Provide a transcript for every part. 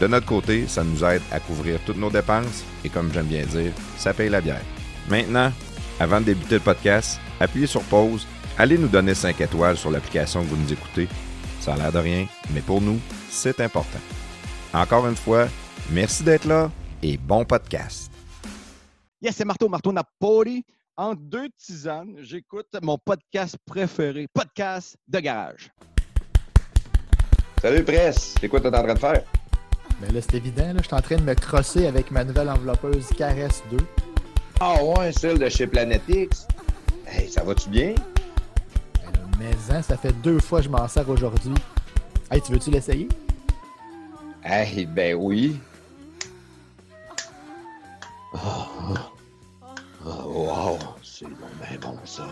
De notre côté, ça nous aide à couvrir toutes nos dépenses et comme j'aime bien dire, ça paye la bière. Maintenant, avant de débuter le podcast, appuyez sur pause, allez nous donner 5 étoiles sur l'application que vous nous écoutez. Ça a l'air de rien, mais pour nous, c'est important. Encore une fois, merci d'être là et bon podcast. Yes, c'est Marteau, Marteau Napoli. En deux tisanes, j'écoute mon podcast préféré, podcast de garage. Salut Presse, c'est quoi tu es en train de faire? Ben là, c'est évident, là, je suis en train de me crosser avec ma nouvelle enveloppeuse Caresse 2. Ah ouais, celle de chez Planetix. Hey, ça va-tu bien? Mais hein, ça fait deux fois que je m'en sers aujourd'hui. Hey, tu veux-tu l'essayer? Hey, ben oui. Oh, oh, wow, c'est bon, ben bon ça.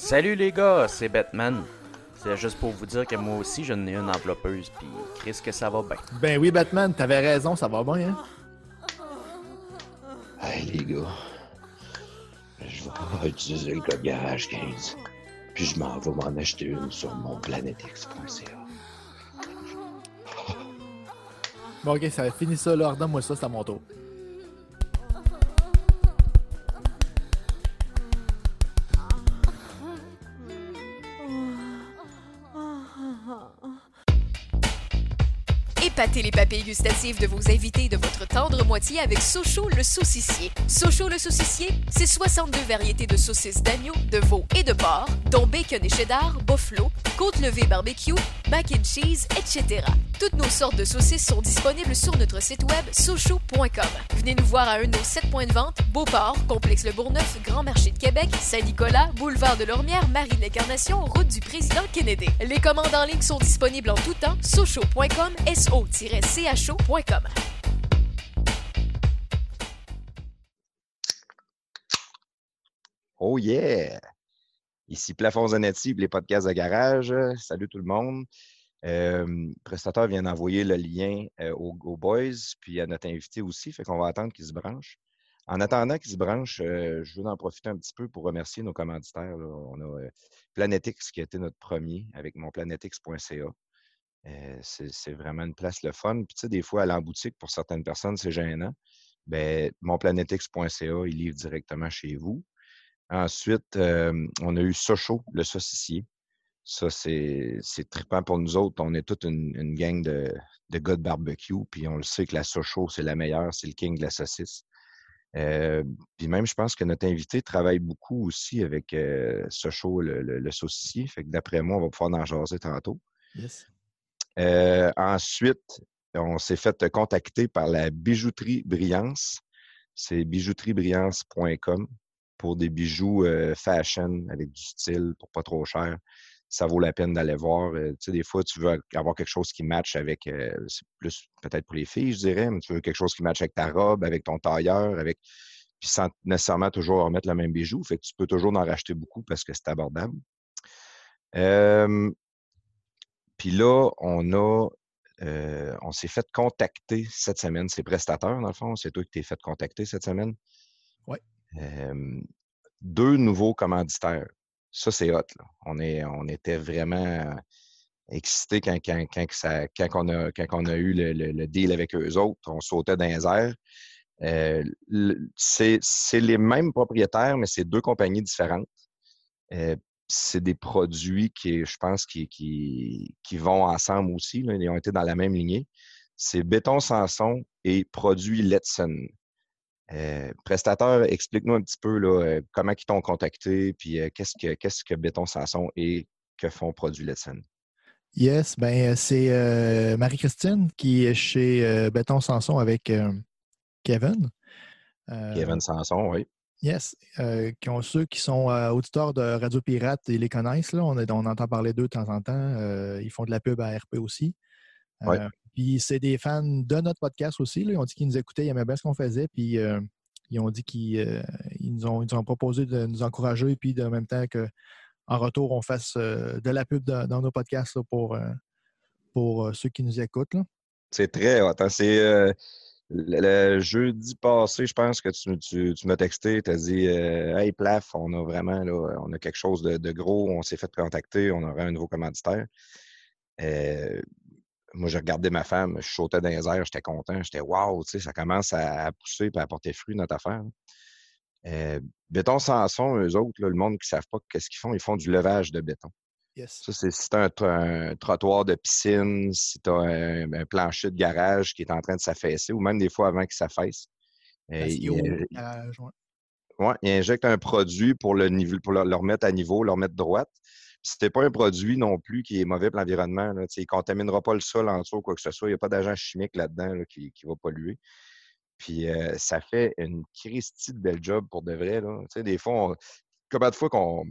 Salut les gars, c'est Batman. C'est juste pour vous dire que moi aussi j'en ai une enveloppeuse, puis Chris que ça va bien? Ben oui, Batman, t'avais raison, ça va bien, hein? Hey les gars, je vais utiliser le code garage 15, puis je m'en vais m'en acheter une sur mon planetx.ca. Bon, ok, ça fini ça, là. Redonne-moi ça, c'est à mon tour. Épatez les papilles gustatives de vos invités et de votre tendre moitié avec Sochaux le saucissier. Sochaux le saucissier, c'est 62 variétés de saucisses d'agneau, de veau et de porc, dont bacon et cheddar, buffalo, côte levée barbecue, mac and cheese, etc. Toutes nos sortes de saucisses sont disponibles sur notre site web sochaux.com. Venez nous voir à un de nos 7 points de vente, Beauport, Complexe Le Bourgneuf, Grand Marché de Québec, Saint-Nicolas, Boulevard de Lormière, Marie de l'Incarnation, route du Président Kennedy. Les commandes en ligne sont disponibles en tout temps, sochaux.com, Oh yeah! Ici Plafond Zanetti, les podcasts de garage. Salut tout le monde. Euh, prestataire vient d'envoyer le lien euh, aux, boys, puis à notre invité aussi, fait qu'on va attendre qu'il se branche. En attendant qu'il se branche, euh, je veux en profiter un petit peu pour remercier nos commanditaires. On a euh, Planetix qui a été notre premier avec mon planetix.ca. Euh, c'est vraiment une place le fun. Puis tu sais, des fois, aller en boutique, pour certaines personnes, c'est gênant. Ben, monplanetix.ca, il livre directement chez vous. Ensuite, euh, on a eu Sochaux, le saucissier. Ça, c'est trippant pour nous autres. On est toute une, gang de, de gars de barbecue, puis on le sait que la Sochaux, c'est la meilleure, c'est le king de la saucisse. Euh, puis même, je pense que notre invité travaille beaucoup aussi avec le, le- le saucissier. Fait que d'après moi, on va pouvoir en jaser tantôt. Yes. Euh, ensuite, on s'est fait contacter par la bijouterie Brillance. C'est bijouteriebrillance.com pour des bijoux euh, fashion avec du style pour pas trop cher. Ça vaut la peine d'aller voir. Euh, tu sais, des fois, tu veux avoir quelque chose qui matche avec, c'est plus peut-être pour les filles, je dirais, mais tu veux quelque chose qui matche avec ta robe, avec ton tailleur, avec puis sans nécessairement toujours remettre le même bijou. Fait que tu peux toujours en racheter beaucoup parce que c'est abordable. Puis là, on a, euh, on s'est fait contacter cette semaine. C'est prestataire, dans le fond. C'est toi qui t'es fait contacter cette semaine. Oui. Euh, deux nouveaux commanditaires. Ça, c'est hot. Là. On, est, on était vraiment excités quand, quand, quand, ça- quand on, a, quand on a eu le, le- le deal avec eux autres. On sautait dans les airs. Euh, c'est les mêmes propriétaires, mais c'est deux compagnies différentes. C'est des produits qui, je pense, qui, qui, qui vont ensemble aussi. là. Ils ont été dans la même lignée. C'est Béton Sanson et Produits Letson. Euh, prestataire, explique-nous un petit peu là, euh, comment ils t'ont contacté, puis euh, qu'est-ce que qu'est-ce que Béton Sanson et que font Produits Letson? Yes, ben euh, c'est euh, Marie-Christine qui est chez Béton Sanson avec Kevin. Kevin Sanson, oui. Yes. Euh, qui ont ceux qui sont euh, auditeurs de Radio Pirate, ils les connaissent. Là. On, est- on entend parler d'eux de temps en temps. Euh, ils font de la pub à RP aussi. Ouais. Puis c'est des fans de notre podcast aussi. là. Ils ont dit qu'ils nous écoutaient, ils aimaient bien ce qu'on faisait. Puis ils ont dit qu'ils ils nous, ont, ils nous ont proposé de nous encourager. Puis de- en même temps que en retour, on fasse de la pub dans, dans nos podcasts là, pour, pour ceux qui nous écoutent. C'est très hot. hein. C'est le, jeudi passé, je pense que tu, tu, tu m'as texté, tu as dit euh, Hey Plaf, on a vraiment là, on a quelque chose de, de gros, on s'est fait contacter, on aurait un nouveau commanditaire. Euh, moi, j'ai regardé ma femme, je sautais dans les airs, j'étais content, j'étais wow, tu sais, ça commence à, pousser et à porter fruit notre affaire. là. Euh, béton Sanson, eux autres, là, le monde qui ne savent pas qu'est-ce qu'ils font, ils font du levage de béton. Yes. Ça, c'est si tu as un, tr- un trottoir de piscine, si tu as un, un plancher de garage qui est en train de s'affaisser, ou même des fois avant qu'il s'affaisse. euh, il, garage, ouais. ouais, il injecte un produit pour le niveau, pour le, le remettre à niveau, le remettre droite. Puis C'était pas un produit non plus qui est mauvais pour l'environnement. là. Il ne contaminera pas le sol en dessous ou quoi que ce soit. Il n'y a pas d'agent chimique là-dedans là, qui, qui va polluer. Puis euh, ça fait une Christie de bel job pour de vrai. Là. Des fois, on, combien de fois qu'on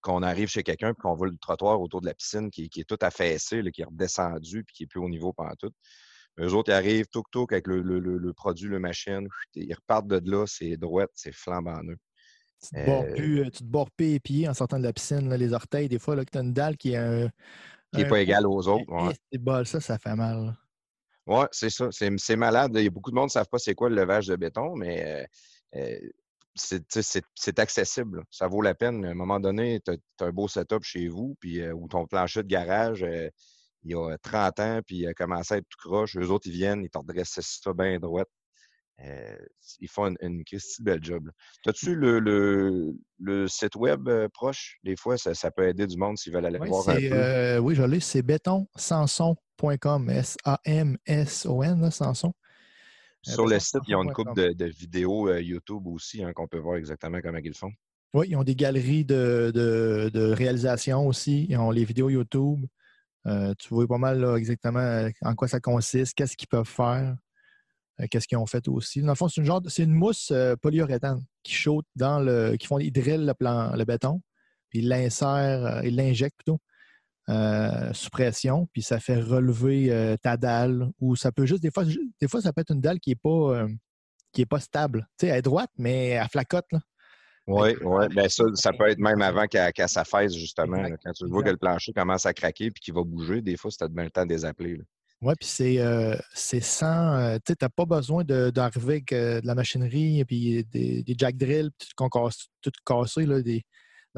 qu'on arrive chez quelqu'un et qu'on voit le trottoir autour de la piscine qui, qui est tout affaissé, là, qui est redescendu puis qui est plus au niveau pendant tout. Eux autres, ils arrivent, touk avec le, le- le- le produit, le machine, ils repartent de là, c'est droite, c'est flambant neuf. Tu te bords Euh, plus, euh, tu te bords plus les pieds en sortant de la piscine, là, les orteils, des fois, là, que tu as une dalle qui est un. Qui n'est pas égal aux autres. Ouais, c'est bol, ça, ça fait mal. Ouais, c'est ça. C'est c'est malade. Il y a beaucoup de monde qui ne savent pas c'est quoi le levage de béton, mais euh, euh, c'est accessible. Ça vaut la peine. À un moment donné, tu as, un beau setup chez vous, puis, euh, ou ton plancher de garage, euh, il y a 30 ans, puis il a commencé à être tout croche. Eux autres, ils viennent, ils te redressent ça bien droite. Euh, ils font une, une belle job. T'as-tu le, le, le site web euh, proche? Des fois, ça, ça peut aider du monde s'ils veulent aller voir un peu. euh, oui, je l'ai, c'est bétonsanson.com, S-A-M-S-O-N, Sanson. Euh, Sur le site, ils ont une couple de, de vidéos euh, YouTube aussi hein, qu'on peut voir exactement comment ils le font. Oui, ils ont des galeries de, de- de réalisation aussi. Ils ont les vidéos YouTube. Euh, tu vois pas mal là, exactement en quoi ça consiste, qu'est-ce qu'ils peuvent faire, euh, qu'est-ce qu'ils ont fait aussi. Dans le fond, c'est une genre c'est une mousse euh, polyuréthane qui chaute dans le. qui font, ils drillent le, plan, le béton, puis ils l'insèrent, ils l'injectent plutôt euh, sous pression, puis ça fait relever euh, ta dalle. Ou ça peut juste, des fois, des fois, ça peut être une dalle qui n'est pas, euh, qui est pas stable. Tu sais, elle est droite, mais elle flacote. Là. Oui, oui. Ben ça, ça peut être même avant qu'elle qu'elle s'affaisse, justement. Exact. Quand tu vois exact. que le plancher commence à craquer puis qu'il va bouger, des fois, c'est bien le temps de les appeler. Oui, puis c'est euh, sans. euh, tu sais, t'as pas besoin de- d'arriver avec euh, de la machinerie et puis des, des jack drills, puis tout, casse- tout cassé. Là, des,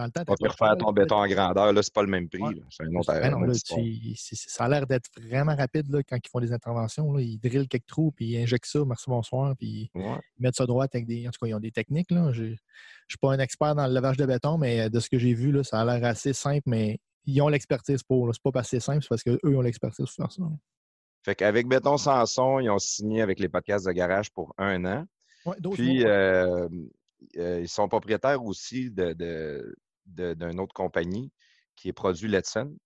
dans le temps, peut pas refaire ton béton en grandeur, là, c'est pas le même prix. Ouais. C'est un autre, Ben non, là, tu- ça a l'air d'être vraiment rapide là, quand ils font des interventions. Là. Ils drillent quelques trous, puis ils injectent ça, merci, bonsoir, puis Ouais. ils mettent ça droite avec des. En tout cas, ils ont des techniques. Là. Je ne suis pas un expert dans le lavage de béton, mais de ce que j'ai vu, là, ça a l'air assez simple, mais ils ont l'expertise pour. C'est pas parce que c'est simple, c'est parce qu'eux ont l'expertise pour faire ça. Fait qu'avec Béton Sanson, ils ont signé avec les podcasts de garage pour un an. Ouais, Puis, mots, ouais. euh, euh, ils sont propriétaires aussi de- d'une autre compagnie qui est Produit Letson.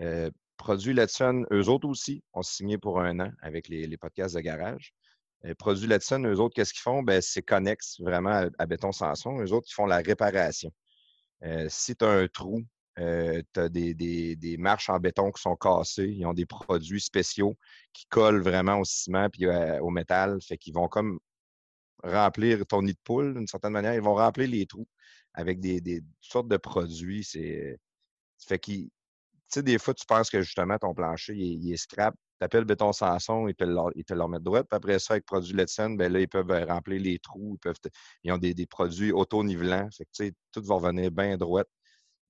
Euh, Produit Letson, eux autres aussi, ont signé pour un an avec les, les podcasts de garage. Euh, Produit Letson, eux autres, qu'est-ce qu'ils font? Ben, c'est connexe vraiment à, à Béton Sanson. Eux autres, ils font la réparation. Euh, si tu as un trou, tu as des, des- des marches en béton qui sont cassées, ils ont des produits spéciaux qui collent vraiment au ciment puis euh, au métal. Fait qu'ils vont comme remplir ton nid de poule d'une certaine manière. Ils vont remplir les trous avec des, sortes de produits. C'est fait qu'ils. Tu sais, des fois, tu penses que justement ton plancher, il, est- scrap. Tu appelles Béton Sanson, ils te, le, ils te le remettent droit. Puis après ça, avec produit Letson, ben là, ils peuvent euh, remplir les trous. Ils, ont des, produits auto-nivelants. Fait que, tu sais, tout va revenir bien droit,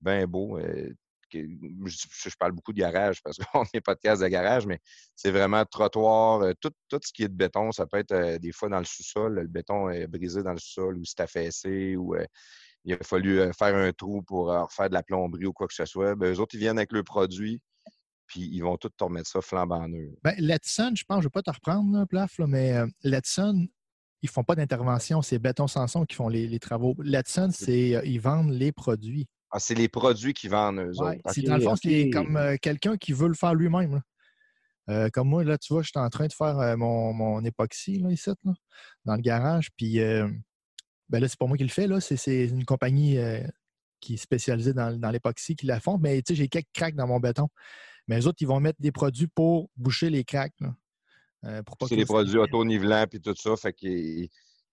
bien beau. euh, je, parle beaucoup de garage parce qu'on n'est pas de case de garage, mais c'est vraiment trottoir, euh, tout, ce qui est de béton. Ça peut être des fois dans le sous-sol, le béton est brisé dans le sous-sol ou c'est affaissé ou il a fallu faire un trou pour refaire de la plomberie ou quoi que ce soit. Ben, eux autres, ils viennent avec le produit, puis ils vont tout te remettre ça flambant neuf. Ben, Letson, je pense, je ne vais pas te reprendre, là, Plaf, là, mais euh, Letson, ils font pas d'intervention. C'est Béton Sanson qui font les, les travaux. Letson, c'est euh, ils vendent les produits. Ah, c'est les produits qu'ils vendent, eux Ouais, autres. c'est dans le fond, c'est comme euh, quelqu'un qui veut le faire lui-même. Euh, comme moi, là, tu vois, je suis en train de faire euh, mon, mon époxy là, ici, là, dans le garage. Puis, euh, Ben là, c'est pas moi qui le fais, là. C'est, une compagnie euh, qui est spécialisée dans, dans l'époxy qui la font. Mais tu sais, j'ai quelques cracks dans mon béton. Mais les autres, ils vont mettre des produits pour boucher les cracks. Euh, C'est des produits auto-nivelants puis tout ça. Fait que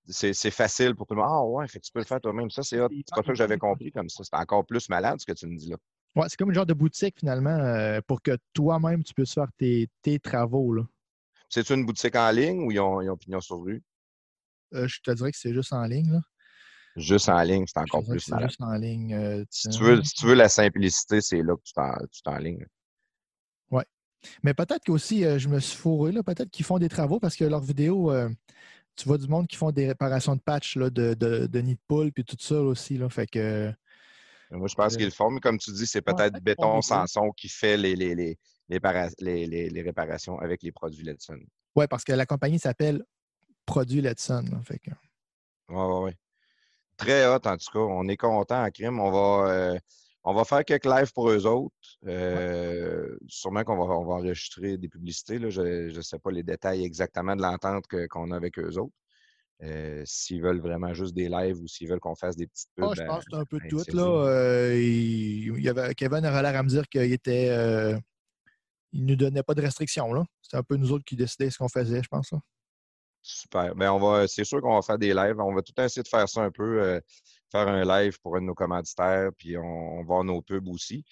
c'est facile pour tout le monde. Ah ouais, fait que tu peux le faire toi-même. Ça, c'est pas ça que j'avais compris comme ça. C'est encore plus malade ce que tu me dis là. Ouais, c'est comme une genre de boutique finalement euh, pour que toi-même tu puisses faire tes, tes travaux. C'est une boutique en ligne ou ils ont, ils ont pignon sur rue? Euh, je te dirais que c'est juste en ligne. Là. Juste en ligne, c'est encore plus c'est malade. juste en ligne. euh, Si tu- veux, si tu veux la simplicité, c'est là que tu t'en- tu t'enlignes. Mais peut-être qu'aussi, euh, je me suis fourré, là, peut-être qu'ils font des travaux parce que leurs vidéos, euh, tu vois du monde qui font des réparations de patch là, de, de, de nid de poule puis tout ça aussi. Là, fait que, Moi, je pense qu'ils le font, mais comme tu dis, c'est peut-être Béton. Sanson qui fait les, les, les, les, para- les- les- les réparations avec les produits Ledson. ouais, parce que la compagnie s'appelle Produit Letson. là, fait que, Oui, oui, oui. Très hot, en tout cas. On est content en crime. On va, euh, on va faire quelques lives pour eux autres. Euh, Sûrement qu'on va, on va enregistrer des publicités. là. Je ne sais pas les détails exactement de l'entente qu'on a avec eux autres. Euh, s'ils veulent vraiment juste des lives ou s'ils veulent qu'on fasse des petites pubs. Ah, je pense que c'est un peu ben, tout. c'est Là, il, y avait, Kevin a l'air à me dire qu'il était. il nous donnait pas de restrictions. C'était un peu nous autres qui décidaient ce qu'on faisait, je pense. là. Super. Ben, on va, c'est sûr qu'on va faire des lives. On va tout essayer de faire ça un peu, euh, faire un live pour un de nos commanditaires, puis on, on va nos pubs aussi.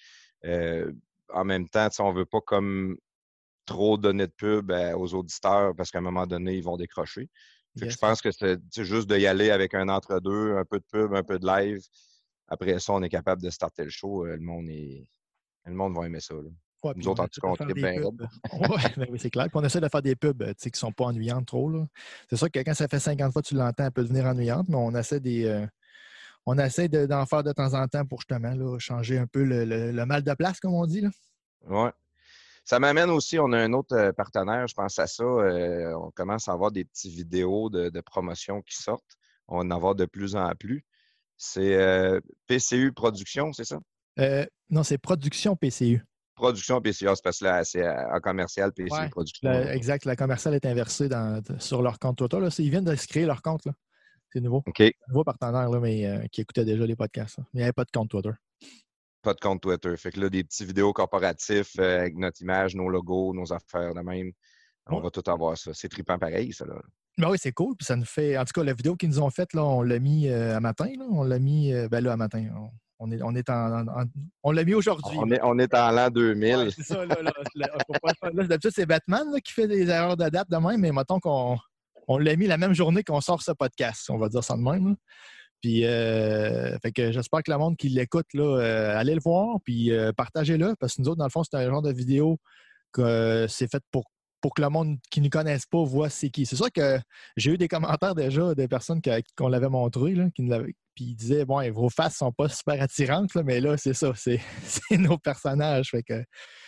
Euh, en même temps, on ne veut pas comme trop donner de pub euh, aux auditeurs parce qu'à un moment donné, ils vont décrocher. Fait que Yes. je pense que c'est juste de y aller avec un entre-deux, un peu de pub, un peu de live. Après ça, on est capable de starter le show. Le monde est. Le monde va aimer ça. là. Ouais, Nous autres, en tout cas, de on bien. Ouais, ben oui, c'est clair. Puis on essaie de faire des pubs euh, qui ne sont pas ennuyantes trop. C'est sûr que quand ça fait 50 fois que tu l'entends, elle peut devenir ennuyante, mais on essaie des. euh, on essaie de- d'en faire de temps en temps pour justement là, changer un peu le, le- le mal de place, comme on dit. Ouais. Ça m'amène aussi, on a un autre euh, partenaire, je pense à ça. euh, on commence à avoir des petites vidéos de, de promotion qui sortent. On en avoir de plus en plus. C'est euh, PCU Production, c'est ça? Non, c'est Production PCU. Production PCU, c'est parce que là, c'est euh, en commercial PCU Ouais, Production. Exact, la commerciale est inversée dans- sur leur compte Twitter. Là. Ils viennent de se créer leur compte. là. C'est nouveau. OK. nouveau partenaire, là, mais euh, qui écoutait déjà les podcasts. là. Mais il n'y avait pas de compte Twitter. Pas de compte Twitter. Fait que là, des petits vidéos corporatifs euh, avec notre image, nos logos, nos affaires de même. On Ouais. va tout avoir ça. C'est trippant pareil, ça. Là. Ben oui, c'est cool. Puis ça nous fait. En tout cas, la vidéo qu'ils nous ont faite, là, on l'a mis euh, à matin. Là. On l'a mis ben là, à matin. On, on est, on est en, On l'a mis aujourd'hui. On est, on est en l'an 2000. Ouais, c'est ça, là. là, D'habitude, c'est Batman là, qui fait des erreurs de date de même, mais mettons qu'on on l'a mis la même journée qu'on sort ce podcast. On va dire ça de même. Puis, euh, fait que j'espère que le monde qui l'écoute, là, euh, allez le voir, puis euh, partagez-le, parce que nous autres, dans le fond, c'est un genre de vidéo que c'est fait pour, pour que le monde qui ne connaisse pas voit c'est qui. C'est sûr que j'ai eu des commentaires déjà des personnes qu'on l'avait montré, là, qui nous l'avaient- puis ils disaient, bon, vos faces sont pas super attirantes, là, mais là, c'est ça, c'est nos personnages. Fait que,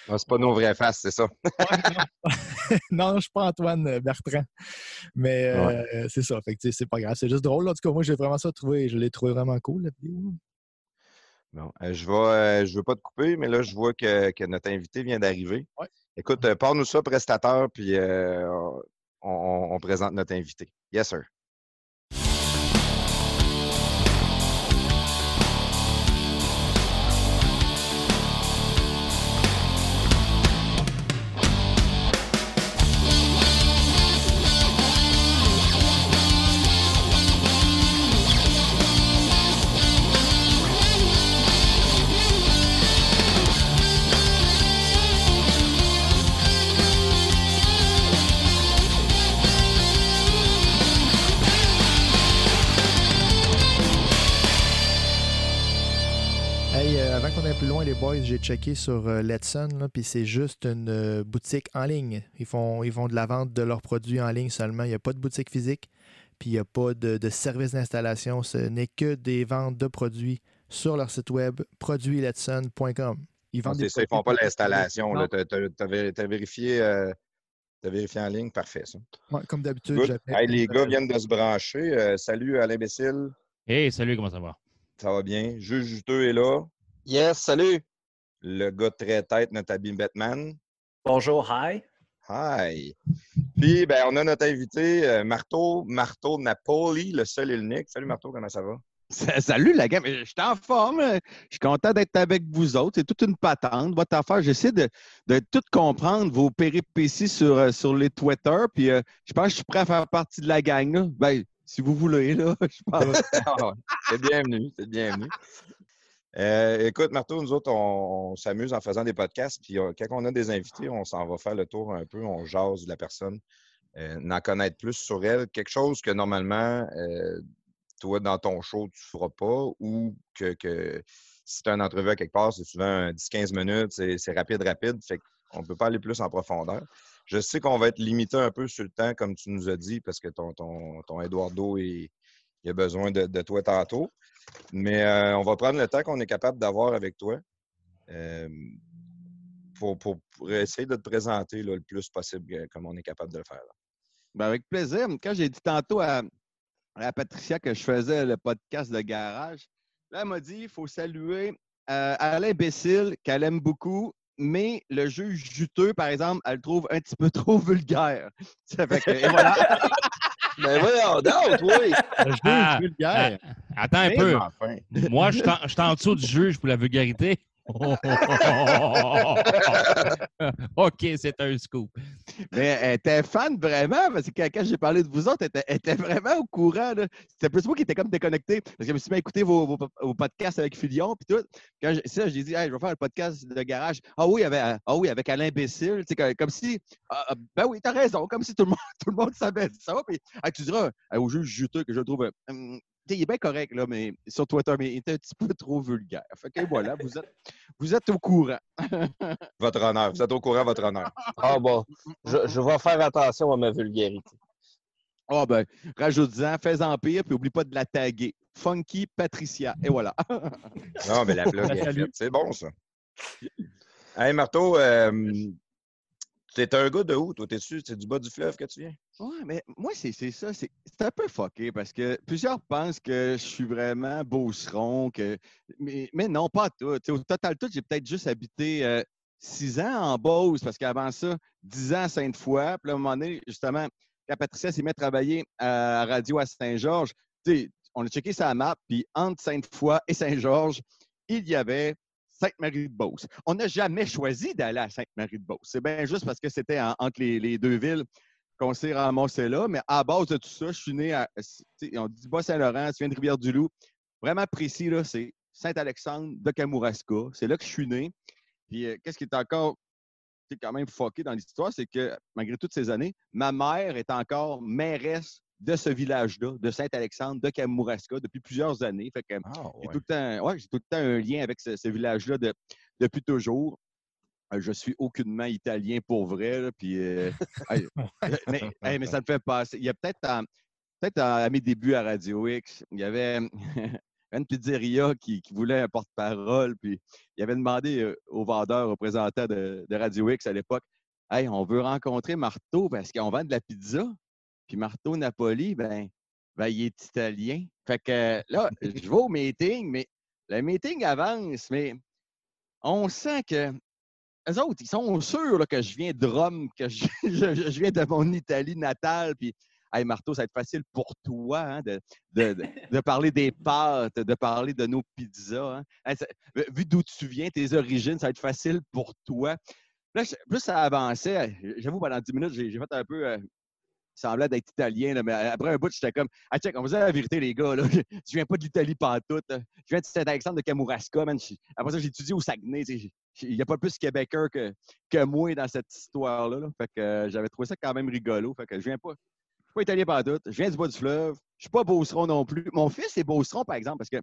Non, c'est pas nos vraies faces, c'est ça. non, je ne suis pas Antoine Bertrand. Mais euh, c'est ça. Fait que, c'est pas grave. C'est juste drôle. là. En tout cas, moi, j'ai vraiment ça trouvé. Je l'ai trouvé vraiment cool, la vidéo. Bon, euh, je vais, euh, je veux pas te couper, mais là, je vois que, que notre invité vient d'arriver. Ouais. Écoute, parle-nous ça, prestateur, puis on, on- on présente notre invité. Yes, sir. Boys, j'ai checké sur euh, Letson, puis c'est juste une euh, boutique en ligne. Ils font, ils font de la vente de leurs produits en ligne seulement. Il n'y a pas de boutique physique, puis il n'y a pas de, de service d'installation. Ce n'est que des ventes de produits sur leur site web, produitsletson.com. Ils vendent c'est des ça, ils font pas l'installation. Tu as, vérifié, euh, t'as vérifié en ligne, parfait ça. ouais, comme d'habitude. Hey, les gars viennent de se brancher. Euh, salut à l'imbécile, Hey, salut, comment ça va? ça va bien? Juge juteux est là. Yes, salut. Le gars très tête, notre habit Batman. Bonjour, hi. Hi. Puis, ben, on a notre invité, euh, Marteau, Marteau Napoli, le seul et l'unique. Salut Marteau, comment ça va? Sa- Salut la gang, je suis en forme. Je suis content d'être avec vous autres. C'est toute une patente, votre affaire. J'essaie de, de tout comprendre, vos péripéties sur, euh, sur les Twitter. Puis euh, je pense que je suis prêt à faire partie de la gang. Là. Ben, si vous voulez, là. Je pense. Ah, C'est bienvenu, c'est bienvenu. Euh, écoute, Marteau, nous autres, on, s'amuse en faisant des podcasts. Puis euh, quand on a des invités, on s'en va faire le tour un peu, on jase de la personne, euh, d'en connaître plus sur elle. Quelque chose que normalement, euh, toi, dans ton show, tu ne feras pas ou que, si tu as une entrevue à quelque part, c'est souvent un 10-15 minutes, c'est rapide, rapide. Fait qu'on ne peut pas aller plus en profondeur. Je sais qu'on va être limité un peu sur le temps, comme tu nous as dit, parce que ton, ton, ton Eduardo, il, a besoin de toi tantôt. Mais euh, on va prendre le temps qu'on est capable d'avoir avec toi euh, pour, pour- pour essayer de te présenter là, le plus possible comme on est capable de le faire. Ben, avec plaisir. Quand j'ai dit tantôt à, à Patricia que je faisais le podcast de garage, là, elle m'a dit il faut saluer euh, Alain Bécile, qu'elle aime beaucoup, mais le juge juteux, par exemple, elle le trouve un petit peu trop vulgaire. Ça fait que, et voilà. Ben voyons donc, oui! Le juge Ah, vulgaire. Attends un Mais- peu. Enfin. Moi, je suis en- je suis en dessous du juge pour la vulgarité. OK, c'est un scoop. Mais elle était fan vraiment, parce que quand, j'ai parlé de vous autres, elle était, vraiment au courant. C'était plus moi qui était comme déconnecté. Parce que je me suis mis à vos, podcasts avec Filion, puis tout. Quand j'ai- ça, j'ai dit, je vais faire le podcast de garage. Ah oui, avec, ah oui, avec Alain Bécile. Comme, comme si, ah, ah, ben oui, t'as raison, comme si tout le monde, tout le monde savait ça. Puis ah, tu diras ah, au juge juteux que je trouve. sais, il est bien correct, là, mais sur Twitter, mais il était un petit peu trop vulgaire. Fait que voilà, vous êtes, vous êtes au courant. Votre honneur. Vous êtes au courant, votre honneur. Ah bon, je, je vais faire attention à ma vulgarité. Ah ben, rajoute-en, fais-en pire, puis oublie pas de la taguer. Funky Patricia. Et voilà. Non, mais la plug est. C'est bon, ça. Hey, Marteau, euh, t'es un gars de où? Toi, t'es-tu? C'est du bas du fleuve que tu viens? Ouais, mais moi, c'est ça. C'est un peu fucké parce que plusieurs pensent que je suis vraiment beauceron. Que... Mais, mais non, pas tout. Au total, tout, j'ai peut-être juste habité euh, six ans en Beauce parce qu'avant ça, dix ans à Sainte-Foy. Puis à un moment donné, justement, quand Patricia s'est mise à travailler à Radio à Saint-Georges, on a checké sa map, puis entre Sainte-Foy et Saint-Georges, il y avait Sainte-Marie-de-Beauce. On n'a jamais choisi d'aller à Sainte-Marie-de-Beauce. C'est bien juste parce que c'était en- entre les, deux villes qu'on s'est ramassé là. Mais à base de tout ça, je suis né à. On dit Bas-Saint-Laurent, tu viens de Rivière-du-Loup. Vraiment précis, c'est Saint-Alexandre de Kamouraska. C'est là que je suis né. Puis euh, qu'est-ce qui est encore quand même fucké dans l'histoire, c'est que malgré toutes ces années, ma mère est encore mairesse de ce village-là, de Saint-Alexandre de Kamouraska, depuis plusieurs années. Fait que Ah, j'ai tout le temps, ouais, j'ai tout le temps un lien avec ce, ce village-là de- depuis toujours. Euh, je suis aucunement italien pour vrai. là, puis, euh, mais, ça me fait passer. Il y a peut-être en- peut-être en- à mes débuts à Radio X, il y avait une pizzeria qui, qui voulait un porte-parole. Puis il avait demandé euh, au vendeur, au représentant de, de Radio X à l'époque Hey, on veut rencontrer Marteau parce qu'on vend de la pizza. Puis Marteau Napoli, ben, ben, il est italien. Fait que là, je vais au meeting, mais le meeting avance, mais on sent que eux autres, ils sont sûrs là, que je viens de Rome, que je, je- je viens de mon Italie natale. Puis, hey, Marteau, ça va être facile pour toi hein, de, de- de- de parler des pâtes, de parler de nos pizzas. hein. Hey, ça- vu d'où tu viens, tes origines, ça va être facile pour toi. Là, je- plus ça avançait, j'avoue, pendant 10 minutes, j'ai j'ai fait un peu. euh, semblait d'être italien, là, mais après un bout, j'étais comme Ah, check, on se dire la vérité, les gars. Là. Je viens pas de l'Italie pantoute. là. Je viens de Saint-Alexandre de Kamouraska, man. Après ça, j'ai étudié au Saguenay. Il n'y a pas plus Québécois que, que moi dans cette histoire-là. là. Fait que euh, j'avais trouvé ça quand même rigolo. Fait que je viens pas. Je suis pas italien pantoute. Je viens du bas du fleuve. Je suis pas Beauceron non plus. Mon fils est Beauceron, par exemple, parce que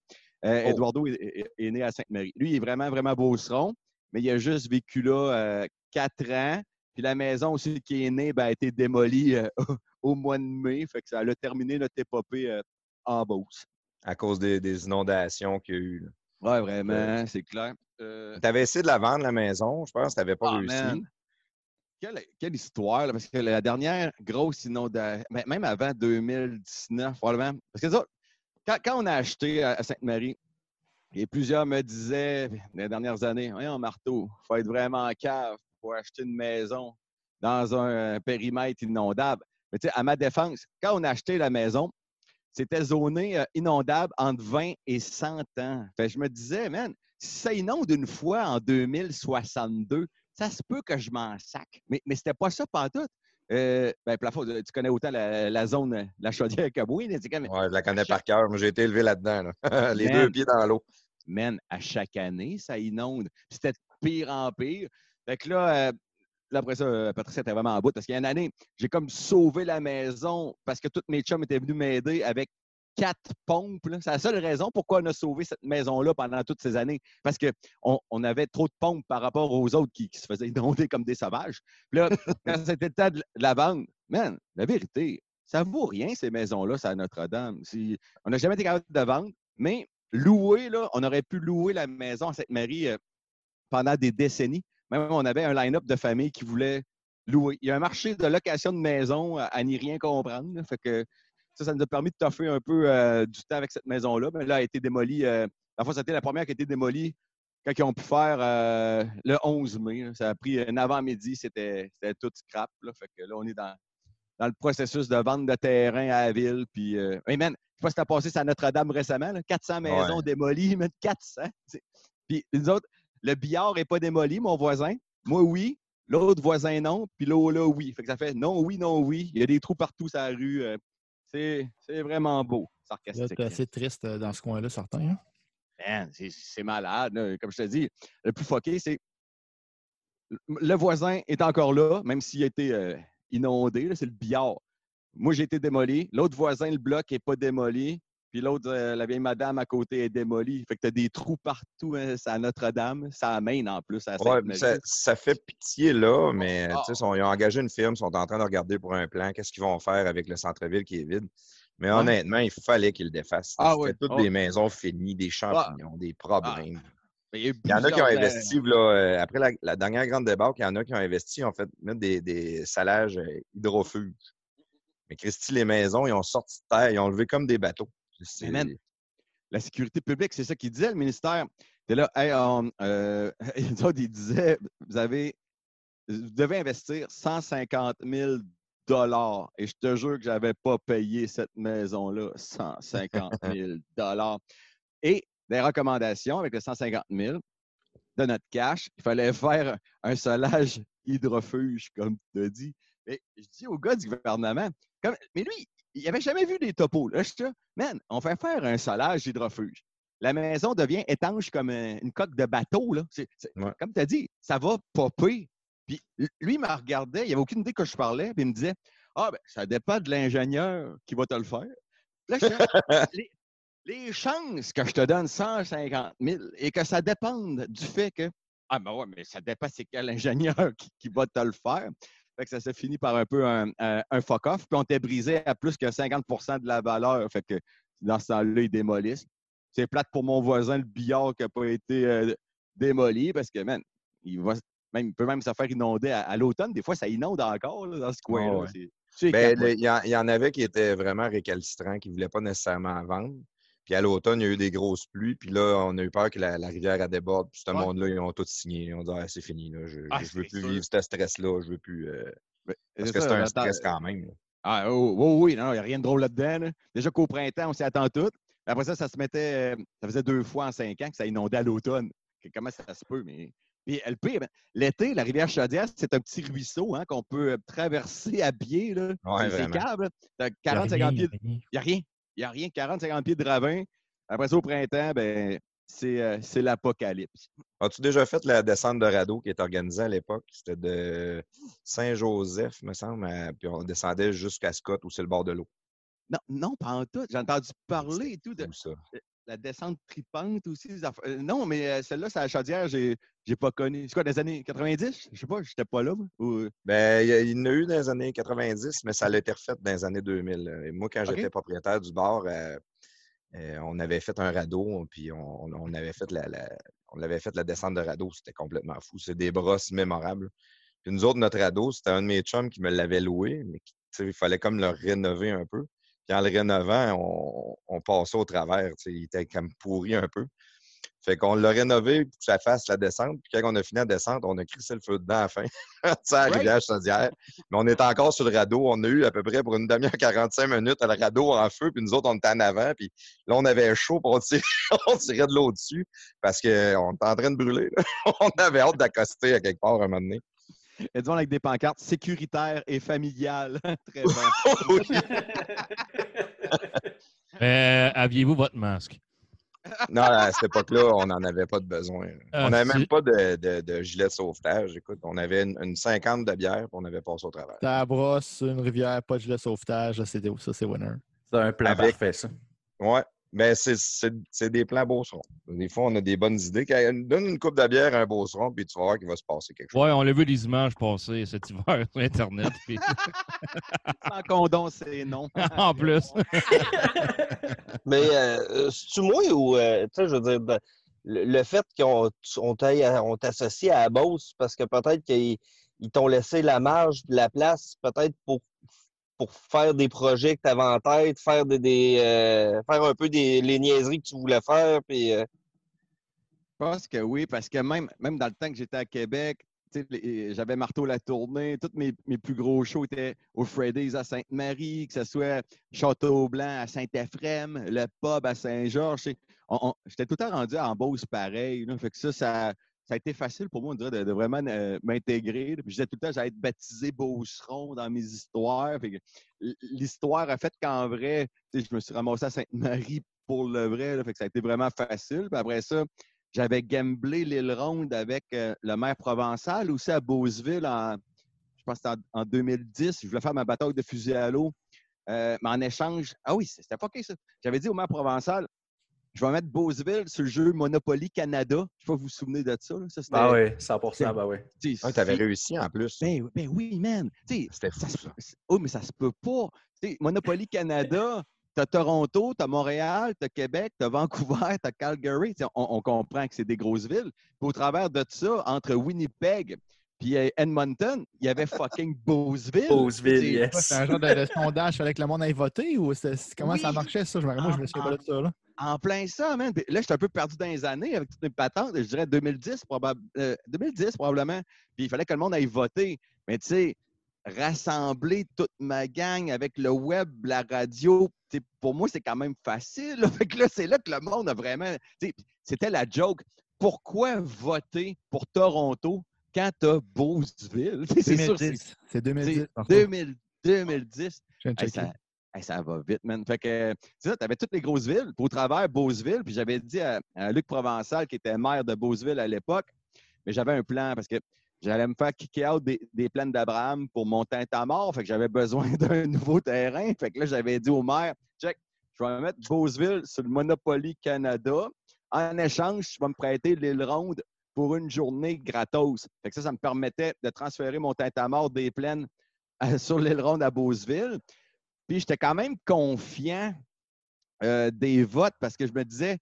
euh, Oh. Eduardo est, est- est né à Sainte-Marie. Lui, il est vraiment, vraiment Beauceron, mais il a juste vécu là euh, quatre ans. Puis la maison aussi qui est née ben, a été démolie euh, au mois de mai. Fait que ça a terminé notre épopée euh, en Beauce. À cause des, des inondations qu'il y a eu. là. Ouais, vraiment, c'est clair. Euh, Tu avais essayé de la vendre, la maison? Je pense que tu n'avais pas ah, réussi. man. Quelle, quelle histoire, là, parce que la dernière grosse inondation, même avant 2019, probablement, parce que ça, quand, quand on a acheté à, à Sainte-Marie, et plusieurs me disaient, les dernières années, voyons, marteau, il faut être vraiment cave pour acheter une maison dans un périmètre inondable. Mais tu sais, à ma défense, quand on a acheté la maison, c'était zoné euh, inondable entre 20 et 100 ans. Fait je me disais, man, si ça inonde une fois en 2062, ça se peut que je m'en sac. Mais, mais c'était pas ça pas tout. Euh, ben, plafond, tu connais autant la, la zone, euh, la chaudière que moi. Ouais, je la connais par cœur. Moi, j'ai été élevé là-dedans. là. Les Man. deux pieds dans l'eau. man, à chaque année, ça inonde. C'était de pire en pire. Fait que là, euh, là, après ça, euh, Patricia était vraiment en bout parce qu'il y a une année, j'ai comme sauvé la maison parce que tous mes chums étaient venus m'aider avec quatre pompes. C'est la seule raison pourquoi on a sauvé cette maison-là pendant toutes ces années. Parce qu'on on avait trop de pompes par rapport aux autres qui, qui se faisaient inonder comme des sauvages. Puis là, quand c'était le temps de la vendre, man, la vérité, ça vaut rien, ces maisons-là, c'est à Notre-Dame. Si- On n'a jamais été capable de vendre, mais louer, là, on aurait pu louer la maison à Sainte-Marie euh, pendant des décennies. Même on avait un line-up de familles qui voulaient louer. Il y a un marché de location de maison à, à n'y rien comprendre. là. Fait que ça, ça nous a permis de toffer un peu euh, du temps avec cette maison-là. Mais là, elle a été démolie. Euh, la fois, c'était la première qui a été démolie quand ils ont pu faire euh, le 11 mai. là. Ça a pris un avant-midi, c'était tout scrap. Là. Fait que là, on est dans, dans le processus de vente de terrain à la ville. Puis, euh, hey man, je sais pas si t'as passé ça à Notre-Dame récemment, là, 400 maisons Ouais. démolies, mais 400. tu sais. Puis nous autres, le billard n'est pas démoli, mon voisin. Moi, oui. L'autre voisin, non. Puis l'autre, là, oui. Fait que ça fait non, oui, non, oui. Il y a des trous partout sur la rue. euh, c'est c'est vraiment beau, Là, sarcastique. C'est assez triste euh, dans ce coin-là, certain. hein? Man, c'est- c'est malade. là. Comme je te dis, le plus fucké, c'est le voisin est encore là, même s'il a été euh, inondé. là, C'est le billard. Moi, j'ai été démoli. L'autre voisin, le bloc, n'est pas démoli. Puis l'autre, euh, la vieille madame à côté est démolie. Fait que tu as des trous partout. Hein, c'est à Notre-Dame. Ça amène en plus à Ouais, ça, ça fait pitié là, mais Ah. sont- ils ont engagé une firme, ils sont en train de regarder pour un plan, qu'est-ce qu'ils vont faire avec le centre-ville qui est vide. Mais honnêtement, il fallait qu'ils le défassent. Ah C'était toutes Ah. des maisons finies, des champignons, des problèmes. Il y en a qui ont investi, là, euh, après la, la dernière grande débarque, il y en a qui ont investi, ont fait mettre des, des salages euh, hydrofuges. Mais Christy, les maisons, ils ont sorti de terre, ils ont levé comme des bateaux. La sécurité publique, c'est ça qu'il disait, le ministère. T'es là, hey, on, euh, ils disaient, vous avez, vous devez investir 150 000 dollars. Et je te jure que j'avais pas payé cette maison-là 150 000 dollars. Et des recommandations avec le 150 000 de notre cash, il fallait faire un solage hydrofuge, comme tu as dit. Mais je dis au gars du gouvernement, comme, mais lui, il n'avait jamais vu des topos. Là, je suis man, on fait faire un solage hydrofuge. La maison devient étanche comme un- une coque de bateau. Là. Ouais. Comme tu as dit, ça va popper. Puis lui, il me regardait, il n'avait aucune idée que je parlais, puis il me disait Ah, ben, ça dépend de l'ingénieur qui va te le faire. Là, je les, les chances que je te donne 150 000 et que ça dépende du fait que Ah, ben ouais, mais ça dépend c'est quel ingénieur qui, qui va te le faire. Fait que ça s'est fini par un peu un, un- un fuck-off. Puis on t'est brisé à plus que 50% de la valeur. Fait que dans ce temps-là, ils démolissent. C'est plate pour mon voisin, le billard qui n'a pas été euh, démoli parce que, man, il, va, même, il peut même se faire inonder à, à l'automne. Des fois, ça inonde encore là, dans ce coin-là. ouais. C'est- c'est Ben, il y, y en avait qui étaient vraiment récalcitrants, qui ne voulaient pas nécessairement vendre. Puis à l'automne, il y a eu des grosses pluies. Puis là, on a eu peur que la, la rivière elle déborde. Puis ce Ouais. monde-là, ils ont tout signé. Ils ont dit ah, c'est fini. Là. Je ne Ah, veux plus sûr. vivre ce stress-là. Je veux plus. euh, Parce que c'est un stress quand même. là. Ah, oh, oh, oui, non, il n'y a rien de drôle là-dedans. là. Déjà qu'au printemps, on s'y attend tout. Après ça, ça se mettait. euh, Ça faisait deux fois en cinq ans que ça inondait à l'automne. Comment ça se peut? Mais. Puis le pire, ben, l'été, la rivière Chaudière, c'est un petit ruisseau hein, qu'on peut euh, traverser à pied. Là. Ouais, c'est a 40-50 rien, pieds. Il n'y a rien. Il n'y a rien. 40-50 pieds de ravin. Après ça, au printemps, ben, c'est euh, c'est l'apocalypse. As-tu déjà fait la descente de radeau qui est organisée à l'époque? C'était de Saint-Joseph, me semble. à- Puis on descendait jusqu'à Scott où c'est le bord de l'eau. Non, non, pas en tout. J'ai entendu parler et tout de ça? La descente tripante aussi. Euh, non, mais euh, celle-là, c'est à la chaudière, j'ai j'ai pas connu. C'est quoi, des années 90? Je sais pas, j'étais pas là. Ou- Ben, il y en a eu dans les années 90, mais ça a été refait dans les années 2000. là. Et moi, quand j'étais propriétaire du bar, euh, euh, on avait fait un radeau, puis on, on- avait fait la, la- on avait fait la descente de radeau. C'était complètement fou. C'est des brosses mémorables. Puis nous autres, notre radeau, c'était un de mes chums qui me l'avait loué, mais qui- il fallait comme le rénover un peu. Puis en le rénovant, on, on passait au travers. Il était comme pourri un peu. Fait qu'on l'a rénové pour que ça fasse la descente. Puis quand on a fini la descente, on a crissé le feu dedans à la fin. ça, à la rivière Chaudière. Mais on était encore sur le radeau. On a eu à peu près pour une demi-heure, 45 minutes, le radeau en feu. Puis nous autres, on était en avant. Puis là, on avait chaud. Puis on tirait, on tirait de l'eau dessus parce qu'on était en train de brûler. on avait hâte d'accoster à quelque part à un moment donné. Et disons avec des pancartes sécuritaires et familiales. Très bon. Euh, Aviez-vous votre masque? Non, à cette époque-là, on n'en avait pas de besoin. Ah, on n'avait même pas de, de, de gilet de sauvetage. Écoute, on avait une, une 50 de bière, puis on avait passé au travers. T'as la brosse, une rivière, pas de gilet de sauvetage. là, c'est Ça, c'est winner. C'est un plan Avec- parfait, ça. Ouais. Mais c'est- c'est c'est des plans beaucerons. Des fois, on a des bonnes idées. Donne une coupe de bière à un beauceron, puis tu vas voir qu'il va se passer quelque chose. Ouais, on l'a vu des images passer cet hiver sur Internet. puis- Sans condom, c'est non. en plus. Mais euh, c'est-tu moi ou, euh, tu sais, je veux dire, ben, le, le fait qu'on on t'associe à la Beauce, parce que peut-être qu'ils ils t'ont laissé la marge, la place, peut-être pour, pour faire des projets que tu avais en tête, faire des, euh, faire un peu des les niaiseries que tu voulais faire, puis euh, Je pense que oui, parce que même, même dans le temps que j'étais à Québec, j'avais Marteau la tournée, tous mes, mes plus gros shows étaient au Freddy's à Sainte-Marie, que ce soit Château-Blanc à Saint-Ephrem, le pub à Saint-Georges. J'étais tout le temps rendu en Beauce pareil. là. fait que ça, ça, ça a été facile pour moi, dirait, de, vraiment euh, m'intégrer. je disais tout le temps, j'allais être baptisé Beauceron dans mes histoires. L'histoire a fait qu'en vrai, je me suis ramassé à Sainte-Marie pour le vrai. fait que ça a été vraiment facile. Puis après ça, j'avais gamblé l'île ronde avec euh, le maire provençal, aussi à Beauceville, en, je pense que en, en 2010. Je voulais faire ma bataille de fusil à l'eau. Euh, mais en échange, ah oui, c'était pas ça. J'avais dit au maire provençal, je vais mettre Beauceville sur le jeu Monopoly Canada. Je sais pas si vous vous souvenez de ça. là. Ça, Ah oui, 100 bah oui. tu t'avais c'est- réussi en plus. ben, oui, ben oui, man. Tu C'était ça fou, Oh, mais ça se peut pas. Tu sais, Monopoly Canada, t'as Toronto, t'as Montréal, t'as Québec, t'as Vancouver, t'as Calgary. Tu sais, On, on comprend que c'est des grosses villes. Puis au travers de ça, entre Winnipeg puis euh, Edmonton, il y avait fucking Beauceville. Beauceville, Tu yes. C'est un genre de, de sondage, il fallait que le monde aille voter ou comment ça marchait ça? Je me, moi, je me souviens pas de ça. Là. En plein ça, man. Puis là, j'étais un peu perdu dans les années avec toutes mes patentes. Je dirais 2010, probab- euh, 2010 probablement. Puis il fallait que le monde aille voter. Mais tu sais, rassembler toute ma gang avec le web, la radio, pour moi, c'est quand même facile. là. Fait que là, c'est là que le monde a vraiment. C'était la joke. Pourquoi voter pour Toronto quand t'as Beauceville? C'est sûr, c'est 2010. C'est 2010. c'est Marco. 2000 2010. Je viens de Hey, checker. ça, ça va vite, man. Fait que, tu avais toutes les grosses villes. Au travers, Beauceville, puis j'avais dit à, à Luc Provençal, qui était maire de Beauceville à l'époque, mais j'avais un plan parce que j'allais me faire kicker out des, plaines d'Abraham pour mon mort. Fait que j'avais besoin d'un nouveau terrain. Fait que là, j'avais dit au maire, check, je vais mettre Beauceville sur le Monopoly Canada. En échange, tu vas me prêter l'île ronde pour une journée gratos. Fait que ça, ça me permettait de transférer mon mort des plaines euh, sur l'île ronde à Beauceville. Puis j'étais quand même confiant euh, des votes parce que je me disais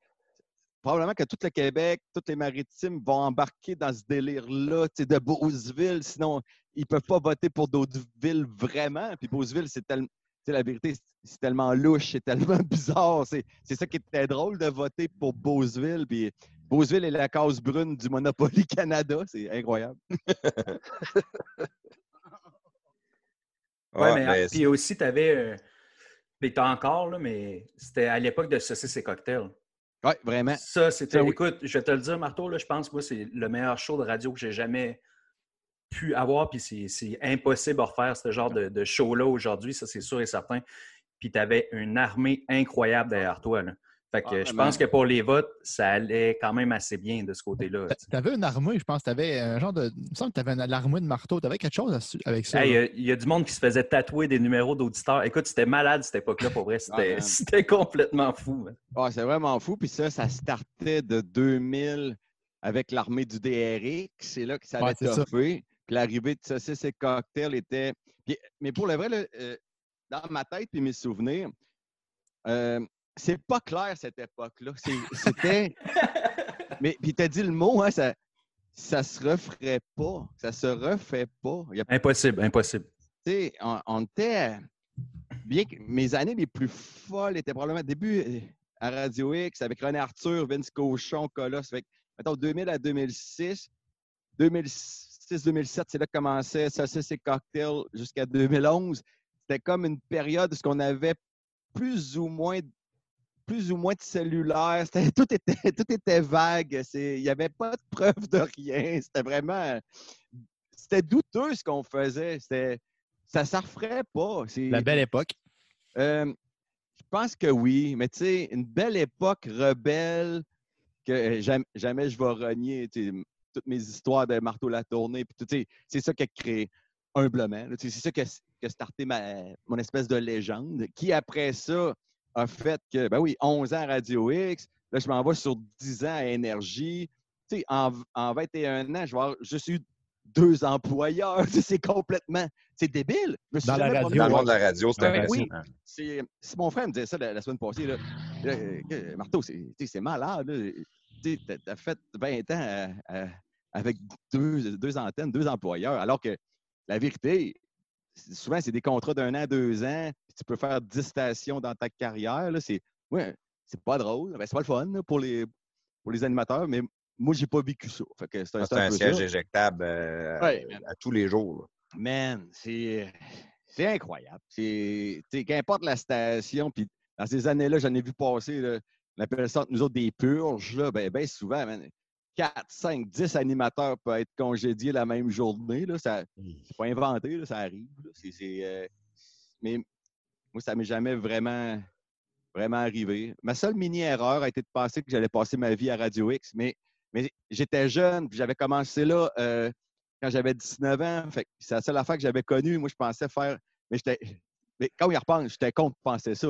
probablement que tout le Québec, toutes les maritimes vont embarquer dans ce délire-là de Beauceville. Sinon, ils ne peuvent pas voter pour d'autres villes vraiment. Puis Beauceville, c'est tellement. La vérité, c'est- tellement louche, c'est tellement bizarre. C'est ça qui était drôle de voter pour Beauceville. Puis Beauceville est la case brune du Monopoly Canada. C'est incroyable. Ouais, Ah, mais puis aussi, tu avais. Puis t'as encore, là, mais c'était à l'époque de saucisses et cocktails. Oui, vraiment. Ça, c'était. Oui. Écoute, je vais te le dire, Marteau, là, je pense, moi, c'est le meilleur show de radio que j'ai jamais pu avoir. Puis c'est- c'est impossible à refaire ce genre de, de show-là aujourd'hui, ça, c'est sûr et certain. Puis tu avais une armée incroyable derrière toi. Là. Fait que Ah, je pense que pour les votes, ça allait quand même assez bien de ce côté-là. tu avais une armée, je pense. Tu avais un genre de. Il me semble que tu avais l'armée de marteau. Tu avais quelque chose avec ça. Il là? y a- il y, a du monde qui se faisait tatouer des numéros d'auditeurs. Écoute, c'était malade cette époque-là, pour vrai. C'était c'était complètement fou. Ah, c'est vraiment fou. Puis ça, ça startait de 2000 avec l'armée du DRX. C'est là que ça Ouais, avait c'est ça. toffé. Puis l'arrivée de saucisses et cocktails était. Puis- mais pour le vrai, là, euh, dans ma tête et mes souvenirs, euh, c'est pas clair cette époque-là. C'était. mais puis t'as dit le mot, hein, ça, ça se referait pas. Ça se refait pas. Il y a Impossible, impossible. tu sais, on, on était. Bien que mes années les plus folles étaient probablement début, euh, à Radio X avec René Arthur, Vince Cochon, Colosse. Fait que, mettons, 2000 à 2006. 2006-2007, c'est là que commençait Saucisse et Cocktail jusqu'à 2011. C'était comme une période où on avait plus ou moins plus ou moins de cellulaire. Tout était, tout était vague. Il n'y avait pas de preuve de rien. C'était vraiment. C'était douteux ce qu'on faisait. Ça ne referait pas. La belle époque. euh, je pense que oui, mais tu sais, une belle époque rebelle que euh, jamais, jamais je vais renier toutes mes histoires de marteau la tournée. C'est ça qui a créé humblement. c'est ça qui a, qui a starté ma- mon espèce de légende, qui après ça a fait que, ben oui, 11 ans à Radio X, là, je m'en vais sur 10 ans à Énergie. Tu sais, en, en 21 ans, je vais avoir juste eu deux employeurs. Tu sais, C'est complètement. C'est débile. Je me suis Dans la radio, promené Dans le monde de la radio, c'était Ouais, oui. impressionnant. c'est si mon frère me disait ça la, la semaine passée, là, là, euh, Marteau, c'est tu sais, c'est malade. là. Tu as fait 20 ans à- à- avec deux, deux antennes, deux employeurs, alors que la vérité, souvent, c'est des contrats d'un an, deux ans, puis tu peux faire 10 stations dans ta carrière. là, C'est ouais, c'est pas drôle, ben, c'est pas le fun là, pour, les, pour les animateurs, mais moi, j'ai pas vécu ça. C'est un, Ah, un siège ça. éjectable euh, Ouais, à, à tous les jours. là. Man, c'est c'est incroyable. Qu'importe la station, puis dans ces années-là, j'en ai vu passer, là, on appelle ça nous autres des purges, là, ben, ben souvent, man, 4, 5, 10 animateurs peuvent être congédiés la même journée. Là, ça, c'est pas inventé, là, ça arrive. là. C'est, c'est, euh, mais moi, ça m'est jamais vraiment, vraiment arrivé. Ma seule mini-erreur a été de penser que j'allais passer ma vie à Radio X, mais, mais j'étais jeune, puis j'avais commencé là euh, quand j'avais 19 ans. Fait c'est la seule affaire que j'avais connue. Moi, je pensais faire. Mais j'étais. Mais quand y repense, j'étais contre de penser ça.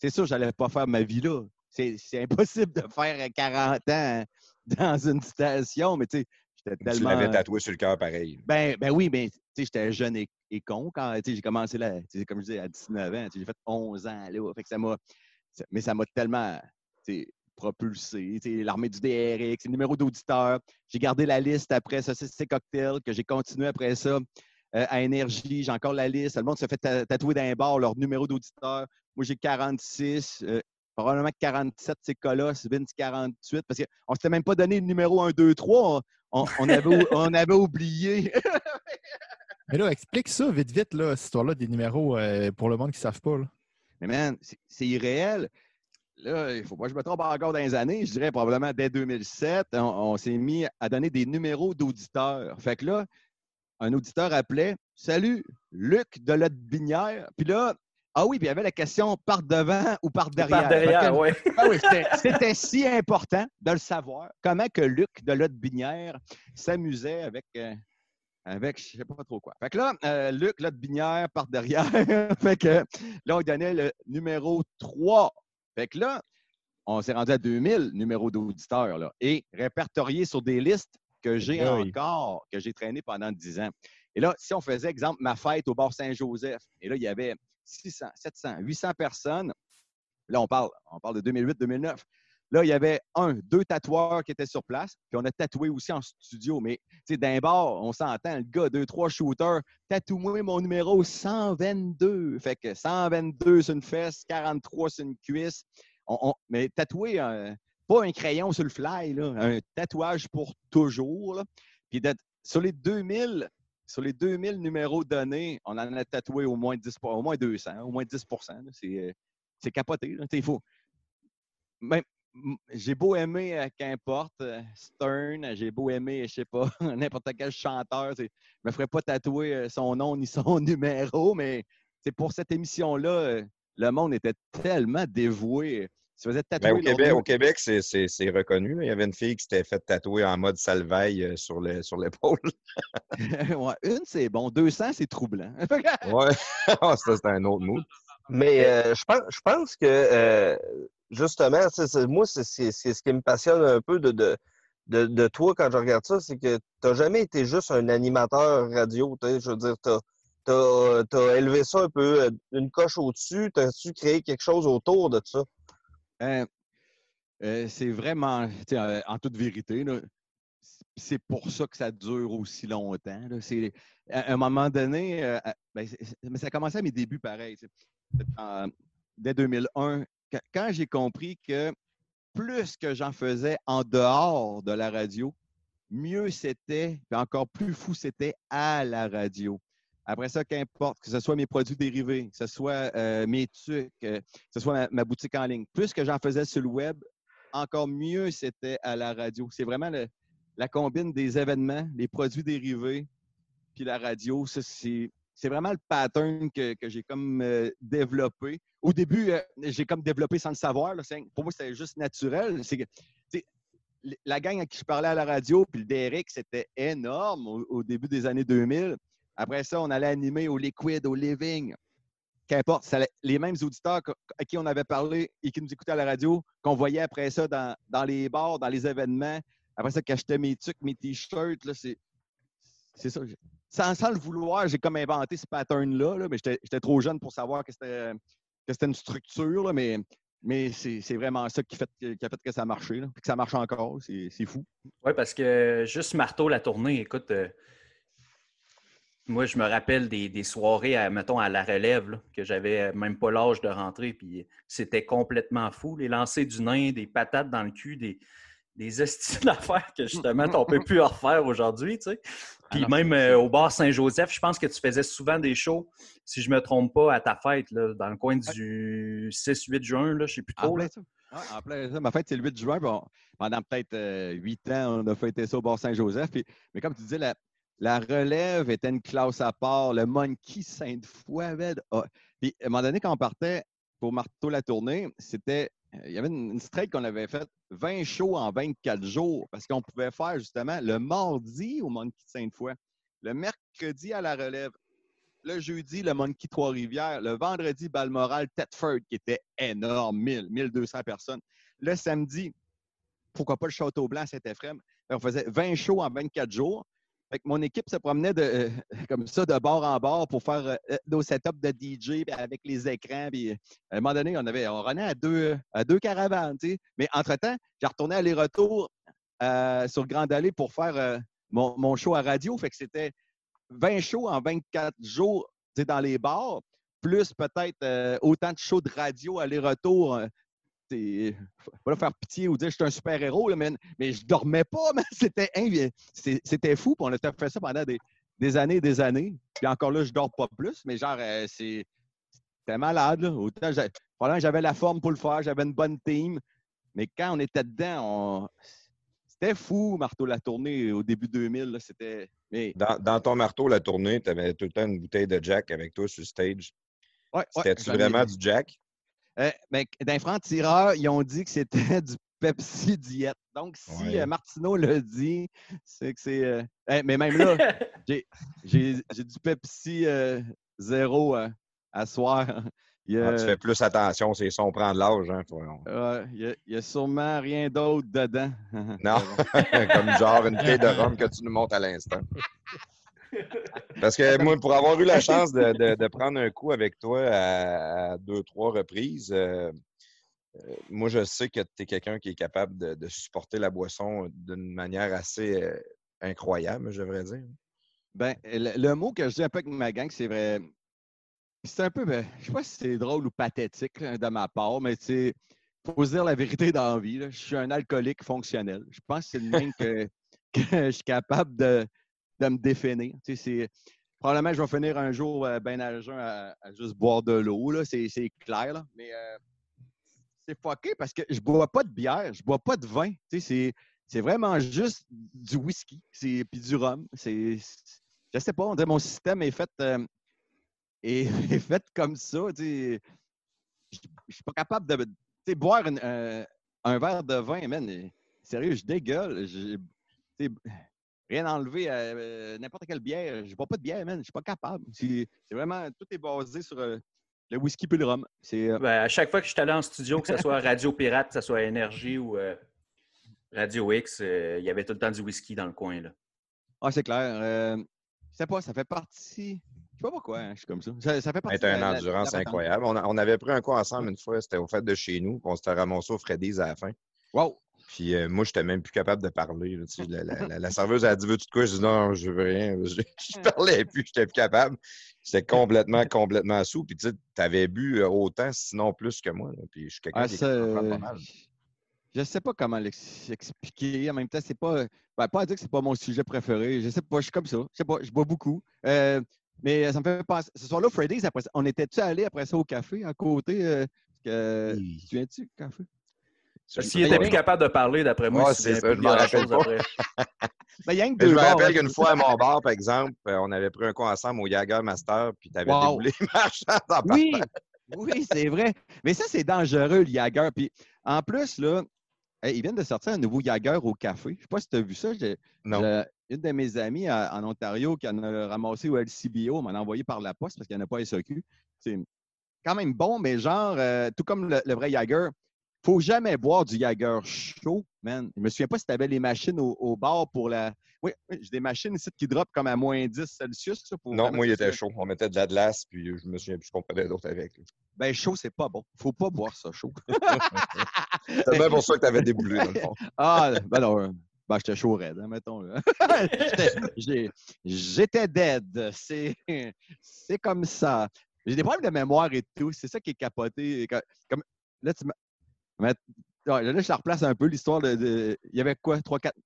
C'est sûr, j'allais pas faire ma vie là. C'est c'est impossible de faire 40 ans dans une station, mais tu sais, j'étais Tu tellement. l'avais tatoué sur le cœur pareil. Ben, ben oui, mais tu sais, j'étais jeune et, et con quand tu j'ai commencé là, tu comme je disais, à 19 ans. tu sais, J'ai fait 11 ans là. Fait que ça m'a. Mais ça m'a tellement tu sais, propulsé. tu sais, L'armée du DRX, le numéro d'auditeur. J'ai gardé la liste après ça, c'est ces cocktails que j'ai continué après ça. euh, à Énergie, j'ai encore la liste. Le monde se fait ta- tatouer d'un bar leur numéro d'auditeur. Moi, j'ai 46. euh, probablement 47, c'est Colosse. Vince, 48. Parce qu'on ne s'était même pas donné le numéro 1, 2, 3. On, on avait, ou- on avait oublié. Mais là, explique ça vite, vite, là, cette histoire-là des numéros euh, pour le monde qui ne savent pas. là. Mais man, c'est- irréel. Là, il ne faut pas que je me trompe encore dans les années. Je dirais probablement dès 2007, on, on s'est mis à donner des numéros d'auditeurs. Fait que là, un auditeur appelait Salut, Luc de Binière. Puis là, ah oui, puis il y avait la question par devant ou par derrière. Par derrière, Fait que- oui. Ah oui, c'était- si important de le savoir. Comment que Luc de Lotte Binière s'amusait avec, euh, avec je sais pas trop quoi. Fait que là, euh, Luc Lotte Binière par derrière. fait que là, on donnait le numéro 3. Fait que là, on s'est rendu à 2000 numéros d'auditeurs là, et répertoriés sur des listes que j'ai encore, que j'ai traînées pendant 10 ans. Et là, si on faisait, exemple, ma fête au bar Saint-Joseph, et là, il y avait 600, 700, 800 personnes. Là, on parle, on parle de 2008-2009. Là, il y avait un, deux tatoueurs qui étaient sur place, puis on a tatoué aussi en studio. Mais, tu sais, d'un bar, on s'entend, le gars, deux, trois shooters, tatoué mon numéro 122. Fait que 122 sur une fesse, 43 sur une cuisse. On- mais tatoué, euh, pas un crayon sur le fly, là, un tatouage pour toujours. Puis sur les 2000, sur les 2000 numéros donnés, on en a tatoué au moins 10 au moins 200, au moins 10 là. C'est euh, c'est capoté. Il faut. Même, j'ai beau aimer, euh, qu'importe, euh, Stern, j'ai beau aimer, je sais pas, n'importe quel chanteur, je me ferais pas tatouer son nom ni son numéro, mais c'est pour cette émission-là, le monde était tellement dévoué. Il se faisait Ben, tatouer. au, Québec, au Québec, c'est- c'est c'est reconnu. Il y avait une fille qui s'était faite tatouer en mode salvaille euh, sur le- sur l'épaule. Ouais, une, c'est bon. 200, c'est troublant. ouais, Ah, ça, c'était un autre mot. Mais euh, je, pense, je pense que, euh, justement, c'est- c'est- moi, c'est c'est- c'est ce qui me passionne un peu de, de, de, de toi quand je regarde ça, c'est que tu n'as jamais été juste un animateur radio. tu sais, Je veux dire, tu as, élevé ça un peu euh, une coche au-dessus. T'as-tu créé quelque chose autour de ça? Euh, c'est vraiment, en toute vérité, c'est pour ça que ça dure aussi longtemps. à un moment donné, ben, mais ça a commencé à mes débuts pareil. dès 2001, quand- quand j'ai compris que plus que j'en faisais en dehors de la radio, mieux c'était, puis encore plus fou c'était à la radio. Après ça, qu'importe, que ce soit mes produits dérivés, que ce soit euh, mes trucs, euh, que ce soit ma, boutique en ligne, plus que j'en faisais sur le web, encore mieux c'était à la radio. C'est vraiment la combine des événements, les produits dérivés, puis la radio. C'est vraiment le pattern que, j'ai comme euh, développé. Au début, j'ai comme développé sans le savoir. Pour moi, c'était juste naturel. C'est la gang à qui je parlais à la radio, puis le DRX, c'était énorme au début des années 2000. Après ça, on allait animer au Liquid, au Living. Qu'importe, allait- les mêmes auditeurs à qui on avait parlé et qui nous écoutaient à la radio, qu'on voyait après ça dans, les bars, dans les événements. Après ça, qu'achetais mes trucs, mes t-shirts, c'est c'est ça. Sans, le vouloir, j'ai comme inventé ce pattern-là, là, mais j'étais j'étais trop jeune pour savoir que c'était que c'était une structure, mais, c'est c'est vraiment ça qui, a fait que ça marchait, là, puis que ça marche encore. C'est c'est fou. Oui, parce que juste marteau la tournée, écoute, euh, moi, je me rappelle des, des soirées, à, mettons, à la relève, là, que j'avais même pas l'âge de rentrer, puis c'était complètement fou. Les lancers du nain, des patates dans le cul, des, des estimes d'affaires que justement, on ne peut plus refaire aujourd'hui, tu sais. Puis Ah non, même euh, au bar Saint-Joseph, je pense que tu faisais souvent des shows, si je me trompe pas, à ta fête, là, dans le coin du 6-8 juin, là, je sais plus En trop. là. en plein ça. Ma fête, c'est le 8 juin. puis on- pendant peut-être euh, huit ans, on a fêté ça au Bord Saint-Joseph. Puis- Mais comme tu disais, la, la relève était une classe à part. Le Monkey Sainte-Foy. ah. Puis à un moment donné, quand on partait pour Marteau la tournée, c'était. euh, Il y avait une, une qu'on avait faite 20 shows en 24 jours parce qu'on pouvait faire justement le mardi au Monkey Sainte-Foy, le mercredi à la relève, le jeudi, le Monkey Trois-Rivières. Le vendredi, Balmoral, Thetford, qui était énorme, 1000, 1200 personnes. Le samedi, pourquoi pas le Château-Blanc à Saint-Ephrem. On faisait 20 shows en 24 jours. Fait que mon équipe se promenait de, euh, comme ça de bord en bord pour faire euh, nos setups de DJ avec les écrans. Puis, euh, à un moment donné, on avait on renait à deux, à deux caravanes. Mais entre-temps, j'ai retourné aller-retour euh, sur Grande Allée pour faire euh, mon, mon show à radio. Fait que c'était 20 shows en 24 jours dans les bars, plus peut-être euh, autant de shows de radio aller-retour. Leur faire pitié ou dire je suis un super-héros, mais, mais je dormais pas, mais c'était c'était fou. puis on a fait ça pendant des, des années et des années. Puis encore là, je dors pas plus, mais genre, euh, c'est c'était malade. Là. Autant j'avais la forme pour le faire, j'avais une bonne team. Mais quand on était dedans, on- c'était fou, Marteau la tournée au début 2000. là, C'était. Mais Dans, dans ton marteau, la tournée, tu avais tout le temps une bouteille de Jack avec toi sur stage. ouais, ouais, C'était-tu ai- vraiment du Jack? Euh, ben, d'un franc tireur, ils ont dit que c'était du Pepsi diète. Donc, si Ouais. euh, Martineau le dit, c'est que c'est. euh, mais même là, j'ai du Pepsi euh, zéro à soir. Il Ah, tu fais plus attention, c'est ça, on prend de l'âge. Hein, ouais, il y a- a sûrement rien d'autre dedans. Non, comme genre une bouteille de rhum que tu nous montres à l'instant. Parce que moi, pour avoir eu la chance de, prendre un coup avec toi à, deux, trois reprises, euh, euh, moi, je sais que tu es quelqu'un qui est capable de, supporter la boisson d'une manière assez euh, incroyable, je devrais dire. Ben, le, mot que je dis un peu avec ma gang, c'est vrai. C'est un peu, ben, je sais pas si c'est drôle ou pathétique de ma part, mais c'est faut dire la vérité dans la vie. Je suis un alcoolique fonctionnel. Je pense que c'est le même que je suis capable de, de me définir. Tu sais, probablement, je vais finir un jour euh, ben à à, juste boire de l'eau. C'est clair. là. Mais euh, c'est fucké parce que je bois pas de bière, je bois pas de vin. Tu sais, c'est vraiment juste du whisky puis du rhum. C'est, je sais pas, mon système est fait, euh, est, est fait comme ça. tu sais. Je je suis pas capable de tu sais, boire un, verre de vin, man. Sérieux, je dégueule. Je, rien enlevé à euh, n'importe quelle bière. Je bois pas de bière, man. Je suis pas capable. C'est vraiment, tout est basé sur euh, le whisky puis le rhum. C'est, euh, Ben, à chaque fois que je suis allé en studio, que ce soit Radio Pirate, que ce soit Énergie ou euh, Radio X, euh, il y avait tout le temps du whisky dans le coin. Là. Ah, c'est clair. Euh, je sais pas, ça fait partie. Je sais pas pourquoi hein, je suis comme ça. Ça, ça fait partie. C'est de une la- endurance la incroyable. On, a- on avait pris un coup ensemble une fois, c'était au fait de chez nous, on s'était ramassé au Freddy's à la fin. Wow! Puis euh, moi, je n'étais même plus capable de parler. là, sais. la, la- la- la serveuse a dit Veux-tu de quoi? Je dis Non, je veux rien. Je, je parlais plus, je n'étais plus capable. J'étais complètement, complètement sous. Puis tu avais bu euh, autant, sinon plus que moi. là. Puis je suis quelqu'un Ah, qui comprend pas mal. Je sais pas comment l'ex- expliquer. En même temps, c'est pas. Ben, pas à dire que c'est pas mon sujet préféré. Je sais pas, je suis comme ça. Je sais pas, je bois beaucoup. Euh, mais ça me fait penser. Ce soir-là, Freddy's, après ça, on était-tu allé après ça au café à côté? Euh, que, Oui. Tu viens-tu, café? S'il était plus capable de parler, d'après moi, Ouais, c'est ça, je de m'en rappelle après. Ben, il y a que Mais deux je me rappelle qu'une fois à mon bar, par exemple, euh, on avait pris un coup ensemble au Jager Master, puis tu avais Wow. déboulé marchand en Oui, oui, c'est vrai. Mais ça, c'est dangereux, le Jagger. Puis en plus, là, hey, ils viennent de sortir un nouveau Jagger au café. Je sais pas si tu as vu ça. Non. j'ai- une de mes amies à- en Ontario qui en a ramassé au LCBO, m'en a envoyé par la poste parce qu'il n'y en a pas à SAQ. C'est quand même bon, mais genre, euh, tout comme le, le vrai Jagger, faut jamais boire du Jagger chaud, man. Je me souviens pas si tu avais les machines au, au bar pour la. Oui, oui, j'ai des machines ici qui drop comme à moins 10 Celsius. ça, pour Non, moi, il était chaud. On mettait de la glace, puis je me souviens plus qu'on prenait d'autre avec. là. Ben, chaud, c'est pas bon. Faut pas boire ça chaud. C'est bien pour ça que tu avais déboulé, dans le fond. Ah, ben non, euh, ben, j'étais chaud raide, hein, mettons. J'étais- dead. C'est comme ça. J'ai des problèmes de mémoire et tout. C'est ça qui est capoté. Comme, là, tu mais- là, je la replace un peu l'histoire de, de- Il y avait quoi? Trois, quatre.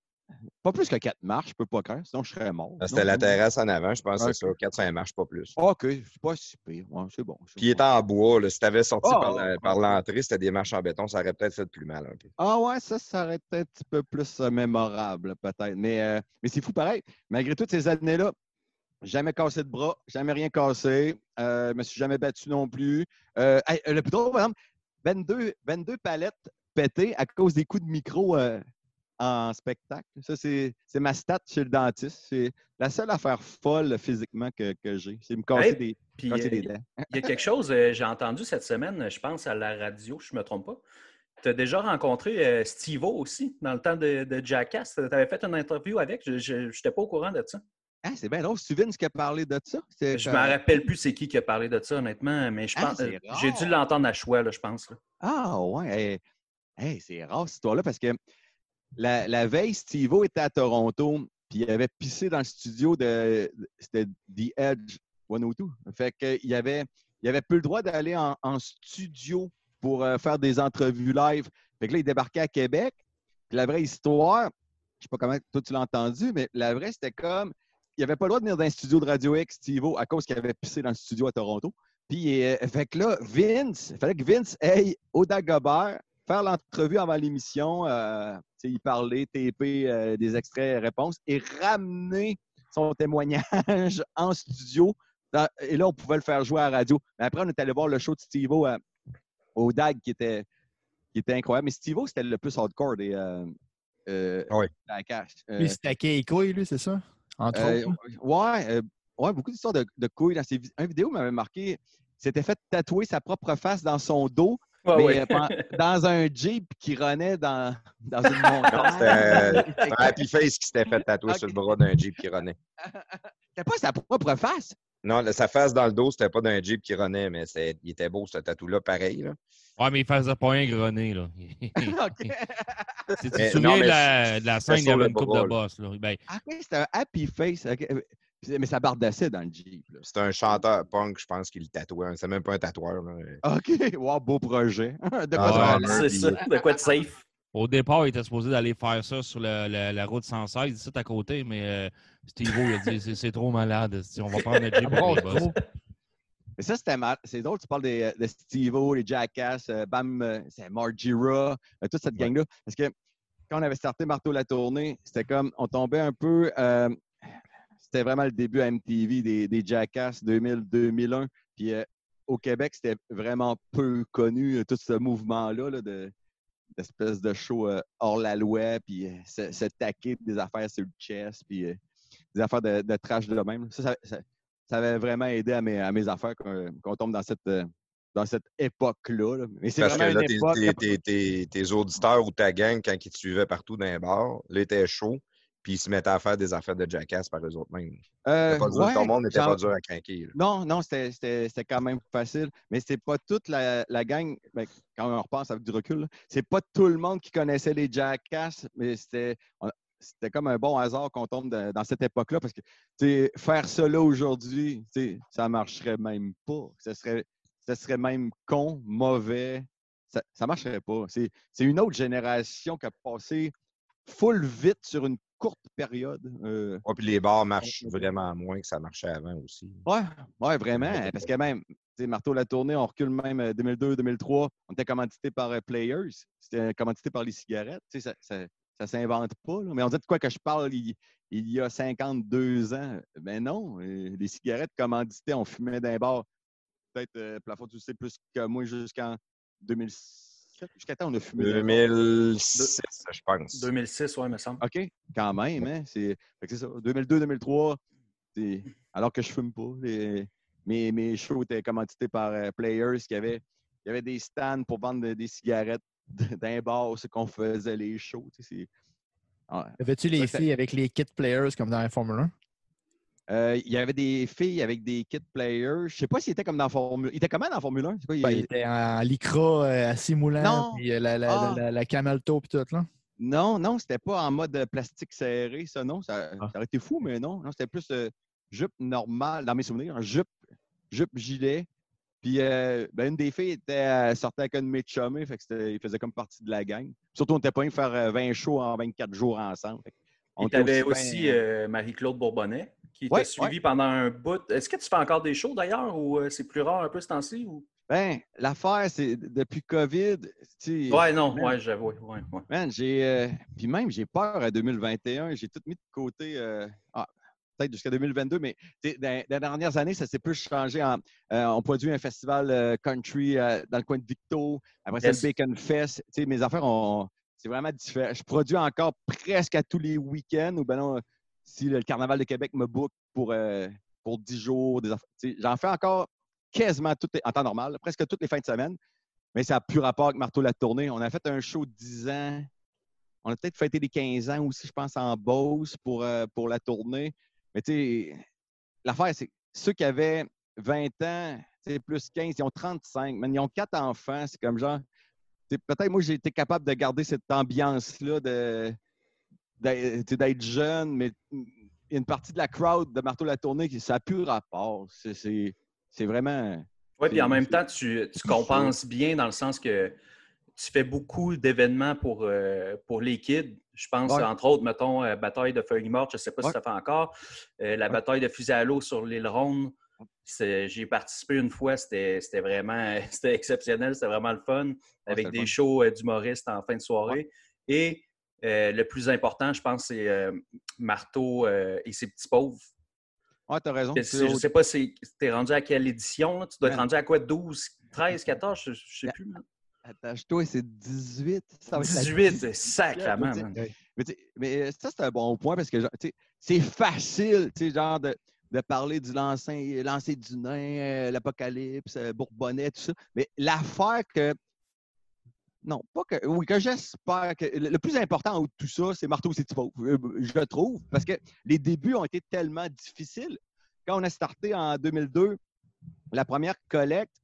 Pas plus que quatre marches, je peux pas craindre, sinon je serais mort. Ah, C'était la terrasse en avant, je pense que c'est ça. 4-5 marches, pas plus. OK, c'est pas si pire. Ouais, c'est bon. Puis il était en bois. Là. Si tu avais sorti Ah, par ah, par ah. l'entrée, c'était des marches en béton, ça aurait peut-être fait plus mal un peu. Ah ouais, ça, ça aurait été un petit peu plus euh, mémorable, peut-être. Mais, euh, mais c'est fou pareil. Malgré toutes ces années-là, jamais cassé de bras, jamais rien cassé. Euh, me suis jamais battu non plus. Euh, le plus drôle, par exemple, 22, 22 palettes pétées à cause des coups de micro euh, en spectacle. Ça, c'est ma stat chez le dentiste. C'est la seule affaire folle physiquement que, que j'ai. C'est me casser Hey, des, Puis, casser euh, des dents. Il y a quelque chose, euh, j'ai entendu cette semaine, je pense à la radio, je ne me trompe pas. Tu as déjà rencontré euh, Steve-O aussi, dans le temps de, de Jackass? Tu avais fait une interview avec, je n'étais pas au courant de ça. Ah, c'est bien drôle. Vince qui a parlé de ça. Je ne me rappelle plus c'est qui qui a parlé de ça, honnêtement, mais je Ah, pense euh, j'ai dû l'entendre à choix, là, je pense. là. Ah ouais, hey, hey, c'est rare cette histoire-là parce que la, la veille, Steve-O était à Toronto, puis il avait pissé dans le studio de c'était The Edge 102. Fait qu'il avait, il avait plus le droit d'aller en, en studio pour euh, faire des entrevues live. Fait que là, il débarquait à Québec. Puis la vraie histoire, je sais pas comment toi tu l'as entendu, mais la vraie, c'était comme il avait pas le droit de venir dans un studio de Radio X, Steve-O, à cause qu'il avait pissé dans le studio à Toronto. Puis, euh, fait que là, Vince, il fallait que Vince aille au Dagobert faire l'entrevue avant l'émission, euh, tu sais, y parler, TP euh, des extraits réponses et ramener son témoignage en studio. Dans- et là, on pouvait le faire jouer à la radio. Mais après, on est allé voir le show de Steve-O à- au DAG qui était, qui était incroyable. Mais Steve-O, c'était le plus hardcore des euh, euh, Oui. Jackass. Euh, Lui, c'était lui, c'est ça? Entre euh, autres. ouais, euh, ouais, beaucoup d'histoires de, de couilles. Dans ses vid- un vidéo m'avait marqué, il s'était fait tatouer sa propre face dans son dos, Ouais, mais ouais. euh, dans un Jeep qui renait dans, dans une montagne. c'était Happy Face qui s'était fait tatouer sur le bras d'un Jeep qui renait. C'était pas sa propre face. Non, là, sa face dans le dos, c'était pas d'un Jeep qui renait, mais c'est- il était beau, ce tatou-là, pareil. Là. Ouais, mais il faisait pas un grené, là. OK. Si tu te souviens non, de la, de la scène, il y avait le une coupe de boss, là. Ben, Ah, ok, c'était un happy face. ok. Mais ça bardassait dans le Jeep. C'était un chanteur punk, je pense, qui le tatouait. C'est même pas un tatoueur. Là. OK. Wow, beau projet. De quoi Ah? C'est ça, de quoi de safe? au départ, il était supposé d'aller faire ça sur le- le- la route 116, ici à côté, mais euh, Steve-O, il a dit c'est- trop malade. si On va prendre notre Jeep Bon, pour les boss. Mais ça, c'était mal. C'est drôle, tu parles des, de Steve-O, les Jackass, euh, Bam, euh, c'est Margie Raw, euh, toute cette gang-là. Parce que quand on avait starté Marteau la tournée, c'était comme, on tombait un peu, euh, c'était vraiment le début à MTV des, des Jackass 2000-2001. Puis euh, au Québec, c'était vraiment peu connu, euh, tout ce mouvement-là là, de d'espèce de show euh, hors la loi, puis euh, se, se taquer des affaires sur le chest, puis euh, des affaires de, de trash de même. Ça, ça, ça- ça avait vraiment aidé à mes, à mes affaires qu'on qu'on tombe dans cette, euh, dans cette époque-là. là. Mais c'est Parce que vraiment là, une tes, époque. tes- auditeurs ou ta gang, quand ils te suivaient partout dans les bars, là, étaient chauds. puis ils se mettaient à faire des affaires de jackass par eux autres mêmes. Euh, pas dur, ouais, ton monde n'était pas dur à craquer. Non, non, c'était- quand même facile. Mais c'était pas toute la, la gang. ben, quand on repense avec du recul, c'est pas tout le monde qui connaissait les Jackass, mais c'était on- c'était comme un bon hasard qu'on tombe dans, dans cette époque-là parce que faire là aujourd'hui, ça marcherait même pas. Ça serait, ça serait même con, mauvais. Ça, ça marcherait pas. C'est une autre génération qui a passé full vite sur une courte période. Euh, Ouais, puis les bars marchent vraiment moins que ça marchait avant aussi. Ouais, ouais, vraiment. Parce que même, Marteau la tournée, on recule même 2002-2003, on était commandité par euh, Players, c'était commandité par les cigarettes. Ça, ça, ça s'invente pas. là. Mais on dit de quoi que je parle il, il y a 52 ans. Ben non, euh, les cigarettes commanditées, on fumait d'un bar. Peut-être, euh, plafond, tu sais, plus que moi jusqu'en 2007. Jusqu'à temps, on a fumé. d'un bar. 2006, je pense. 2006, oui, me semble. OK, quand même, hein? C'est ça. 2002-2003, c'est- alors que je fume pas. les- mes, mes shows étaient commandités par euh, Players qui avait, il y avait des stands pour vendre de- des cigarettes d'un bar, c'est qu'on faisait les shows. tu sais, c'est- Avais-tu les ça- filles avec les kit players comme dans la Formule 1? euh, il y avait des filles avec des kits players. Je sais pas s'ils étaient comme dans Formule. Ils étaient comment dans Formule 1? C'est quoi, il- Ben, il était en lycra euh, assis moulant, Non. puis euh, la, la, Ah. la, la camel toe, puis tout, là. Non, non, c'était pas en mode euh, plastique serré, ça, non. Ça, Ah. ça aurait été fou, mais non. Non, c'était plus euh, jupe normale, dans mes souvenirs, jupe, jupe gilet. Puis euh, ben, une des filles était, euh, sortait avec un de mes chumés, fait que il faisait comme partie de la gang. Surtout, on n'était pas venu faire euh, 20 shows en 24 jours ensemble. Qu'on Et bien- aussi euh, Marie-Claude Bourbonnais qui t'a suivi ouais. pendant un bout. Est-ce que tu fais encore des shows d'ailleurs ou euh, c'est plus rare un peu ce temps-ci? Ou... Ben, l'affaire, c'est depuis COVID, Ouais, non, man, ouais, j'avoue. Ouais, ouais. Man, j'ai. euh, puis même, j'ai peur à 2021. J'ai tout mis de côté. euh, ah, peut-être jusqu'à 2022, mais dans, les dernières années, ça s'est plus changé. En, euh, on produit un festival euh, country euh, dans le coin de Victo. Après, Yes. c'est le Bacon Fest. Mes affaires, ont- c'est vraiment différent. Je produis encore presque à tous les week-ends. Ou ben non, si le Carnaval de Québec me book pour, pour 10 jours, des J'en fais encore quasiment toutes les- en temps normal, presque toutes les fins de semaine. Mais ça n'a plus rapport avec Marteau la tournée. On a fait un show de 10 ans. On a peut-être fêté les 15 ans aussi, je pense, en Beauce pour, euh, pour la tournée. Mais tu sais, l'affaire, c'est ceux qui avaient 20 ans, plus 15, ils ont 35. Man, ils ont quatre enfants. C'est comme genre. Peut-être moi, j'ai été capable de garder cette ambiance-là de d'être jeune, mais il y a une partie de la crowd de Marteau la tournée qui ça n'a plus rapport. C'est- vraiment. Oui, puis en même temps, tu, tu compenses bien dans le sens que tu fais beaucoup d'événements pour, euh, pour les kids. Je pense, Ouais. entre autres, mettons, euh, bataille de feuilles mortes, je ne sais pas Ouais. si ça fait encore. Euh, la Ouais. bataille de fusil à l'eau sur l'île Ronde. J'y ai participé une fois, c'était vraiment c'était exceptionnel, c'était vraiment le fun, avec des shows d'humoristes en fin de soirée. Et le plus important, je pense, c'est Marteau et ses petits pauvres. Ouais, t'as raison. Je ne sais pas si tu es rendu à quelle édition. là? Tu dois être rendu à quoi? 12, 13, 14? Je ne sais plus. Attache-toi, c'est 18. Ça va être la 18, c'est sacrément. Mais, mais euh, ça, c'est un bon point parce que c'est facile, tu sais, genre, de, de parler du lancer, lancer du nain, euh, l'apocalypse, euh, Bourbonnais, tout ça. Mais l'affaire que. Non, pas que. Oui, que j'espère que. Le, le plus important de tout ça, c'est Marteau c'est euh, je trouve, parce que les débuts ont été tellement difficiles. Quand on a starté en 2002, la première collecte,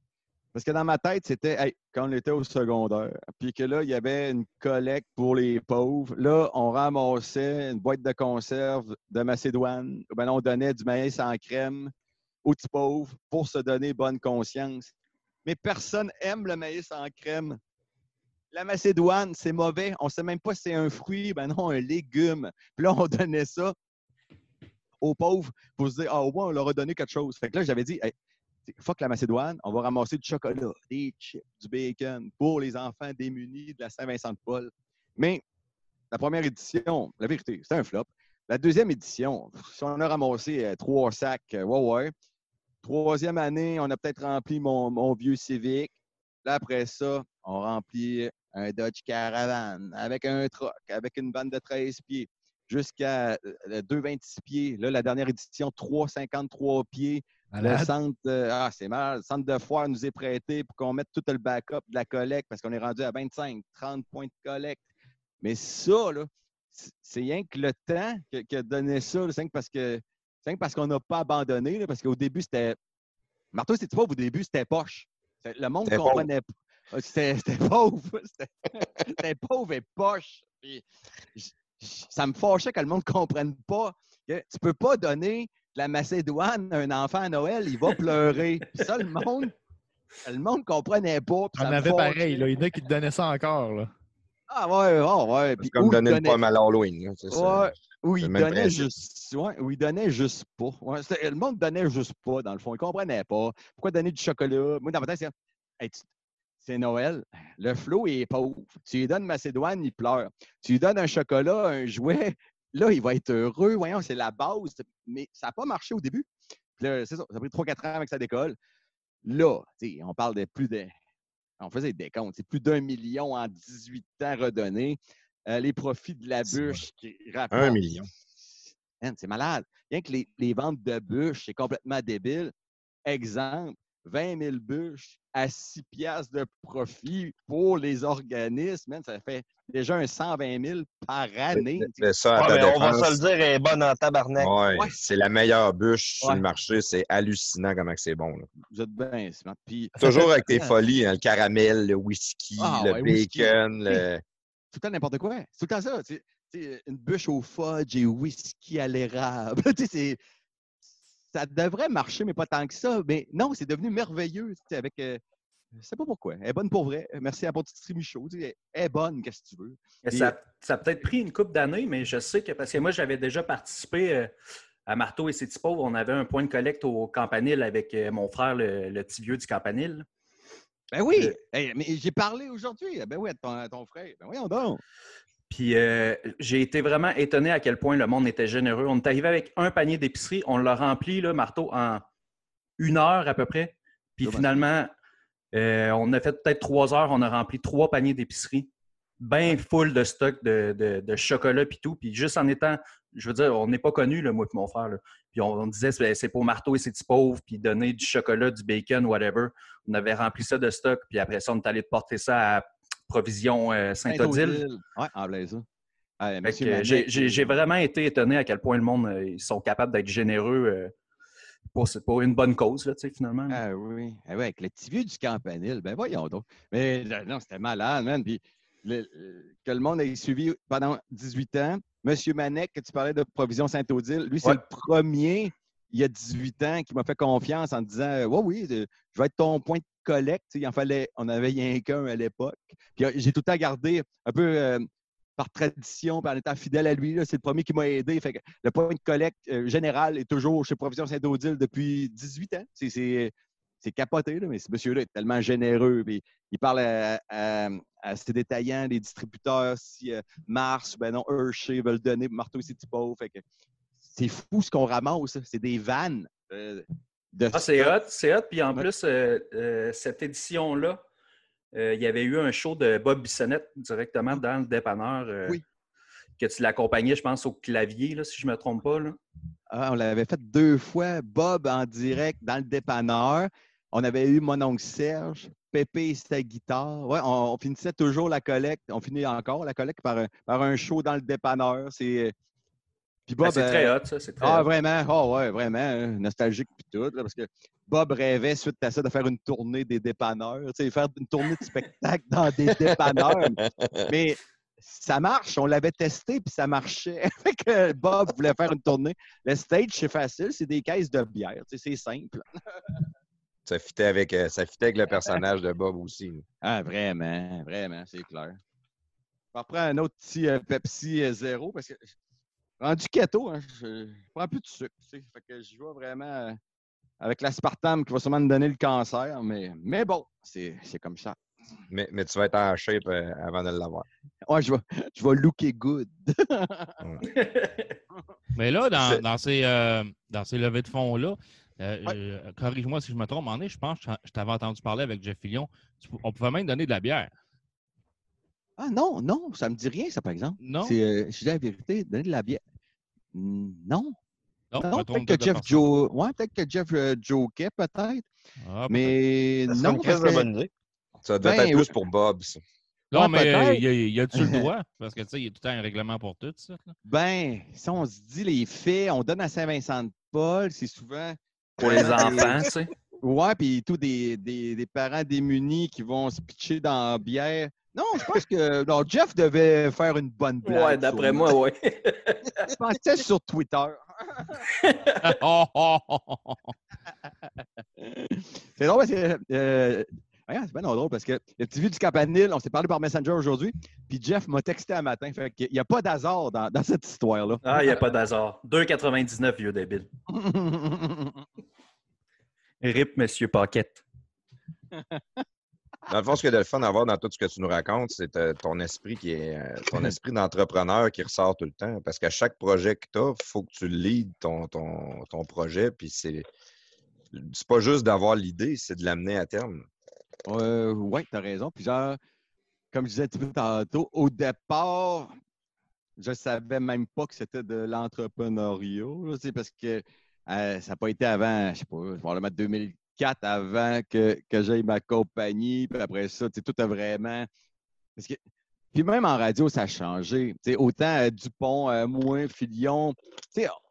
parce que dans ma tête, c'était hey, quand on était au secondaire, puis que là, il y avait une collecte pour les pauvres. Là, on ramassait une boîte de conserve de Macédoine. Ben on donnait du maïs en crème aux petits pauvres pour se donner bonne conscience. Mais personne aime le maïs en crème. La Macédoine, c'est mauvais. On ne sait même pas si c'est un fruit, ben non, un légume. Puis là, on donnait ça aux pauvres pour se dire, ah, au moins, on leur a donné quelque chose. Fait que là, j'avais dit, Hey, fuck la Macédoine, on va ramasser du chocolat, des chips, du bacon pour les enfants démunis de la Saint-Vincent-de-Paul. Mais la première édition, la vérité, c'était un flop. La deuxième édition, si on a ramassé euh, trois sacs, euh. Troisième année, on a peut-être rempli mon, vieux Civic. Là, après ça, on remplit un Dodge Caravan avec un truck, avec une vanne de 13 pieds, jusqu'à euh, 2,26 pieds. Là, la dernière édition, 3,53 pieds. Le centre, euh, ah, c'est mal. Le centre de foire nous est prêté pour qu'on mette tout le backup de la collecte parce qu'on est rendu à 25, 30 points de collecte. Mais ça, là, c'est- rien que le temps que- qui a donné ça. C'est rien que parce que c'est rien que parce qu'on n'a pas abandonné. là, parce qu'au début, c'était. Marteau, c'est pas au début, c'était poche. Le monde C'était comprenait pas. Ah, C'était c'était pauvre. C'était c'était pauvre et poche. Puis, ça me fâchait que le monde ne comprenne pas que tu peux pas donner la Macédoine un enfant à Noël, il va pleurer. Puis ça, le monde, le monde ne comprenait pas. On avait pareil. Là. Il y en a qui te donnaient ça encore. Là. Ah ouais, ouais, ouais. C'est comme donner le donnait- pomme à l'Halloween. Ouais, ou il donnait juste. Ouais, ou il donnait juste pas. Ouais, le monde donnait juste pas, dans le fond. Il comprenait pas. Pourquoi donner du chocolat? Moi, dans ma tête, c'est Hey, c'est Noël. Le flot est pauvre. Tu lui donnes Macédoine, il pleure. Tu lui donnes un chocolat, un jouet. Là, il va être heureux. Voyons, c'est la base. Mais ça n'a pas marché au début. Puis là, c'est ça. Ça a pris 3-4 ans avec sa décolle. Là, on parle de plus de. On faisait des comptes. C'est plus d'un million en 18 ans redonnés. Euh, les profits de la bûche qui Un rapportent. million. Man, c'est malade. Rien que les, les ventes de bûches, c'est complètement débile. Exemple, 20 000 bûches à 6 piastres de profit pour les organismes. Man, ça fait déjà un 120 000 par année. Mais ça, Ouais, mais on va se le dire, elle est bonne en tabarnak. ouais, Ouais. c'est la meilleure bûche sur le marché. C'est hallucinant comment que c'est bon. là. Vous êtes bien smart. Puis, Toujours avec tes folies, hein, le caramel, le whisky, Ah, le ouais, whisky. bacon. le- tout le temps n'importe quoi. C'est tout le temps ça. tu sais. Tu sais, une bûche au fudge et whisky à l'érable. Tu sais, c'est- ça devrait marcher, mais pas tant que ça. Mais non, c'est devenu merveilleux avec. euh, je sais pas pourquoi. Elle est bonne pour vrai. Merci à la patisserie Michaud. Elle est bonne, qu'est-ce que tu veux? Et- Ça, ça a peut-être pris une couple d'années, mais je sais que parce que moi, j'avais déjà participé euh, à Marteau et ses petits pauvres. On avait un point de collecte au Campanile avec euh, mon frère, le, le petit vieux du Campanile. Ben oui, Euh, Hey, mais j'ai parlé aujourd'hui. Ben oui, à ton, à ton frère. Ben voyons donc. Puis euh, j'ai été vraiment étonné à quel point le monde était généreux. On est arrivé avec un panier d'épicerie, on l'a rempli, là, Marteau, en une heure à peu près. Puis finalement, euh, on a fait peut-être trois heures, on a rempli trois paniers d'épicerie, bien full de stock de, de- de chocolat puis tout. Puis juste en étant, je veux dire, on n'est pas connus, là, moi et mon frère. là. Puis on, on disait, c'est c'est pour Marteau et petits pauvres, puis donner du chocolat, du bacon, whatever. On avait rempli ça de stock, puis après ça, on est allé porter ça à Provision euh, Saint-Odile. Ouais, en blaise. J'ai vraiment été étonné à quel point le monde euh, ils sont capables d'être généreux euh, pour, une bonne cause, là, finalement. Ah oui. Ah oui, avec le petit vieux du campanile. Ben voyons donc. Mais non, c'était malade, man. Puis le- que le monde ait suivi pendant 18 ans. Monsieur Manek, que tu parlais de Provision Saint-Odile, lui, c'est Ouais. le premier, il y a 18 ans, qui m'a fait confiance en disant oui, de- je vais être ton point de collecte. Il en fallait, on avait rien qu'un à l'époque. Euh, j'ai tout le temps gardé un peu. euh, par tradition, par en étant fidèle à lui, c'est le premier qui m'a aidé. Le point de collecte euh, général est toujours chez Provision Saint-Odile depuis 18 ans. C'est- C'est c'est capoté, mais ce monsieur-là est tellement généreux. il parle à, ses détaillants, les distributeurs, si Mars, ben non, Hershey veulent donner Marteau. Fait que c'est fou ce qu'on ramasse. là. C'est des vannes. Ah, c'est hot, c'est hot. Puis en Ouais. plus, euh, euh, cette édition-là, euh, il y avait eu un show de Bob Bissonnette directement dans le dépanneur. Oui. Que tu l'accompagnais, je pense, au clavier, là, si je ne me trompe pas. Là. Ah, on l'avait fait deux fois, Bob en direct dans le dépanneur. On avait eu mon oncle Serge, Pépé et sa guitare. Ouais, on, on finissait toujours la collecte. On finit encore la collecte par un, par un show dans le dépanneur. C'est. Puis Ben, c'est euh, très hot, ça. C'est très Ah, hot. vraiment? Ah, ouais, vraiment. hein, Nostalgique puis tout. là, parce que Bob rêvait, suite à ça, de faire une tournée des dépanneurs. Tu sais, faire une tournée de spectacle dans des dépanneurs. Mais ça marche. On l'avait testé puis ça marchait. Fait que Bob voulait faire une tournée. Le stage, c'est facile. C'est des caisses de bière. Tu sais, c'est simple. Ça fitait avec, euh, ça fitait avec le personnage de Bob aussi. Ah, vraiment, vraiment, c'est clair. Je reprends un autre petit euh, Pepsi euh, zéro parce que rendu keto, hein, je, je prends plus de sucre. tu sais. Fait que je vois vraiment euh, avec l'aspartame qui va sûrement me donner le cancer. Mais, mais bon, c'est c'est comme ça. Mais, mais tu vas être en shape euh, avant de l'avoir. Ouais, je vais, je vais looker good. Mais là, dans, dans ces, euh, dans ces levées de fonds-là, euh, Ouais. euh, corrige-moi si je me trompe, donné, je pense que je t'avais entendu parler avec Jeff pou- on pouvait même donner de la bière. Ah non, non, ça me dit rien, ça, par exemple. Non? C'est, euh, je dis la vérité, donner de la bière. Non, Non, non me trompe peut-être que Jeff. Joe. Ouais, peut-être que Jeff euh, Joquet, peut-être. Ah, peut-être. Mais Ça non, parce que- bonne idée. Ça doit Ben, être plus pour Bob, ça. Non, Ouais, mais il y a-tu le droit? Parce que, tu sais, il y a tout le temps un règlement pour tout, ça. là. Ben, si on se dit les faits, on donne à Saint-Vincent-de-Paul, c'est souvent. Pour les enfants, tu sais. Ouais, puis tout des, des, des parents démunis qui vont se pitcher dans la bière. Non, je pense que non, Jeff devait faire une bonne blague. Ouais, d'après moi, oui. Je pensais sur Twitter. C'est drôle, parce que, euh, regarde, c'est bien drôle parce que le petit vieux du Campanile, on s'est parlé par Messenger aujourd'hui, puis Jeff m'a texté un matin. Fait qu'il n'y a pas d'hasard dans, dans cette histoire-là. Ah, il n'y a pas d'hasard. 2,99, vieux débile. RIP, Monsieur Paquette. Dans le fond, ce qu'il y a de fun à voir dans tout ce que tu nous racontes, c'est euh, ton esprit qui est euh, ton esprit d'entrepreneur qui ressort tout le temps. Parce qu'à chaque projet que tu as, il faut que tu leads ton, ton, ton projet. Puis c'est pas juste d'avoir l'idée, c'est de l'amener à terme. Euh, oui, tu as raison. Puis genre, comme je disais un petit peu tantôt, au départ, je savais même pas que c'était de l'entrepreneuriat. Parce que ça n'a pas été avant, je sais pas, je vais le mettre 2000 quatre avant que, j'aille ma compagnie. Puis après ça, tout a vraiment. Puis même en radio, ça a changé. Autant euh, Dupont, euh, Mouin,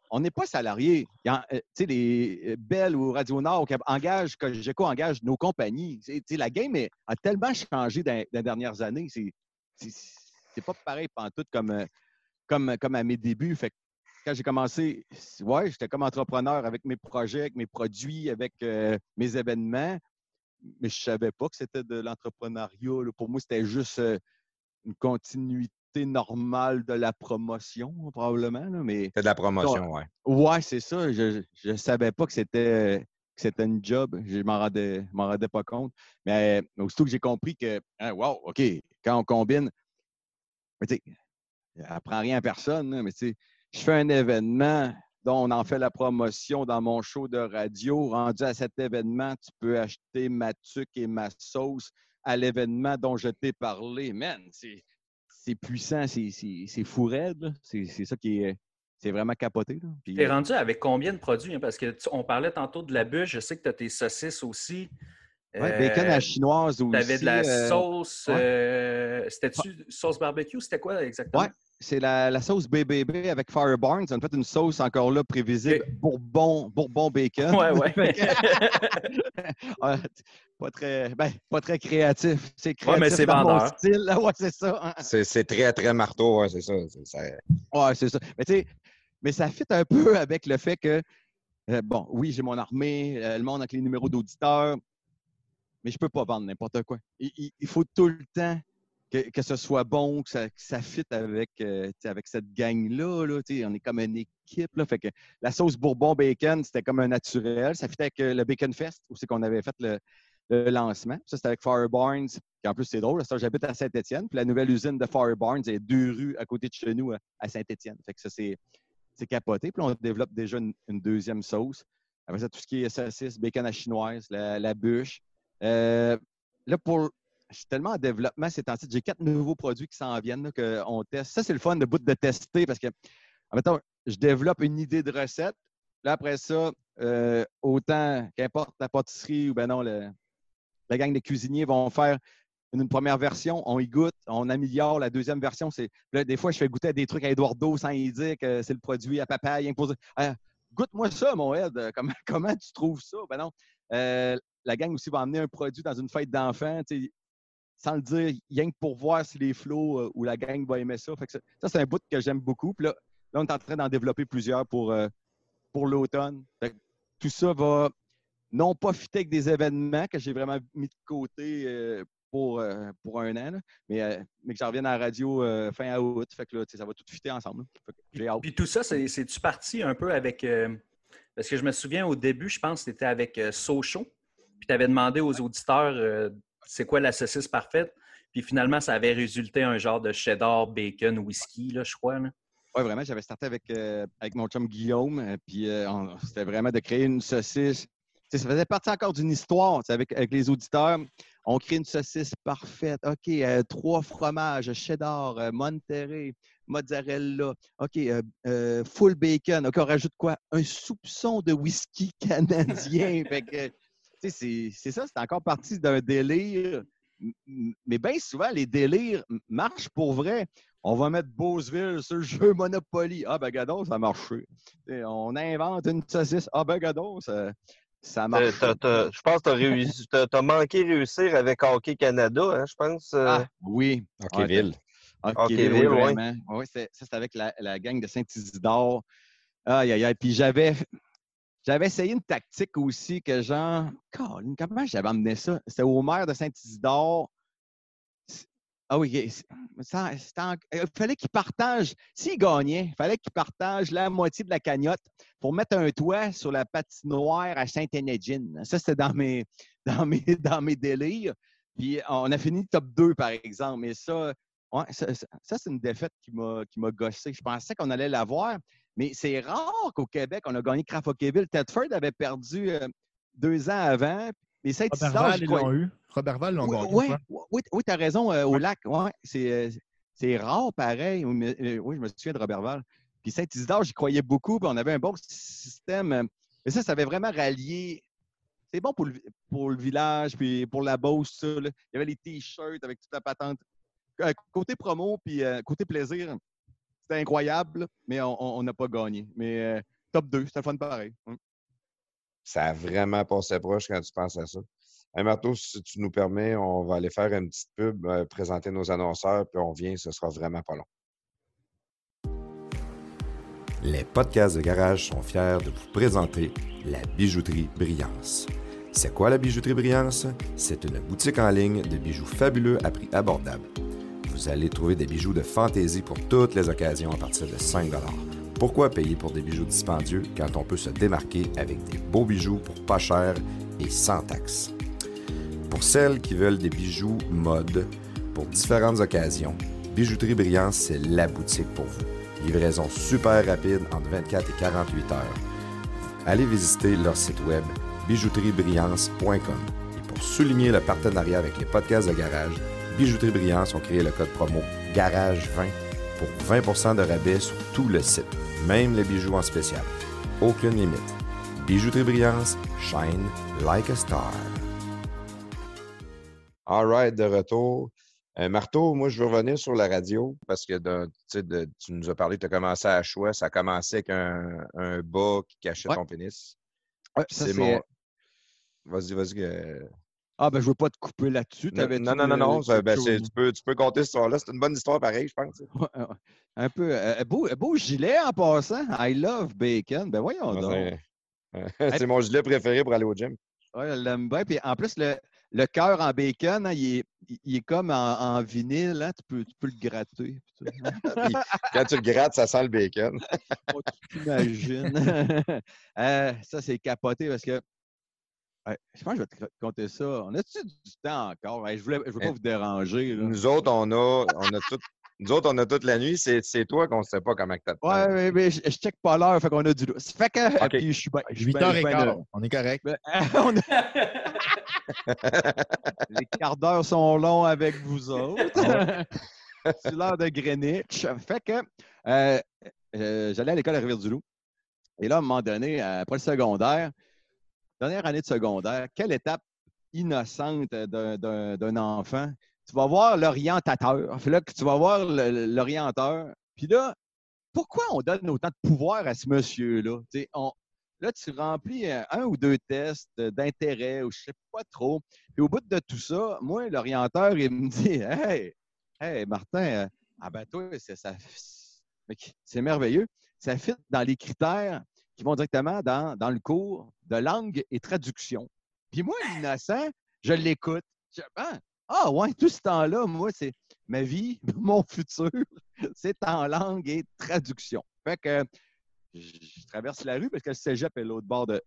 on n'est pas salarié. Euh, les euh, Bell ou Radio Nord qui engagent, Cogeco engage nos compagnies. La game a tellement changé dans, les dernières années. C'est pas pareil pantoute euh, comme, comme, à mes débuts quand j'ai commencé, ouais, j'étais comme entrepreneur avec mes projets, avec mes produits, avec euh, mes événements. Mais je savais pas que c'était de l'entrepreneuriat. Pour moi, c'était juste euh, une continuité normale de la promotion, probablement. là, Mais C'est de la promotion, ouais. Ouais, c'est ça. Je ne savais pas que c'était que c'était une job. Je m'en rendais, rendais pas compte. Mais euh, aussitôt que j'ai compris que, hein, wow, OK, quand on combine, mais tu sais, apprend rien à personne, mais tu sais, je fais un événement dont on en fait la promotion dans mon show de radio. Rendu à cet événement, tu peux acheter ma tuque et ma sauce à l'événement dont je t'ai parlé. Man, c'est puissant, c'est fou raide. C'est ça qui est. C'est vraiment capoté. Puis, T'es rendu avec combien de produits? hein? Parce que tu- on parlait tantôt de la bûche. Je sais que tu as tes saucisses aussi. Ouais, bacon à la chinoise aussi. Tu avais de la euh, sauce. ouais. euh, C'était-tu sauce barbecue? C'était quoi exactement? Ouais. C'est la, la sauce BBB avec Fire Barnes. On a fait une sauce encore là prévisible. Bourbon, Bourbon bacon. Ouais, ouais. Ouais, pas, très, ben, pas très créatif. C'est Ouais, créatif mais c'est vendeur. style. Ouais, c'est ça. C'est c'est très, très marteau, ouais, c'est ça. Ouais, c'est ça. Mais tu sais, mais ça fit un peu avec le fait que, euh, bon, oui, j'ai mon armée, euh, le monde avec les numéros d'auditeurs, mais je peux pas vendre n'importe quoi. Il, faut tout le temps que, que ce soit bon, que ça, que avec, euh, avec cette gang-là. Là, on est comme une équipe. Là, fait que la sauce Bourbon Bacon, c'était comme un naturel. Ça fit avec euh, le Bacon Fest, où c'est qu'on avait fait le, le lancement. Ça, c'était avec Fire Barnes. Puis en plus, c'est drôle. J'habite à Saint-Étienne. Puis la nouvelle usine de Fire Barnes est deux rues à côté de chez nous à- Saint-Étienne. Fait que ça, c'est capoté. Puis on développe déjà une, deuxième sauce. Après ça, tout ce qui est saucisse, bacon à chinoise, la bûche. Euh, là, pour. Suis tellement en développement ces temps-ci. J'ai quatre nouveaux produits qui s'en viennent, qu'on teste. Ça, c'est le fun de bout de tester parce que, en je développe une idée de recette. Là, après ça, euh, autant qu'importe la pâtisserie ou ben non, la gang de cuisiniers vont faire une, première version, on y goûte, on améliore. La deuxième version, c'est. Là, des fois, je fais goûter des trucs à Eduardo sans y dire que c'est le produit à papa. rien que pour dire, Ah, Goûte-moi ça, mon Ed. Euh, Comment, comment tu trouves ça? Ben non. Euh, la gang aussi va emmener un produit dans une fête d'enfants, sans le dire, rien que pour voir si les flots euh, ou la gang va aimer ça. Ça, c'est un bout que j'aime beaucoup. Puis là, là, on est en train d'en développer plusieurs pour, euh, pour l'automne. Tout ça va non pas fitter avec des événements que j'ai vraiment mis de côté euh, pour, pour un an, mais, mais que j'en revienne à la radio fin août. Fait que là, ça va tout fitter ensemble. Puis tout ça, c'est- c'est-tu parti un peu avec. parce que je me souviens au début, je pense que c'était avec Sochaux. Puis tu avais demandé aux auditeurs euh, c'est quoi la saucisse parfaite? Puis finalement, ça avait résulté un genre de cheddar, bacon, whisky, là, je crois. Oui, vraiment, j'avais starté avec, euh, avec mon chum Guillaume, euh, puis euh, c'était vraiment de créer une saucisse. Ça faisait partie encore d'une histoire avec, avec les auditeurs. On crée une saucisse parfaite. OK, trois fromages, cheddar, euh, Monterey, mozzarella. OK, euh, full bacon. OK, on rajoute quoi? Un soupçon de whisky canadien. fait que, c'est c'est ça, c'est encore parti d'un délire Mais bien souvent, les délires marchent pour vrai. On va mettre Beauceville sur le jeu Monopoly. Ah, ben, gadon, ça a marché. Et on invente une saucisse. Ah, ben, gadon, ça, ça marche. Je pense que tu as manqué réussir avec Hockey Canada, hein, je pense. euh. Ah, oui. Hockeyville. Hockeyville, vraiment. Oui, c'est- ça, c'était avec la, la gang de Saint-Isidore. Aïe, aïe, aïe. Puis j'avais, j'avais essayé une tactique aussi que genre, Colin, comment j'avais amené ça? C'était au maire de Saint-Isidore. Ah oui, en- il fallait qu'il partage, s'il gagnait, il fallait qu'il partage la moitié de la cagnotte pour mettre un toit sur la patinoire à Saint-Enedjine. Ça, c'était dans mes, dans, mes, dans mes délires. Puis on a fini top 2, par exemple. Mais ça, ouais, ça, ça- ça, c'est une défaite qui m'a gossé. Je pensais qu'on allait l'avoir, mais c'est rare qu'au Québec, on a gagné Craft Hockeyville. Tedford avait perdu euh, deux ans avant. Mais Saint-Isidore, Robertval, j'y ils l'ont eu. Robertval l'ont oui, gagné. oui, oui, oui, tu as raison, euh, au lac. Ouais, c'est, euh, c'est rare, pareil. Oui, je me souviens de Robertval. Puis Saint-Isidore, j'y croyais beaucoup. Puis on avait un bon système. Mais ça, ça avait vraiment rallié. C'est bon pour le, pour le village, puis pour la Beauce, ça. Il y avait les T-shirts avec toute la patente. Euh, Côté promo, puis euh, côté plaisir, c'était incroyable, mais on n'a pas gagné. Mais euh, top 2, c'était le fun pareil. Hum. Ça a vraiment passé proche quand tu penses à ça. Hey, Marteau, si tu nous permets, on va aller faire une petite pub, euh, présenter nos annonceurs, puis on vient, ce sera vraiment pas long. Les podcasts de garage sont fiers de vous présenter la bijouterie Brillance. C'est quoi la bijouterie Brillance? C'est une boutique en ligne de bijoux fabuleux à prix abordable. Vous allez trouver des bijoux de fantaisie pour toutes les occasions à partir de 5 Pourquoi payer pour des bijoux dispendieux quand on peut se démarquer avec des beaux bijoux pour pas cher et sans taxes? Pour celles qui veulent des bijoux mode pour différentes occasions, Bijouterie Brillance, c'est la boutique pour vous. Livraison super rapide entre 24 et 48 heures. Allez visiter leur site web bijouteriebrillance.com. Et pour souligner le partenariat avec les podcasts de garage, Bijouterie Brillance ont créé le code promo GARAGE20 pour 20% de rabais sur tout le site, même les bijoux en spécial. Aucune limite. Bijouterie Brillance, shine like a star. All right, de retour. Euh, Marteau, moi, je veux revenir sur la radio parce que de- tu sais, de- tu nous as parlé, tu as commencé à choix. Ça a commencé avec un, un bas qui cachait Ouais. ton pénis. Ouais, c'est c'est- mon. Vas-y, vas-y. euh, Ah, ben, je veux pas te couper là-dessus. Non, non, non, non, euh, non, ben, tu, peux, tu peux compter cette histoire-là. C'est une bonne histoire pareil, je pense. Ouais. Un peu. euh, beau, beau gilet en passant. I love bacon. Ben voyons donc. c'est- mon gilet préféré pour aller au gym. Ouais, elle l'aime bien. Puis en plus, le, le cœur en bacon, hein, il, est, il- est comme en, en vinyle. hein, Tu, peux, tu peux le gratter. Puis, quand tu le grattes, ça sent le bacon. Oh, tu t'imagines. Euh, ça, c'est capoté parce que. Je pense que je vais te raconter ça? On a-tu du temps encore? Je ne je veux pas Eh, vous déranger. là. Nous autres, on a, on a tout. Nous autres, on a toute la nuit. C'est c'est toi qu'on ne sait pas comment tu as Ouais, mais, mais je, je check pas l'heure, fait qu'on a du lousse. Fait que, puis je suis bien. je suis bien- je suis bien 8h15. de- On est correct. Ben, on a- Les quarts d'heure sont longs avec vous autres. C'est l'heure de Greenwich. Fait que euh, euh, j'allais à l'école à Rivière-du-Loup. Et là, à un moment donné, après le secondaire, dernière année de secondaire, quelle étape innocente d'un- d'un enfant? Tu vas voir l'orientateur. Tu vas voir l'orienteur. Puis là, pourquoi on donne autant de pouvoir à ce monsieur-là? Là, tu remplis euh, un ou deux tests euh, d'intérêt ou je sais pas trop. Puis au bout de tout ça, moi, l'orienteur, il me dit Hey, hey, Martin, euh, ah ben toi, C'est merveilleux. Ça fit dans les critères qui vont directement dans, dans le cours de langue et traduction. Puis moi, l'innocent, je l'écoute. Je- Ah, ah ouais, tout ce temps-là, moi, c'est ma vie, mon futur, c'est en langue et traduction. Fait que je traverse la rue parce que le cégep est l'autre bord de.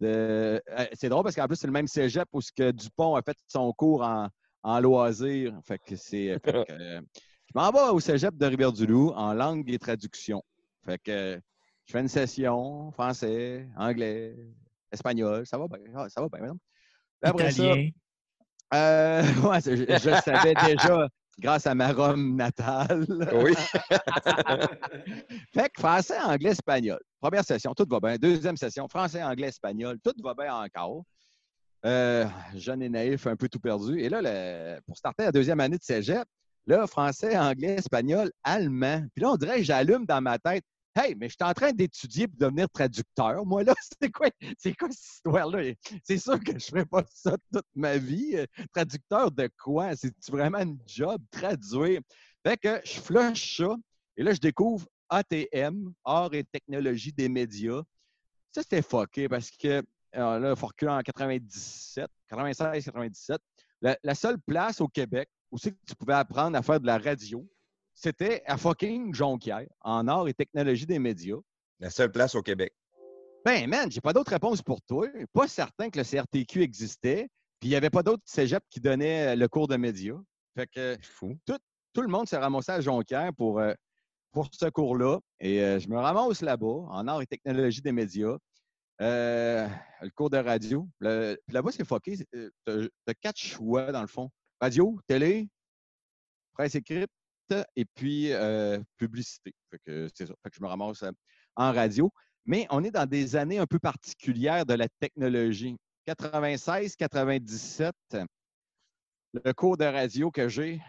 de- euh, c'est drôle parce qu'en plus, c'est le même cégep où ce que Dupont a fait son cours en, en loisir. Fait que c'est. je m'en vais au cégep de Rivière-du-Loup en langue et traduction. Fait que je fais une session français, anglais, espagnol. Ça va bien. Ah, Ça va bien, ça, Italien. euh, ouais, je, je le savais déjà grâce à ma Rome natale. Oui. Fait que français, anglais, espagnol. Première session, tout va bien. Deuxième session, français, anglais, espagnol, tout va bien encore. euh, jeune et naïf, un peu tout perdu. Et là, le- pour starter la deuxième année de cégep, là, français, anglais, espagnol, allemand. Puis là, on dirait que j'allume dans ma tête. Hey, mais je suis en train d'étudier pour devenir traducteur. Moi, là, c'est quoi, c'est quoi cette histoire-là? C'est sûr que je ne ferai pas ça toute ma vie. Euh, Traducteur de quoi? C'est vraiment une job, traduire. Fait que je flush ça. Et là, je découvre ATM, Art et technologie des médias. Ça, c'était fucké parce que alors là, il faut reculer en 97, 96, 97. La, la seule place au Québec où c'est que tu pouvais apprendre à faire de la radio, c'était à fucking Jonquière, en art et technologie des médias. La seule place au Québec. Ben, man, j'ai pas d'autre réponse pour toi. Pas certain que le CRTQ existait, puis il n'y avait pas d'autres cégep qui donnaient le cours de médias. Fait que fou. tout le monde s'est ramassé à Jonquière pour, euh, pour ce cours-là. Et euh, je me ramasse là-bas, en art et technologie des médias. Euh, le cours de radio. Le- puis là-bas, c'est fucké. Tu as quatre choix, dans le fond. Radio, télé, presse écrite et puis euh, publicité. Fait que c'est ça. Fait que je me ramasse en radio. Mais on est dans des années un peu particulières de la technologie. 96-97, le cours de radio que j'ai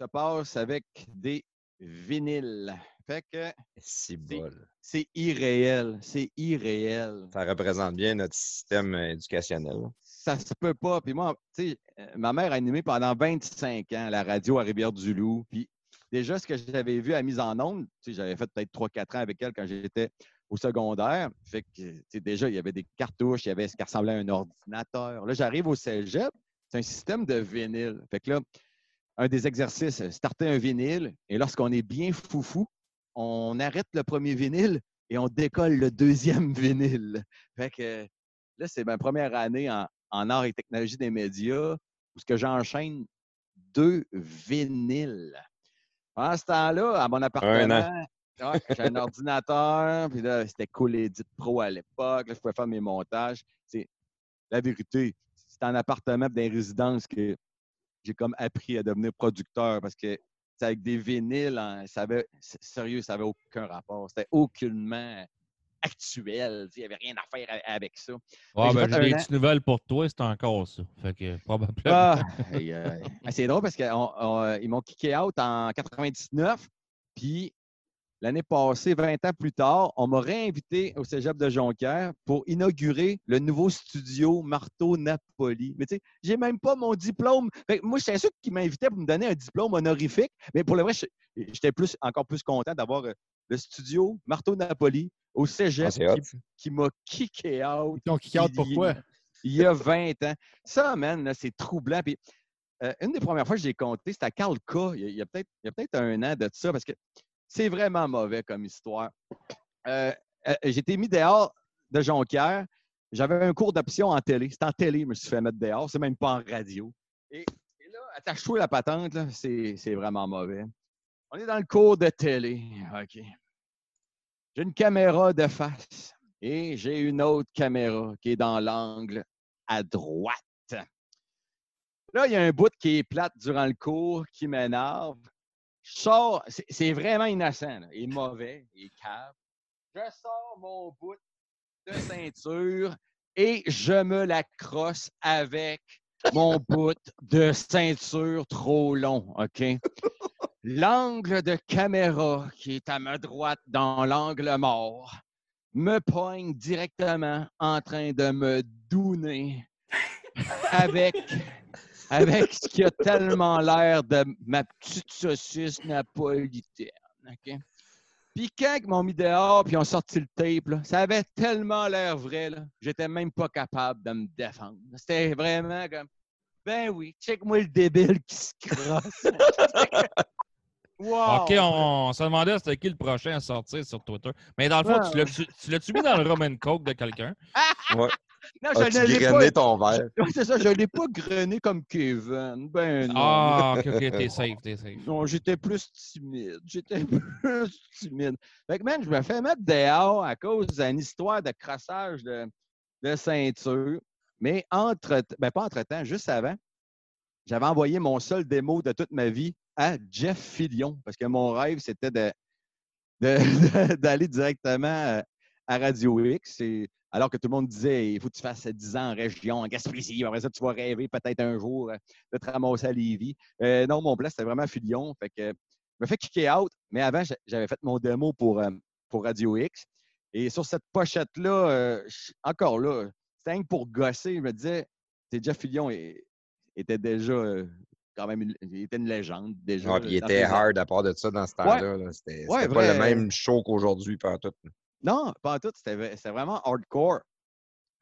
se passe avec des vinyles. Fait que C'est c'est irréel. C'est irréel. Ça représente bien notre système éducationnel. Ça se peut pas. Puis moi, tu sais, ma mère a animé pendant 25 ans la radio à Rivière-du-Loup. Puis déjà, ce que j'avais vu à mise en onde, j'avais fait peut-être 3-4 ans avec elle quand j'étais au secondaire. Fait que, déjà, il y avait des cartouches, il y avait ce qui ressemblait à un ordinateur. Là, j'arrive au cégep, c'est un système de vinyle. Fait que là, un des exercices, starter un vinyle. Et lorsqu'on est bien foufou, on arrête le premier vinyle et on décolle le deuxième vinyle. Fait que là, c'est ma première année en, en art et technologie des médias où ce que j'enchaîne deux vinyles. Pendant ce temps-là, à mon appartement, ouais, j'ai un ordinateur, puis là, c'était Cool Edit Pro à l'époque. Là, je pouvais faire mes montages. C'est la vérité. C'est en appartement, dans les résidences que j'ai comme appris à devenir producteur parce que c'est avec des vinyles, hein, ça avait, sérieux, ça n'avait aucun rapport. C'était aucunement actuel. Il n'y avait rien à faire avec ça. Ouais, j'ai ben, j'ai des an. petites nouvelles pour toi, c'est encore ça. Fait que probablement. Ah, c'est drôle parce qu'ils m'ont kické out en 99, puis l'année passée, 20 ans plus tard, on m'a réinvité au cégep de Jonquière pour inaugurer le nouveau studio Marteau Napoli. Mais tu sais, j'ai même pas mon diplôme. Fait que moi, j'étais sûr qu'ils m'invitaient pour me donner un diplôme honorifique, mais pour le vrai, j'étais plus, encore plus content d'avoir euh, le studio Marteau Napoli au cégep Ah, qui, qui m'a kické out. Ils t'ont kick out il y- pourquoi? Il y a 20 ans. Ça, man, là, c'est troublant. Puis, euh, une des premières fois que j'ai compté, c'était à Carl K. Il y a, il y a peut-être il y a peut-être un an de ça, parce que c'est vraiment mauvais comme histoire. Euh, euh, j'ai été mis dehors de Jonquière. J'avais un cours d'option en télé. C'est en télé, je me suis fait mettre dehors. C'est même pas en radio. Et, et là, attache-toi la patente, là, c'est c'est vraiment mauvais. On est dans le cours de télé. OK. J'ai une caméra de face et j'ai une autre caméra qui est dans l'angle à droite. Là, il y a un bout qui est plate durant le cours, qui m'énerve. Je sors, c'est- vraiment innocent, là, et mauvais, et cave. Je sors mon bout de ceinture et je me la crosse avec mon bout de ceinture trop long, OK? L'angle de caméra qui est à ma droite dans l'angle mort me poigne directement en train de me douner avec, avec ce qui a tellement l'air de ma petite saucisse napolitaine. OK? Puis quand ils m'ont mis dehors puis ils ont sorti le tape, là, ça avait tellement l'air vrai, là, j'étais même pas capable de me défendre. C'était vraiment comme Ben oui, check-moi le débile qui se crosse. wow! OK, on, on se demandait c'était qui le prochain à sortir sur Twitter. Mais dans le fond, Ah. tu l'as-tu tu l'as-tu mis dans le rum and coke de quelqu'un? Non, je ne l'ai pas. ton verre? Ouais, C'est ça, je ne l'ai pas grené comme Kevin. Ben non. Ah, OK, OK, t'es safe, t'es safe. Non, j'étais plus timide. J'étais plus timide. Fait que, man, je me fais mettre dehors à cause d'une histoire de crassage de, de ceinture. Mais entre, ben pas entre-temps, juste avant, j'avais envoyé mon seul démo de toute ma vie à Jeff Fillion parce que mon rêve, c'était de, de- d'aller directement euh, à Radio X. Alors que tout le monde disait il faut que tu fasses 10 ans en région, en Gaspésie. Après ça, tu vas rêver peut-être un jour euh, de te ramasser à Lévis. Euh, non, mon plan, c'était vraiment Filion. Fait que, je me fais kicker out. Mais avant, j'a- j'avais fait mon démo pour, pour Radio X. Et sur cette pochette-là, encore là, c'était pour gosser. Je me disais, c'est Jeff Filion et- était déjà quand même une, il était une légende déjà. Ouais, puis il était hard à part de ça dans ce temps-là. là. C'était Ouais, c'était pas le même show qu'aujourd'hui, par tout. Non, pas en tout. C'était vraiment hardcore.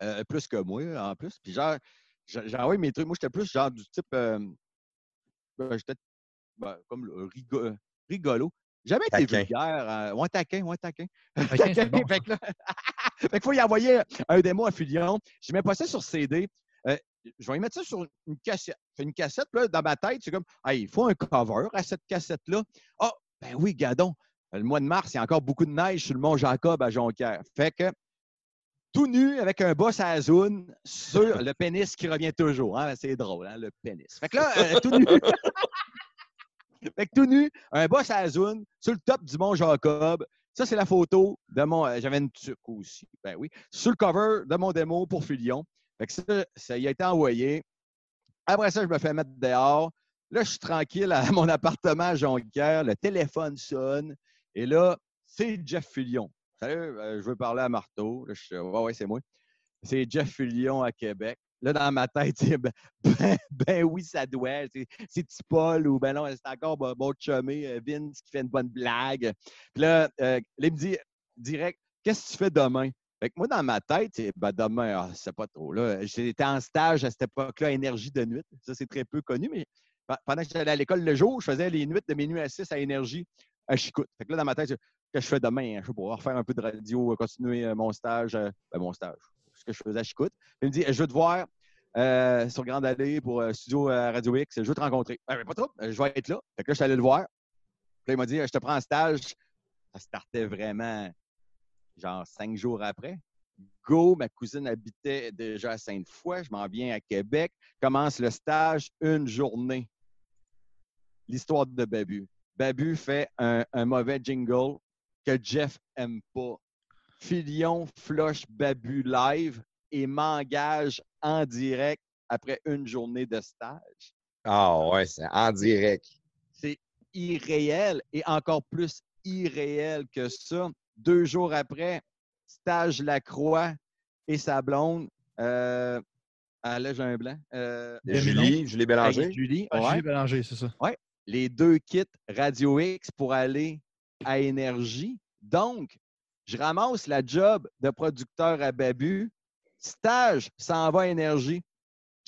Euh, plus que moi, en plus. Puis genre, envoyé mes trucs. Moi, j'étais plus genre du type. euh, ben, j'étais ben, comme le rigo- euh, rigolo. Jamais été Taquin. vulgaire. euh, ouais, taquin, ouais, taquin. Taquin, bon, fait que là, fait qu'il faut y envoyer un démo à Filion. Je mets pas ça sur CD. Euh, je vais y mettre ça sur une cassette. Une cassette, là, dans ma tête, c'est comme, hey, il faut un cover à cette cassette-là. Ah, ben oui, gadon. Le mois de mars, il y a encore beaucoup de neige sur le mont Jacob à Jonquière. Fait que, tout nu, avec un boss à zone sur le pénis qui revient toujours. Hein? C'est drôle, hein, le pénis. Fait que là, euh, tout nu. fait que tout nu, un boss à zone sur le top du mont Jacob. Ça, c'est la photo de mon. euh, J'avais une tuque aussi. Ben oui. Sur le cover de mon démo pour Filion. Fait que ça, ça y a été envoyé. Après ça, je me fais mettre dehors. Là, je suis tranquille à mon appartement à Jonquière. Le téléphone sonne. Et là, c'est Jeff. Salut, euh, je veux parler à Marteau. Là, c'est moi. C'est Jeff Filion à Québec. Là, dans ma tête, c'est ben, ben, ben oui, ça doit. C'est petit Paul ou ben non, c'est encore mon, mon chumé, euh, Vince qui fait une bonne blague. Puis là, euh, là, il me dit direct, qu'est-ce que tu fais demain? Fait que moi, dans ma tête, ben demain, ah, c'est pas trop. là. J'étais en stage à cette époque-là, Énergie de nuit. Ça, c'est très peu connu, mais pe- pendant que j'allais à l'école le jour, je faisais les nuits de minuit à 6 à Énergie à Chicoute. Fait que là, dans ma tête, je- que je fais demain? hein? Je sais pas, refaire un peu de radio, euh, continuer euh, mon stage, euh, ben, mon stage, ce que je faisais à Chicoute. Puis il me dit, je veux te voir sur Grande Allée pour Studio Radio X, je veux te rencontrer. Ben, ben, pas trop, je vais être là. Fait que là, je suis allé le voir. Puis là, il m'a dit, je te prends en stage. Ça startait vraiment, genre, cinq jours après. Go, ma cousine habitait déjà à Sainte-Foy. Je m'en viens à Québec. Commence le stage, une journée. L'histoire de Babu. Babu fait un, un mauvais jingle que Jeff aime pas. Filion flush Babu live et m'engage en direct après une journée de stage. Ah ouais, c'est en direct. C'est irréel et encore plus irréel que ça. Deux jours après, stage Lacroix et sa blonde. Euh, ah, là, j'ai un blanc. Euh, Julie, Julie Bélanger. Julie, Ah, ouais. Julie Bélanger, c'est ça. les deux kits Radio X pour aller à Énergie. Donc, je ramasse la job de producteur à Babu. Stage s'en va à Énergie.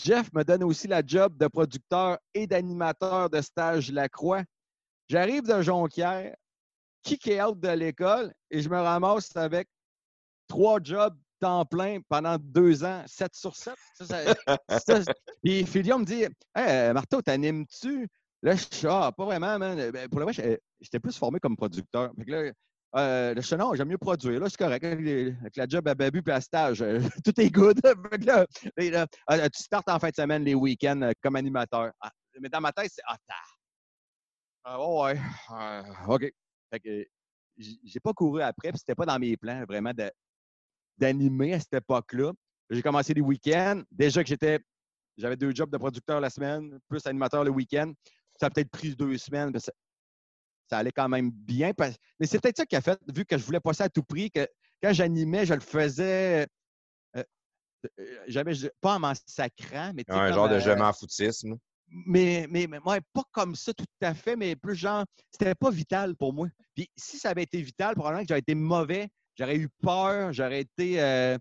Jeff me donne aussi la job de producteur et d'animateur de stage Lacroix. J'arrive de Jonquière, kick out de l'école et je me ramasse avec trois jobs temps plein pendant deux ans, 7 sur 7. Ça, ça- ça- Puis Filion me dit Hey, Marteau, t'animes-tu Là, je suis ah, pas vraiment, man. Ben, pour le vrai, j'étais- plus formé comme producteur. Fait que là, euh, je suis non, j'aime mieux produire. Là, c'est correct. Avec, la job à Babu et à stage, euh, tout est good. Ah, tu startes en fin de semaine les week-ends euh, comme animateur. Ah, mais dans ma tête, c'est Ah, tard. Ah, ouais. Ah, OK. Fait que j'ai pas couru après, puis c'était pas dans mes plans vraiment d'animer à cette époque-là. J'ai commencé les week-ends. Déjà que j'étais. J'avais deux jobs de producteur la semaine, plus animateur le week-end. Ça a peut-être pris deux semaines. que ça allait quand même bien. parce- Mais c'est peut-être ça qui a fait, vu que je voulais passer à tout prix, que quand j'animais, je le faisais. euh, euh, jamais, pas en m'en sacrant, mais Un genre de euh, je m'en foutisme. Mais, mais, mais pas comme ça tout à fait, mais plus genre, c'était pas vital pour moi. Puis si ça avait été vital, probablement que j'aurais été mauvais, j'aurais eu peur, j'aurais été euh,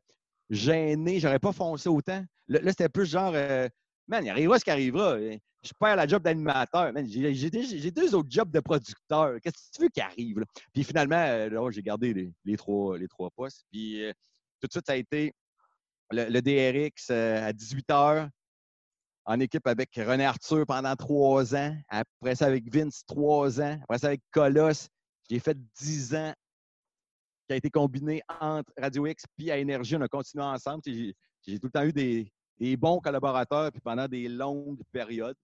gêné, j'aurais pas foncé autant. Là, c'était plus genre, euh, man, il arrivera ce qui arrivera? Je perds la job d'animateur. J'ai deux autres jobs de producteur. Qu'est-ce que tu veux qui arrive? Puis finalement, euh, j'ai gardé les, les trois, les trois postes. Puis euh, tout de suite, ça a été le, le DRX à 18 h en équipe avec René Arthur pendant trois ans. Après ça, avec Vince, trois ans. Après ça, avec Colosse, j'ai fait dix ans qui a été combiné entre Radio X puis à Énergie. On a continué ensemble. J'ai tout le temps eu des, bons collaborateurs puis pendant des longues périodes.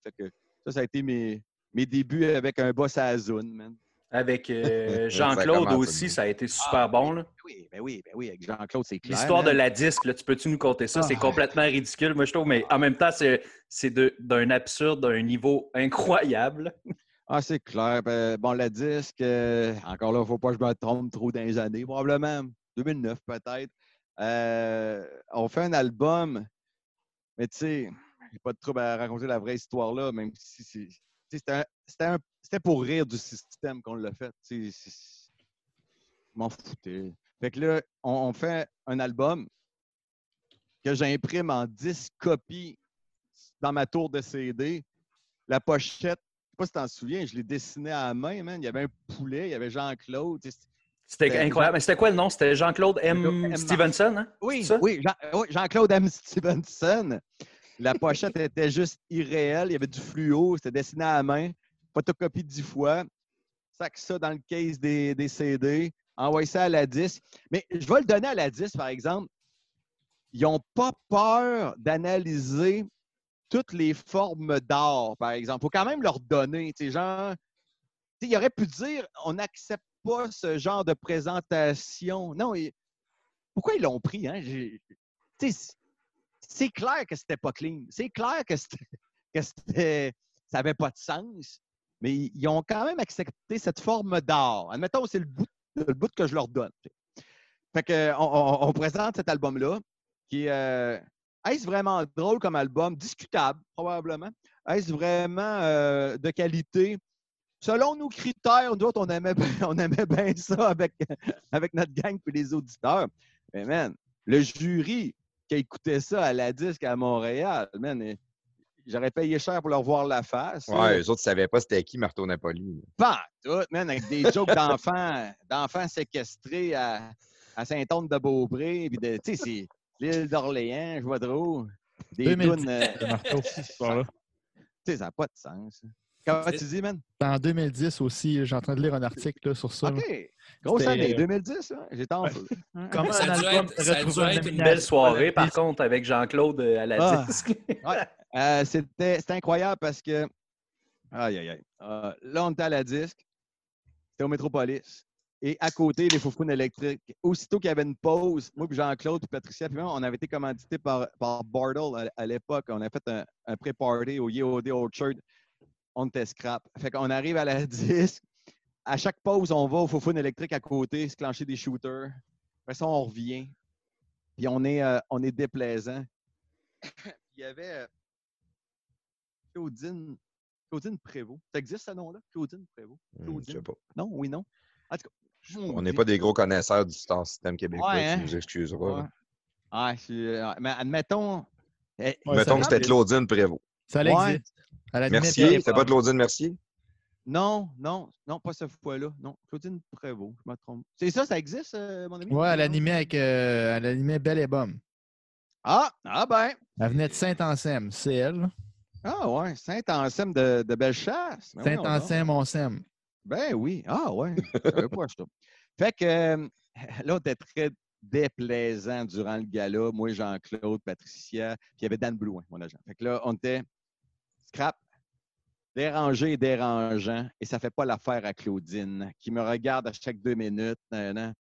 Ça, a été mes, mes débuts avec un boss à la zone, man. Avec euh, Jean-Claude aussi, ça. a été super bon. là. Oui, ben oui, ben oui, avec Jean-Claude, c'est clair. L'histoire de man. la disque, là, tu peux-tu nous compter ça? C'est Ah. complètement ridicule, moi, je trouve, mais en même temps, c'est c'est de- d'un absurde, d'un niveau incroyable. Ah, c'est clair. Ben, bon, la disque, euh, encore là, il ne faut pas que je me trompe trop dans les années, probablement 2009 peut-être. Euh, on fait un album, mais tu sais, j'ai pas de trouble à raconter la vraie histoire là, même si c'est- c'était un- c'était un- c'était pour rire du système qu'on l'a fait. Je m'en foutais. Fait que là, on, on fait un album que j'imprime en 10 copies dans ma tour de CD. La pochette, je sais pas si tu t'en souviens, je l'ai dessiné à la main, man. Il y avait un poulet, il y avait Jean-Claude. C'était incroyable. Mais c'était quoi le nom? C'était Jean-Claude M. Stevenson, hein? Oui, Jean- oui, Jean-Claude M. Stevenson. La pochette était juste irréelle. Il y avait du fluo. C'était dessiné à la main. Photocopie dix fois. Sac ça dans le case des, des CD. Envoie ça à la 10. Mais je vais le donner à la 10, par exemple. Ils n'ont pas peur d'analyser toutes les formes d'art, par exemple. Il faut quand même leur donner. Genre, il aurait pu dire on n'accepte pas ce genre de présentation. Non, pourquoi ils l'ont pris? Hein? C'est clair que c'était pas clean. C'est clair que que ça n'avait pas de sens. Mais ils ont quand même accepté cette forme d'art. Admettons, c'est le bout, le que je leur donne. Fait que, on, présente cet album-là, qui est. euh, est-ce vraiment drôle comme album? Discutable, probablement. Est-ce vraiment euh, de qualité? Selon nos critères, nous autres, on aimait, bien- ça avec, avec notre gang et les auditeurs. Mais man, le jury qui écoutait ça à la disque à Montréal, man, j'aurais payé cher pour leur voir la face. Ouais, eux autres ne savaient pas c'était qui Marteau Napoli. Pas tout, man, avec des jokes d'enfants, d'enfants séquestrés à, à Saint-Anne-de-Beaupré. Puis de, tu sais, c'est l'île d'Orléans, je vois trop. Des 2010, tunes, euh, tu sais, ça n'a pas de sens. Comment tu dis, man? En 2010 aussi, j'ai en train de lire un article là, sur ça. OK. Grosse année, euh, 2010, hein? j'étais en Ouais. feu. Comment Ça a dû être- ça a dû retrouver être une belle soirée, par contre, avec Jean-Claude euh, à la Ah. disque. Euh, c'était incroyable parce que. Aïe, aïe, aïe. Euh, là, on était à la disque. C'était au Métropolis. Et à côté, les foufounes électriques. Aussitôt qu'il y avait une pause, moi, puis Jean-Claude, puis Patricia, puis moi, on avait été commandité par, Bartle à, l'époque. On a fait un, pré-party au Yeode Orchard. On était scrap. Fait qu'on arrive à la disque. À chaque pause, on va au foufounes électrique à côté, se clencher des shooters. Après ça, on revient. Puis on est, euh, on est déplaisant. Il y avait Claudine, Claudine Prévost. Ça existe ce nom-là? Claudine Prévost? Je Claudine? sais pas. Non, oui, non. En tout cas, On n'est pas des gros connaisseurs du star système québécois, Ouais, hein? tu nous excuseras. Ouais. Ah, je euh, mais admettons. eh, Ouais, Mettons que c'était. Claudine Prévost. Ça Ouais. existe. Mercier, c'était pas Claudine Mercier? Non, non, non, pas cette fois-là. Non, Claudine Prévost, je me trompe. C'est ça, ça existe, euh, mon ami? Ouais, elle animait avec euh, elle animait Belle et Bomme. Ah, ah ben. Elle venait de Saint-Anselme, c'est elle. Ah ouais, Saint-Anselme de, de Bellechasse. Ben. Saint-Anselme, on s'aime. Ben oui. Ah ouais. Je pas ça. Fait que euh, là, on était très déplaisant durant le gala. Moi, Jean-Claude, Patricia, puis il y avait Dan Blouin, mon agent. Fait que là, on était scrap, dérangé et dérangeant. Et ça fait pas l'affaire à Claudine, qui me regarde à chaque deux minutes, nan, nan,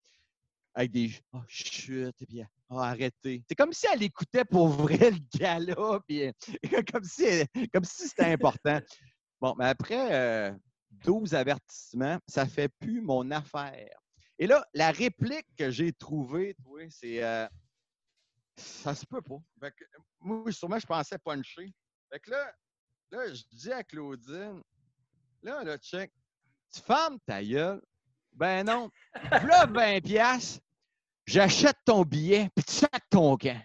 avec des oh, chut, et puis oh, arrêtez. C'est comme si elle écoutait pour vrai le gala, puis euh, comme si, comme si c'était important. Bon, mais après euh, 12 avertissements, ça fait plus mon affaire. Et là, la réplique que j'ai trouvée, c'est euh, ça se peut pas. Moi, sûrement, je pensais puncher. Fait que là, là, je dis à Claudine, là, là, check, tu fermes ta gueule? Ben non. Là, 20 piastres, j'achète ton billet, puis tu sacs ton camp.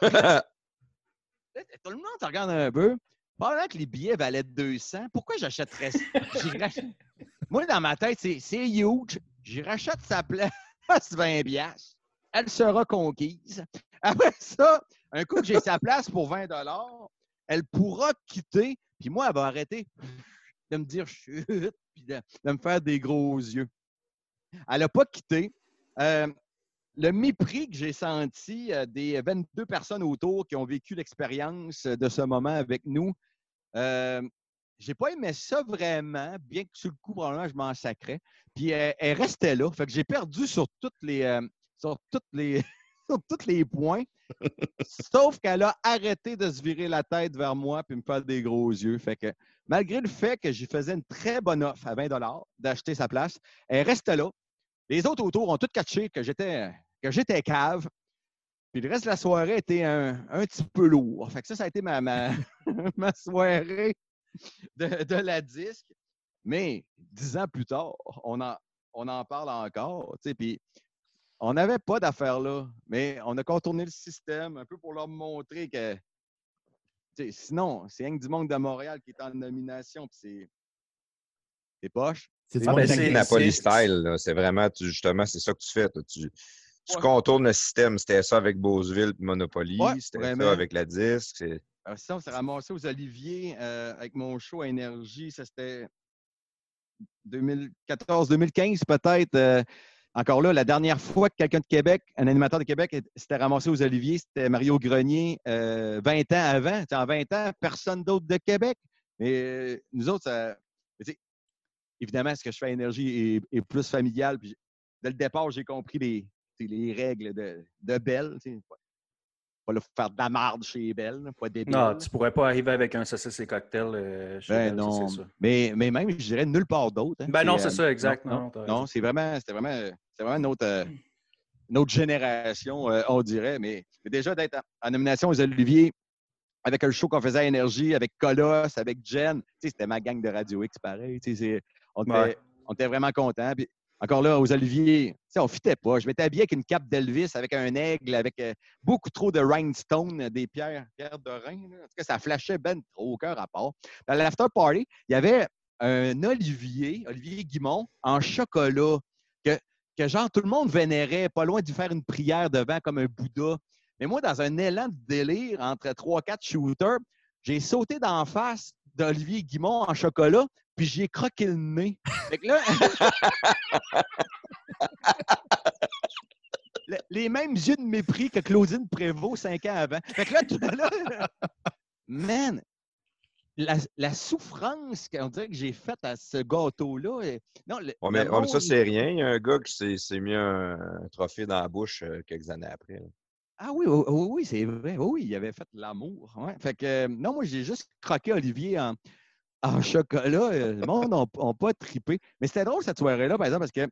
Tout le monde te regarde un peu. Pendant que les billets valaient 200, pourquoi j'achèterais ça? Rach- Moi, dans ma tête, c'est c'est huge. J'y rachète sa place 20 piastres. Elle sera conquise. Après ça, un coup que j'ai sa place pour 20 elle pourra quitter, puis moi, elle va arrêter de me dire chut, puis de, de me faire des gros yeux. Elle n'a pas quitté. Euh, le mépris que j'ai senti euh, des 22 personnes autour qui ont vécu l'expérience de ce moment avec nous, euh, j'ai pas aimé ça vraiment, bien que sur le coup, probablement, je m'en sacrais. Puis elle, restait là. Fait que j'ai perdu euh, sur tous les points. Sauf qu'elle a arrêté de se virer la tête vers moi puis me faire des gros yeux. Fait que malgré le fait que j'y faisais une très bonne offre à 20 d'acheter sa place, elle restait là. Les autres autour ont tout catché que j'étais cave. Puis le reste de la soirée était un, un petit peu lourd. Fait que ça, ça a été ma, soirée de, la disque. Mais dix ans plus tard, on en, on en parle encore. Puis on n'avait pas d'affaires là, mais on a contourné le système un peu pour leur montrer que. Sinon, c'est rien que du monde de Montréal qui est en nomination, puis. C'est poche. C'est Ah, ben, Napoli style, c'est vraiment, tu- justement, c'est ça que tu fais. Tu, tu Ouais. contournes le système. C'était ça avec Beauceville et Monopoly. Ouais, C'était ça avec la disque. c'est- Alors, ça, on s'est ramassé aux Oliviers euh, avec mon show à Énergie. Ça, c'était 2014-2015 peut-être. euh, encore là, la dernière fois que quelqu'un de Québec, un animateur de Québec, s'était ramassé aux Oliviers, c'était Mario Grenier, euh, 20 ans avant. En 20 ans, personne d'autre de Québec. Mais euh, nous autres, ça- évidemment, ce que je fais à Énergie est, est plus familial. Puis, dès le départ, j'ai compris les, les règles de, de sais. Pas, pas pour faire de la marde chez Belle, là, pas débile. Non, tu pourrais pas arriver avec un saucisse et cocktail. euh, chez Ben non. Mais, mais même, je dirais nulle part d'autre. hein. Ben non, c'est euh, ça, exact. Non, c'est vraiment, c'était vraiment, vraiment une autre, euh, génération, on dirait. Mais, mais déjà d'être en, en nomination aux Oliviers avec un show qu'on faisait à Énergie, avec Colosse, avec Jen, c'était ma gang de Radio X pareil. c'est- On était, Ouais. on était vraiment contents. Puis encore là, aux Oliviers, on fitait pas. Je m'étais habillé avec une cape d'Elvis, avec un aigle, avec euh, beaucoup trop de rhinestone, euh, des pierres, pierres de rein. là. En tout cas, ça flashait ben trop, aucun rapport. Dans l'after party, il y avait un Olivier, Olivier Guimont, en chocolat, que, que genre tout le monde vénérait, pas loin d'y faire une prière devant comme un Bouddha. Mais moi, dans un élan de délire entre trois, quatre shooters, j'ai sauté d'en face d'Olivier Guimont en chocolat, puis j'y ai croqué le nez. Fait que là, le- les mêmes yeux de mépris que Claudine Prévost cinq ans avant. Fait que là, tout là, là, man, la, la souffrance qu'on dirait que j'ai faite à ce gâteau-là. Non, le, Ouais, mais, le ouais, mais ça, c'est rien. Il y a un gars qui s'est mis un, un trophée dans la bouche euh, quelques années après. là. Ah oui, oui, oui, oui, c'est vrai. Oui, oui, il avait fait l'amour. ouais. Fait que, euh, non, moi, j'ai juste croqué Olivier en, en chocolat. euh, Le monde n'a pas trippé. Mais c'était drôle cette soirée-là, par exemple, parce que,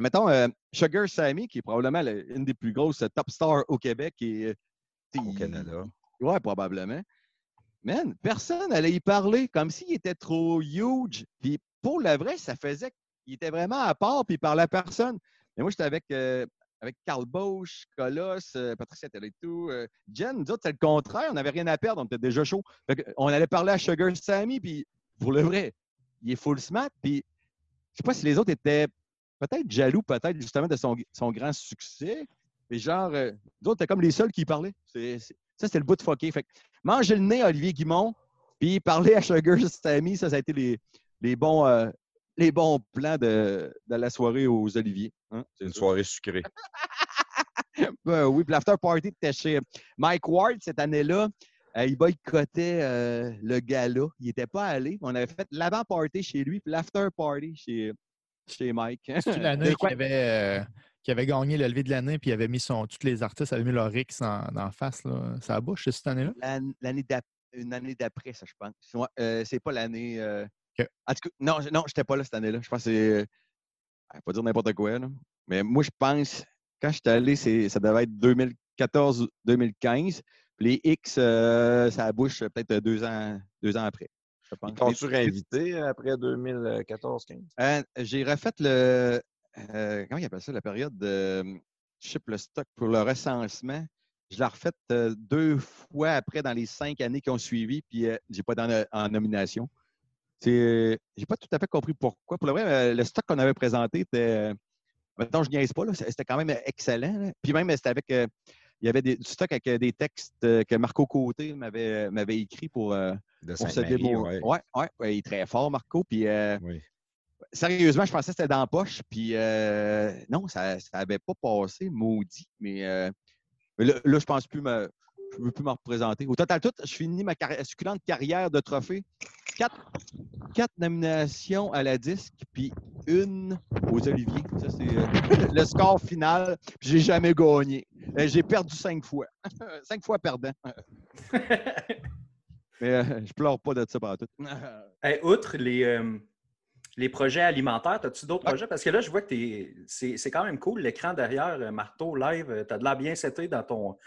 mettons, euh, Sugar Sammy, qui est probablement le- une des plus grosses euh, top stars au Québec et Au Canada. Ouais, probablement. Man, personne allait y parler comme s'il était trop huge. Puis pour le vrai, ça faisait qu'il était vraiment à part, puis il parlait à personne. Mais moi, j'étais avec, euh, avec Carl Bosch, Colosse, euh, Patricia et tout. euh, Jen, nous autres, c'est le contraire. On n'avait rien à perdre. On était déjà chaud. On allait parler à Sugar Sammy, puis pour le vrai, il est full smart. Puis je sais pas si les autres étaient peut-être jaloux, peut-être justement de son, grand succès. Mais genre, euh, nous autres, c'était comme les seuls qui parlaient. Ça, c'était le bout de fucké. Fait manger le nez à Olivier Guimont, puis parler à Sugar Sammy, ça, ça a été les, les, bons, les bons plans de, de la soirée aux Oliviers. Hein, c'est Une ça? soirée sucrée. Ben oui, puis l'after party était chez Mike Ward cette année-là. Euh, il boycottait euh, le gala. Il n'était pas allé. On avait fait l'avant-party chez lui, puis l'after party chez, chez Mike. C'est l'année De qui quoi? avait, euh, qui avait gagné le lever de l'année, puis il avait mis son. Tous les artistes avaient mis leur X en, en face, là. Ça bouche, c'est cette année-là? L'an- L'année d'ap- une année d'après, ça, je pense. Ouais, euh, c'est pas l'année. Euh, Ok. En tout cas, non, je- non, j'étais pas là cette année-là. Je pense que c'est. euh, pas dire n'importe quoi, là. Mais moi, je pense, quand j'étais allé, ça devait être 2014-2015. Puis les X, euh, ça bouche peut-être deux ans, deux ans après. Je pense. Ils t'ont-tu réinvité après 2014-15? Euh, J'ai refait le. euh, comment il appelle ça, la période de. Pas, le stock pour le recensement. Je l'ai refait euh, deux fois après dans les cinq années qui ont suivi, puis euh, j'ai pas été en, en nomination. C'est- J'ai pas tout à fait compris pourquoi. Pour le vrai, le stock qu'on avait présenté était. Maintenant, je niaise pas, là, c'était quand même excellent. là. Puis même, c'était avec. euh, il y avait des, du stock avec euh, des textes euh, que Marco Côté m'avait m'avait écrit pour, euh, pour se Sainte-Marie, démo. ouais. Ouais, ouais, ouais, il est très fort, Marco. Puis euh, Oui. sérieusement, je pensais que c'était dans la poche. Puis non, ça n'avait pas passé, maudit. Mais, mais là, là, je pense plus me. Je ne veux plus me représenter. Au total, tout, je finis ma carrière, succulente carrière de trophée. Quatre, quatre nominations à la disque, puis une aux Oliviers. Ça, c'est euh, le score final. J'ai jamais gagné. Euh, j'ai perdu cinq fois. cinq fois perdant. Mais euh, je pleure pas de ça par tout. Hey, outre les, euh, les projets alimentaires, as-tu d'autres projets? Parce que là, je vois que c'est quand même cool. L'écran derrière, Marteau Live, tu as de l'air bien seté dans ton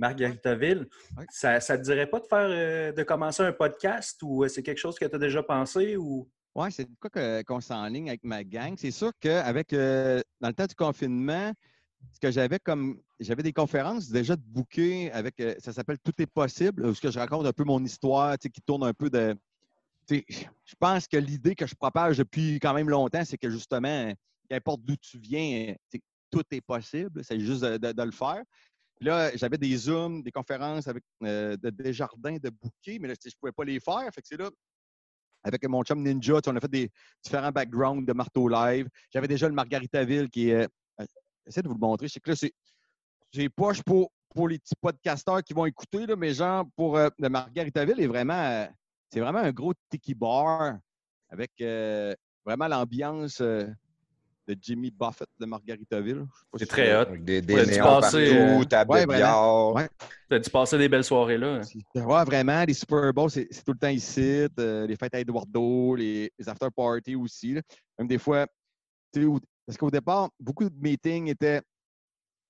Margaritaville. Ouais. Ça, ça te dirait pas de faire euh, de commencer un podcast ou euh, c'est quelque chose que tu as déjà pensé ou? Oui, c'est quoi qu'on s'enligne avec ma gang? C'est sûr qu'avec euh, dans le temps du confinement, ce que j'avais comme j'avais des conférences déjà de booker avec euh, ça s'appelle Tout est possible, où ce que je raconte un peu mon histoire, tu sais, qui tourne un peu de. tu sais, Je pense que l'idée que je propage depuis quand même longtemps, c'est que justement, qu'importe d'où tu viens, tu sais, tout est possible. C'est juste de, de- de le faire. Puis là, j'avais des Zooms, des conférences avec euh, de Desjardins de booker, mais là, je ne pouvais pas les faire. Fait que c'est là, avec mon chum Ninja, on a fait des différents backgrounds de marteau live. J'avais déjà le Margaritaville qui est. euh, J'essaie de vous le montrer. Je sais que là, c'est. J'ai poche pour, pour les petits podcasteurs qui vont écouter, là, mais genre, pour euh, le Margaritaville est vraiment. euh, c'est vraiment un gros tiki bar avec euh, vraiment l'ambiance euh, de Jimmy Buffett de Margaritaville. C'est si très hot. Des, des Ouais, tu néons passais, partout, euh, table ouais, de vraiment. billard. Ouais. Tu as dû passer des belles soirées là. Ouais, vraiment, les Super Bowls, c'est tout le temps ici. euh, les fêtes à Eduardo, les, les after parties aussi. là. Même des fois, tu sais, où- parce qu'au départ, beaucoup de meetings étaient,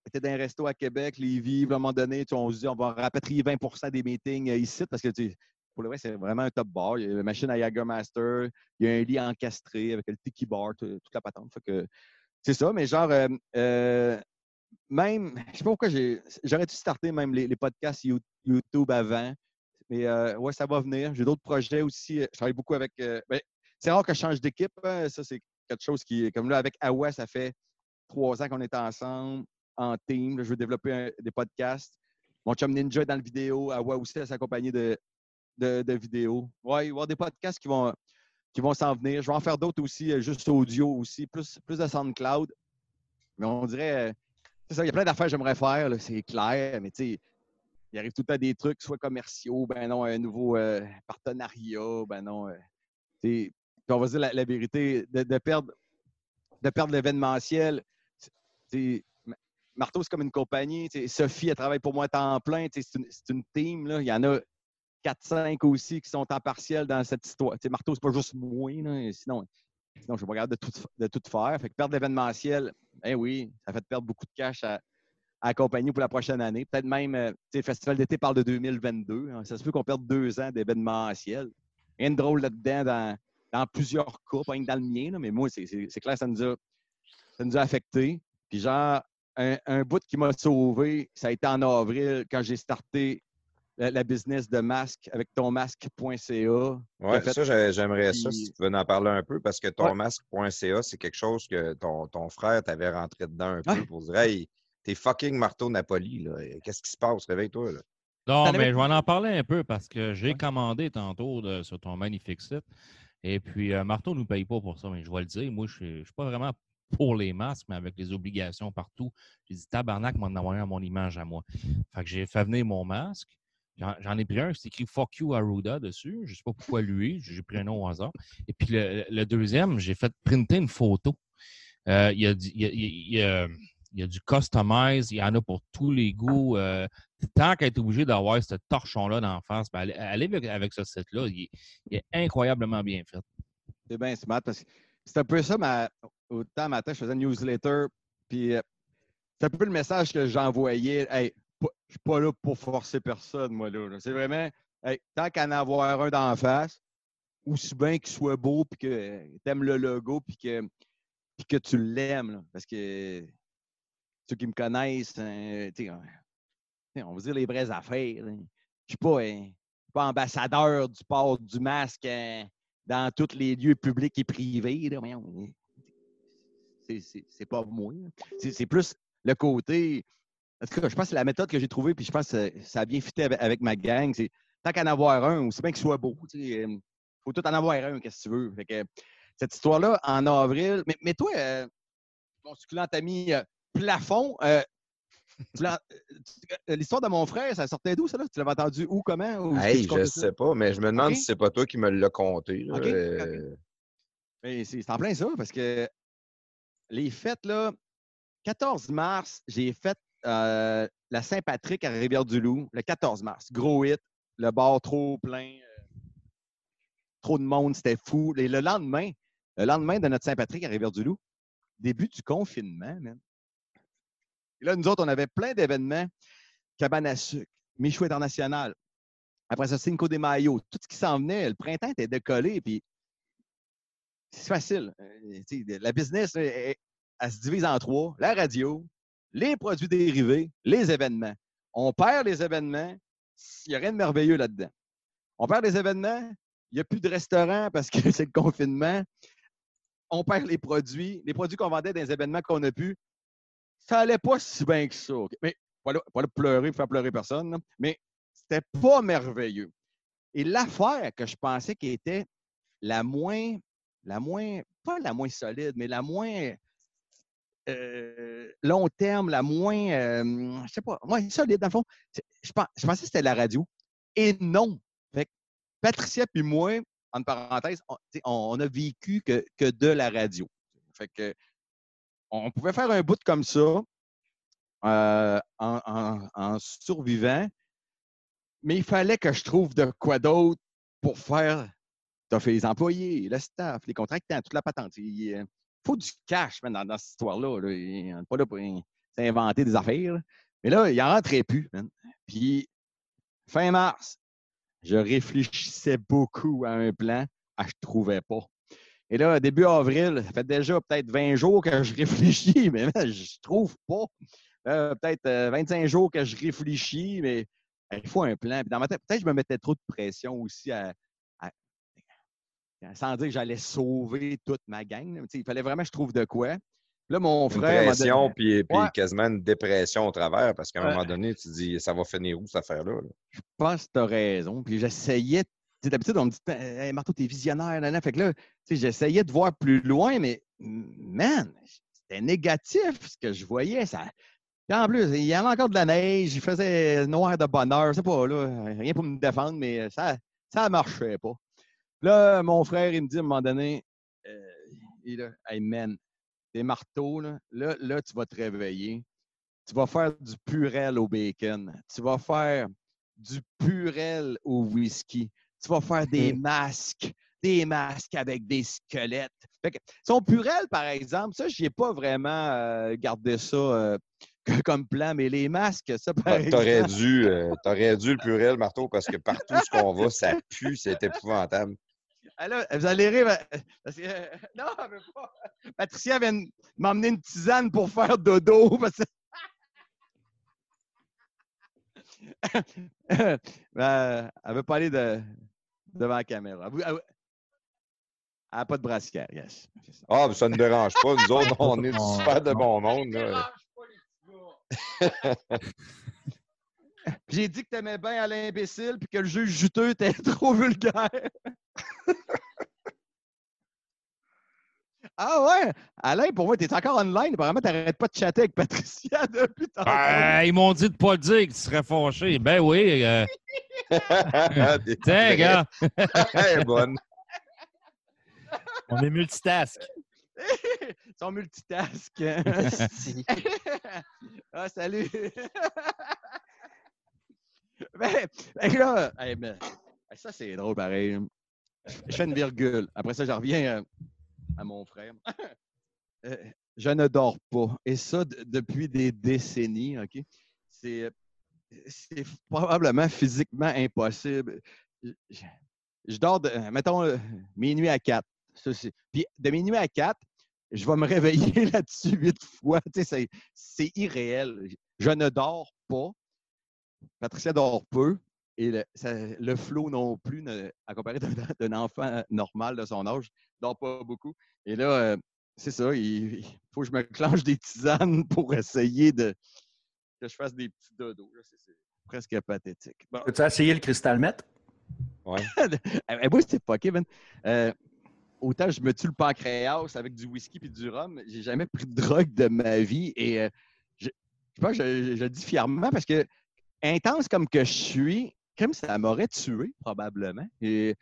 étaient dans un resto à Québec, Lévis. À un moment donné, on se dit on va rapatrier 20% des meetings euh, ici parce que tu sais, c'est vraiment un top bar. Il y a la machine à Jagermaster, il y a un lit encastré avec le tiki bar, tout- toute la patente. C'est ça, mais genre, euh, euh, même, je sais pas pourquoi j'ai, j'aurais dû starter même les, podcasts You- YouTube avant. Mais euh, ouais, ça va venir. J'ai d'autres projets aussi. Je travaille beaucoup avec. ben, c'est rare que je change d'équipe. hein. Ça, c'est quelque chose qui comme là avec Awa, ça fait trois ans qu'on est ensemble en team. Je veux développer des podcasts. Mon chum Ninja est dans le vidéo. Awa aussi, elle s'accompagner de, de, vidéos. Ouais, il va y avoir des podcasts qui vont, qui vont s'en venir. Je vais en faire d'autres aussi, euh, juste audio aussi, plus, plus de SoundCloud. Mais on dirait. euh, il y a plein d'affaires que j'aimerais faire, c'est clair, mais tu sais, il arrive tout le temps des trucs, soit commerciaux, ben non, un nouveau euh, partenariat, ben non. on va dire la, vérité, de, perdre, de perdre l'événementiel. Marteau, c'est comme une compagnie. Sophie, elle travaille pour moi à temps plein. C'est une, une team. Là. Il y en a 4-5 aussi qui sont en partiel dans cette histoire. Tu sais, Marteau, c'est pas juste moi. là, Sinon, sinon, je suis pas de tout, de tout faire. Fait que perdre l'événementiel, eh oui, ça fait perdre beaucoup de cash à, à la compagnie pour la prochaine année. Peut-être même, euh, le Festival d'été parle de 2022. hein. Ça se peut qu'on perde deux ans d'événementiel. Rien de drôle là-dedans dans, plusieurs cas, pas dans le mien, là, mais moi, c'est clair, ça nous a, ça nous a affectés. Puis genre, un bout qui m'a sauvé, ça a été en avril quand j'ai starté la, la business de masque avec tonmasque.ca. Ouais, fait- ça, j'ai- j'aimerais ça, si tu veux en parler un peu, parce que Ouais. tonmasque.ca, c'est quelque chose que ton, ton frère t'avait rentré dedans un peu Ouais. pour dire Hey, t'es fucking marteau Napoli, là. Qu'est-ce qui se passe? Réveille-toi, là. Non, mais je vais en parler un peu parce que j'ai Ouais. commandé tantôt de- sur ton magnifique site. Et puis, euh, Marteau ne nous paye pas pour ça, mais je vais le dire. Moi, je ne suis pas vraiment pour les masques, mais avec les obligations partout. J'ai dit, tabarnak, m'en envoyer à mon image à moi. Fait que j'ai fait venir mon masque. J'en ai pris un, c'est écrit Fuck you Aruda dessus. Je ne sais pas pourquoi lui, j'ai pris un nom au hasard. Et puis le, deuxième, j'ai fait printer une photo. Euh, Il y, a y y a- du customize, il y en a pour tous les goûts. euh, tant qu'à être obligé d'avoir ce torchon-là d'en face, ben, allez, avec, ce site-là. Il, est- incroyablement bien fait. C'est bien smart parce que c'est un peu ça, ma, au temps matin, je faisais une newsletter, puis euh, c'est un peu le message que j'envoyais. Je suis pas là pour forcer personne, moi, là. C'est vraiment, tant qu'à en avoir un d'en face, aussi bien qu'il soit beau, puis que tu aimes le logo, puis que, que tu l'aimes, parce que ceux qui me connaissent, euh, sais, on- va dire les vraies affaires. là. Je suis pas, euh, pas ambassadeur du port du masque. euh, dans tous les lieux publics et privés. C'est- pas moi. c'est plus le côté. En tout cas, je pense que c'est la méthode que j'ai trouvée, puis je pense que ça- a bien fité avec, avec ma gang. C'est tant qu'en avoir un, aussi bien qu'il soit beau. Il faut tout en avoir un, qu'est-ce que tu veux. Fait que, cette histoire-là, en avril. Mais, mais toi, euh, mon succulent ami euh, Plafond, euh, euh, L'histoire de mon frère, ça sortait d'où, ça? Là? Tu l'avais entendu où, comment? Ou Hey, je ça? sais pas, mais je me demande Ok. si c'est pas toi qui me l'as conté. Euh, c'est en plein ça, parce que les fêtes, là, 14 mars, j'ai fait euh, la Saint-Patrick à Rivière-du-Loup, le 14 mars. Gros hit, le bar trop plein, euh, trop de monde, c'était fou. Et le lendemain, le lendemain de notre Saint-Patrick à Rivière-du-Loup, début du confinement. Et là, nous autres, on avait plein d'événements. Cabane à sucre, Michou International. Après ça, Cinco de Mayo. Tout ce qui s'en venait, le printemps était décollé, puis c'est facile. Euh, la business, elle se divise en trois. La radio, les produits dérivés, les événements. On perd les événements, il n'y a rien de merveilleux là-dedans. On perd les événements, il n'y a plus de restaurant parce que c'est le confinement. On perd les produits. Les produits qu'on vendait dans les événements qu'on a pu, ça allait pas si bien que ça. Mais pas pas pleurer, faire pleurer personne, là, mais c'était pas merveilleux. Et l'affaire que je pensais qui était la moins, la moins, pas la moins solide, mais la moins euh, long terme, la moins, euh, je sais pas, moins solide, dans le fond, je, je pensais que c'était la radio. Et non. Fait Patricia puis moi, en parenthèse, on, on- a vécu que, que de la radio. Fait que on pouvait faire un bout comme ça euh, en, survivant, mais il fallait que je trouve de quoi d'autre pour faire. Tu as fait les employés, le staff, les contractants, toute la patente. Euh, faut du cash dans, cette histoire-là. là. Il- On n'est pas là pour in- s'inventer des affaires. Mais là, il n'en rentrait plus. Puis, fin mars, je réfléchissais beaucoup à un plan. Ah, je ne trouvais pas. Et là, début avril, ça fait déjà peut-être 20 jours que je réfléchis, mais je trouve pas. Euh, peut-être euh, 25 jours que je réfléchis, mais il faut un plan. Dans ma tête, peut-être que je me mettais trop de pression aussi à- sans dire que j'allais sauver toute ma gang. Il fallait vraiment que je trouve de quoi. Là, mon Une frère. m'a pression, donné- puis, puis Ouais. quasiment une dépression au travers, parce qu'à un Ouais. moment donné, tu te dis, ça va finir où cette affaire-là? là? Je pense que tu as raison. Puis j'essayais. D'habitude, on me dit Hey, Marteau, t'es visionnaire. Là, là. Fait que là, tu sais, j'essayais de voir plus loin, mais man, c'était négatif ce que je voyais. Ça... Puis en plus, il y avait encore de la neige, il faisait noir de bonheur. C'est pas là, rien pour me défendre, mais ça ça marchait pas. Là, mon frère, il me dit à un moment donné, euh, il a, hey man, tes marteaux, là, là, là, tu vas te réveiller. Tu vas faire du purel au bacon. Tu vas faire du purel au whisky. Tu vas faire des masques, des masques avec des squelettes. Fait que son purel, par exemple, ça, je n'ai pas vraiment euh, gardé ça euh, comme plan, mais les masques, ça, par Ah, T'aurais dû, euh, t'aurais dû le purel, marteau, parce que partout où on va, ça pue, c'est épouvantable. Ah là, vous allez rire. euh, Parce que, euh, non, elle veut pas. Patricia vient m'emmener une tisane pour faire dodo. Parce que... Ben, elle veut pas aller de, devant la caméra. Elle veut- elle elle n'a pas de brassière, yes. Ah, mais ça ne dérange pas. Nous autres, on est super de bon monde. là. J'ai dit que t'aimais bien Alain imbécile puis que le juge juteux était trop vulgaire. Ah ouais? Alain, pour moi, t'es encore online. Apparemment, t'arrêtes pas de chatter avec Patricia depuis tantôt. Ben, ils m'ont dit de pas le dire que tu serais fâché. Ben oui. euh, tiens, gars. Elle est bonne. On est multitask. Ils sont multitask. Ah, salut! ben, ben là, hey, ben, ça c'est drôle pareil. Je fais une virgule. Après ça, je reviens euh, à mon frère. Euh, je ne dors pas. Et ça, depuis des décennies, OK? C'est, euh, probablement physiquement impossible. Je, dors, de, mettons, euh, minuit à 4. Ça, c'est- Puis de minuit à 4, je vais me réveiller là-dessus huit fois. Tu sais, c'est irréel. Je ne dors pas. Patricia dort peu. Et le, ça- le flow non plus, ne- à comparer d'un, enfant normal de son âge, ne dort pas beaucoup. Et là, euh, c'est ça, il, il faut que je me clenche des tisanes pour essayer de que je fasse des petits dodos. C'est, presque pathétique. Bon. Peux-tu essayer le cristal met? Eh, moi, c'est pas Kevin. Euh, autant je me tue le pancréas avec du whisky et du rhum, j'ai jamais pris de drogue de ma vie et euh, je, je pense que je, je le dis fièrement parce que intense comme que je suis, comme ça m'aurait tué probablement. Et,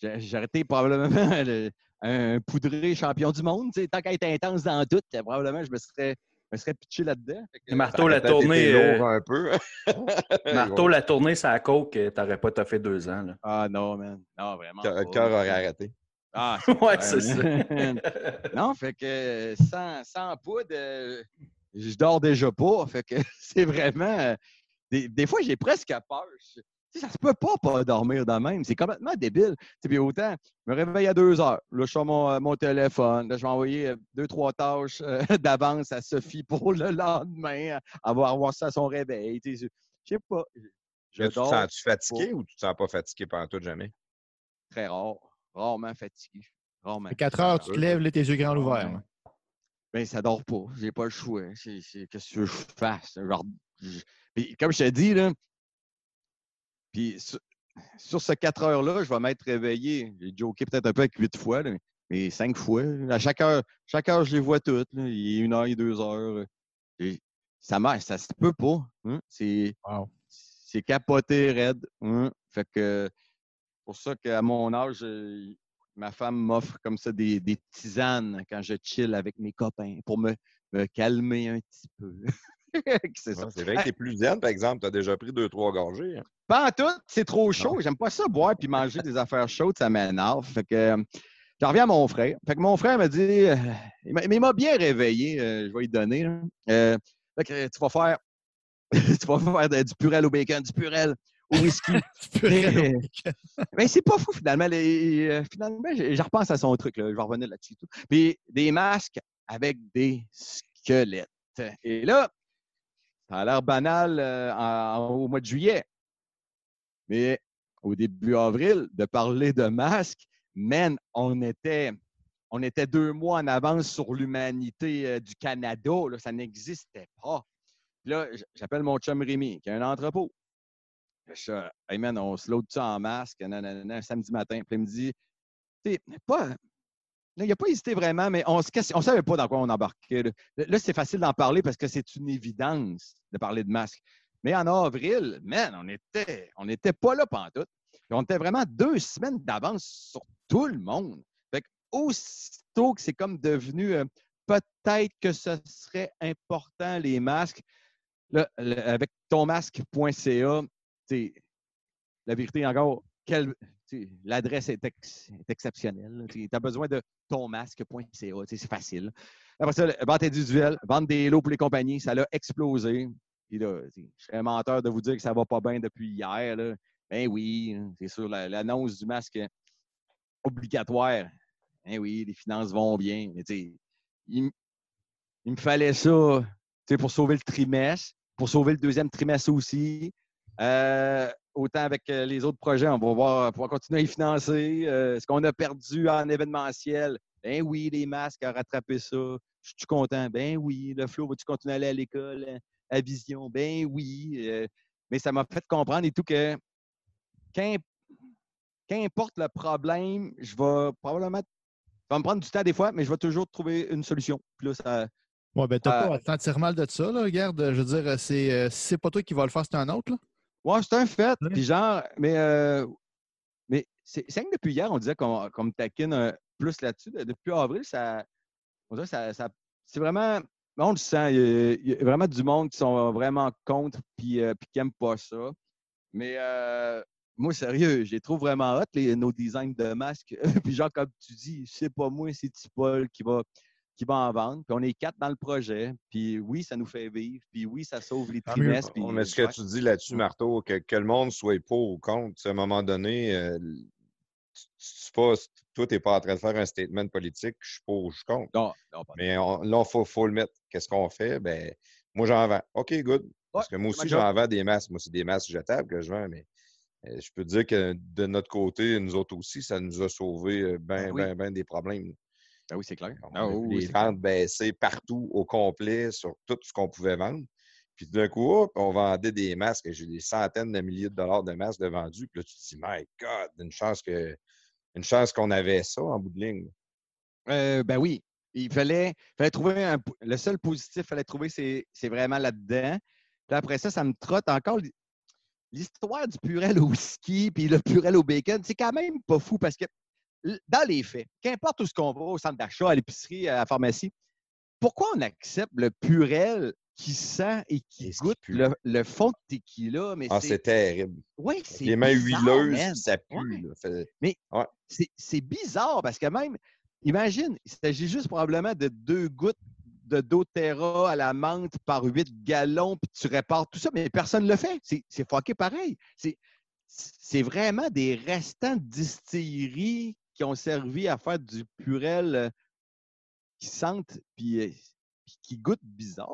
J'aurais été probablement le- un poudré champion du monde. Tant qu'à être intense dans tout, probablement je me serais, je me serais pitché là-dedans. Que- Marteau, la tournée. euh, lourd un peu. Marteau, la tournée, ça a coke, euh, t'aurais pas fait deux ans. Là. Ah non, man. Non, vraiment. Le cœur aurait arrêté. Ah, ouais, c'est ça. non, fait que euh, sans, sans poudre, euh, je dors déjà pas. Fait que c'est vraiment. Des, des fois, j'ai presque peur. Je- tu sais, ça se peut pas pas dormir de même. C'est complètement débile. Tu sais, Puis autant, je me réveille à deux heures. Là, je sors mon, euh, mon téléphone. Là, je vais envoyer euh, deux, trois tâches euh, d'avance à Sophie pour le lendemain. Elle va avoir ça à son réveil. Tu sais, Je sais pas. Je, je Là, tu te sens-tu fatigué ou tu te sens pas fatigué pendant tout jamais? très rare. Rarement fatigué. Rarement. À 4 heures, tu te lèves, là, tes yeux grands ouverts. Ben, ça dort pas. J'ai pas le choix. Qu'est-ce que tu veux que je fasse? Genre, puis comme je t'ai dit, là, puis sur, sur ces quatre heures-là, je vais m'être réveillé. J'ai joké peut-être un peu avec huit fois, là, mais cinq fois. À chaque heure, chaque heure, je les vois toutes. là. Il est une heure, il est deux heures. Et ça marche, ça se peut pas. hein. C'est Wow. capoté raide. hein. Fait que pour ça qu'à mon âge, euh, ma femme m'offre comme ça des, des tisanes quand je chill avec mes copains pour me, me calmer un petit peu. c'est. Ouais, vrai que tu es plus zen, par exemple. Tu as déjà pris deux, trois gorgées. hein. Pas en tout, c'est trop chaud. J'aime pas ça boire puis manger des affaires chaudes, ça m'énerve. Fait que euh, j'en reviens à mon frère. Fait que mon frère m'a dit, euh, il m'a- mais il m'a bien réveillé, euh, je vais lui donner. là. Euh, fait que tu vas faire, tu vas faire de- du purel au bacon, du purel au whisky. Mais, mais c'est pas fou finalement. Les- euh, finalement, je, repense à son truc. là. Je vais revenir là-dessus. tout. Puis des masques avec des squelettes. Et là, ça a l'air banal euh, au mois de juillet. Mais au début avril, de parler de masques, man, on était, on était deux mois en avance sur l'humanité euh, du Canada. là. ça n'existait pas. Puis là, j'appelle mon chum Rémi, qui a un entrepôt. Je hey man, on se load ça en masque, nanana, un samedi matin. Puis il me dit, pas. Il n'a pas hésité vraiment, mais on ne savait pas dans quoi on embarquait. Là, c'est facile d'en parler parce que c'est une évidence de parler de masque. Mais en avril, man, on était, on n'était pas là pantoute. Puis on était vraiment deux semaines d'avance sur tout le monde. Fait que aussitôt que c'est comme devenu euh, peut-être que ce serait important, les masques, là, avec tonmasque.ca, la vérité encore, sais, l'adresse est, ex- est exceptionnelle. Tu as besoin de tonmasque.ca, tu sais, c'est facile. Après ça, vente individuelle, vente des lots pour les compagnies, ça l'a explosé. Puis là, je serais menteur de vous dire que ça va pas bien depuis hier. Ben oui, hein, c'est sûr, la- l'annonce du masque obligatoire. Ben oui, les finances vont bien. Mais il, il me fallait ça pour sauver le trimestre, pour sauver le deuxième trimestre aussi. Euh, autant avec euh, les autres projets, on va voir, pouvoir continuer à y financer. Euh, ce qu'on a perdu en événementiel, ben oui, les masques à rattraper ça. Je suis content. Ben oui, le flow, vas-tu continuer à aller à l'école, à Vision? Ben oui. Euh, mais ça m'a fait comprendre et tout que qu'im- qu'importe le problème, je vais probablement. Ça va me prendre du temps des fois, mais je vais toujours trouver une solution. Puis là, ça, Ouais, ben, t'as Euh, pas à te sentir mal de ça, là. Regarde, je veux dire, c'est, c'est pas toi qui vas le faire, c'est un autre, là. Ouais, c'est un fait. Puis genre, mais, euh, mais c'est que depuis hier, on disait qu'on me taquine euh, plus là-dessus. De- Depuis avril, ça, on dirait ça, ça- c'est vraiment, on le sent, il y, a, il y a vraiment du monde qui sont vraiment contre puis, euh, puis qui n'aiment pas ça. Mais euh, moi, sérieux, je les trouve vraiment hot, les, nos designs de masques. puis genre, comme tu dis, c'est pas moi, c'est Tipol qui va, qui va en vendre. Puis on est quatre dans le projet. Puis oui, ça nous fait vivre. Puis oui, ça sauve les trimestres. puis- Mais ce que tu dis là-dessus, Marteau, que, que le monde soit pour ou contre, à un moment donné, euh, tu- pas, toi, tu n'es pas en train de faire un statement politique, je suis pour ou je suis contre. Non, non, pas Mais on- là, il faut, faut le mettre. Qu'est-ce qu'on fait? Ben, moi, j'en vends. OK, good. Parce que moi aussi, j'en vends des masques. Moi, c'est des masques jetables que je vends, mais euh, je peux te dire que de notre côté, nous autres aussi, ça nous a sauvé bien, Ah oui. ben, ben des problèmes. Ah oui, c'est clair. On Ah les ventes baisser partout au complet sur tout ce qu'on pouvait vendre. Puis d'un coup, hop, on vendait des masques. J'ai des centaines de milliers de dollars de masques de vendus. Puis là, tu te dis, my God, une chance que une chance qu'on avait ça en bout de ligne. Euh, ben oui. Il fallait, fallait trouver un, le seul positif qu'il fallait trouver, c'est c'est vraiment là-dedans. Puis après ça, ça me trotte encore l'hi- l'histoire du purel au whisky puis le purel au bacon. C'est quand même pas fou parce que dans les faits, qu'importe où ce qu'on va, au centre d'achat, à l'épicerie, à la pharmacie, pourquoi on accepte le purel qui sent et qui qui goûte pue. le, le fond de tequila? Mais Ah, c'est terrible. ouais, c'est Les mains bizarre, huileuses, man. ça pue. Ouais. Fait- C'est- c'est bizarre parce que même, imagine, il s'agit juste probablement de deux gouttes de doTERRA à la menthe par huit gallons, puis tu répares tout ça, mais personne ne le fait. C'est fucké pareil. C'est c'est vraiment des restants de distillerie qui ont servi à faire du purel euh, qui sentent puis euh, puis qui goûtent bizarre.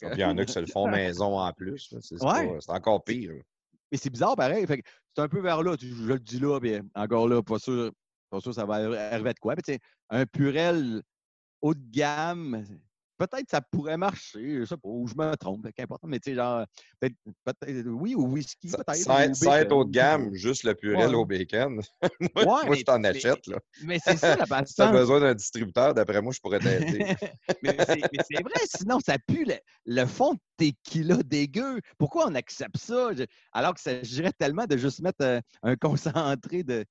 Que- Puis il y en a qui se le font maison en plus. C'est Ouais. encore pire. Mais c'est bizarre pareil. C'est un peu vers là. Je le dis là, puis encore là, pas sûr, pas sûr ça va arriver de quoi. Mais un purel haut de gamme, peut-être ça pourrait marcher. Je sais pas, ou je me trompe, qu'importe. Mais tu sais, genre, peut-être, peut-être, oui, au whisky, peut-être. Sans ou sans être haut de gamme, ou- juste le purel Ouais. au bacon. moi, Ouais, moi, mais- je t'en achète. Là. Mais c'est ça la Si tu as patente. besoin d'un distributeur, d'après moi, je pourrais t'aider. mais c'est vrai, sinon ça pue le, le fond de tequila dégueu. Pourquoi on accepte ça? Je- alors que ça s'agirait tellement de juste mettre euh, un concentré de,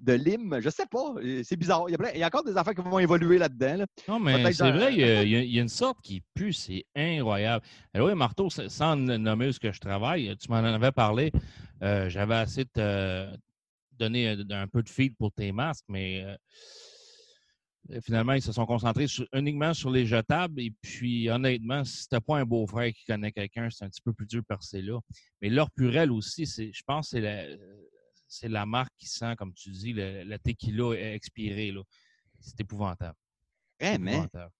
de lime. Je sais pas. euh, C'est bizarre. Il y, a plein- il y a encore des affaires qui vont évoluer là-dedans. là. Non, mais c'est vrai, il y, a, il y une sorte qui pue, c'est incroyable. Et oui, Marteau, sans nommer ce que je travaille, tu m'en avais parlé. euh, J'avais assez de te donner un, un peu de feed pour tes masques, mais euh, finalement, ils se sont concentrés sur- uniquement sur les jetables. Et puis, honnêtement, si t'as pas un beau-frère qui connaît quelqu'un, c'est un petit peu plus dur de percer là. Mais leur purel aussi, je pense que c'est la, c'est la marque qui sent, comme tu dis, le, le tequila expiré. C'est épouvantable. Vraiment. Épouvantable.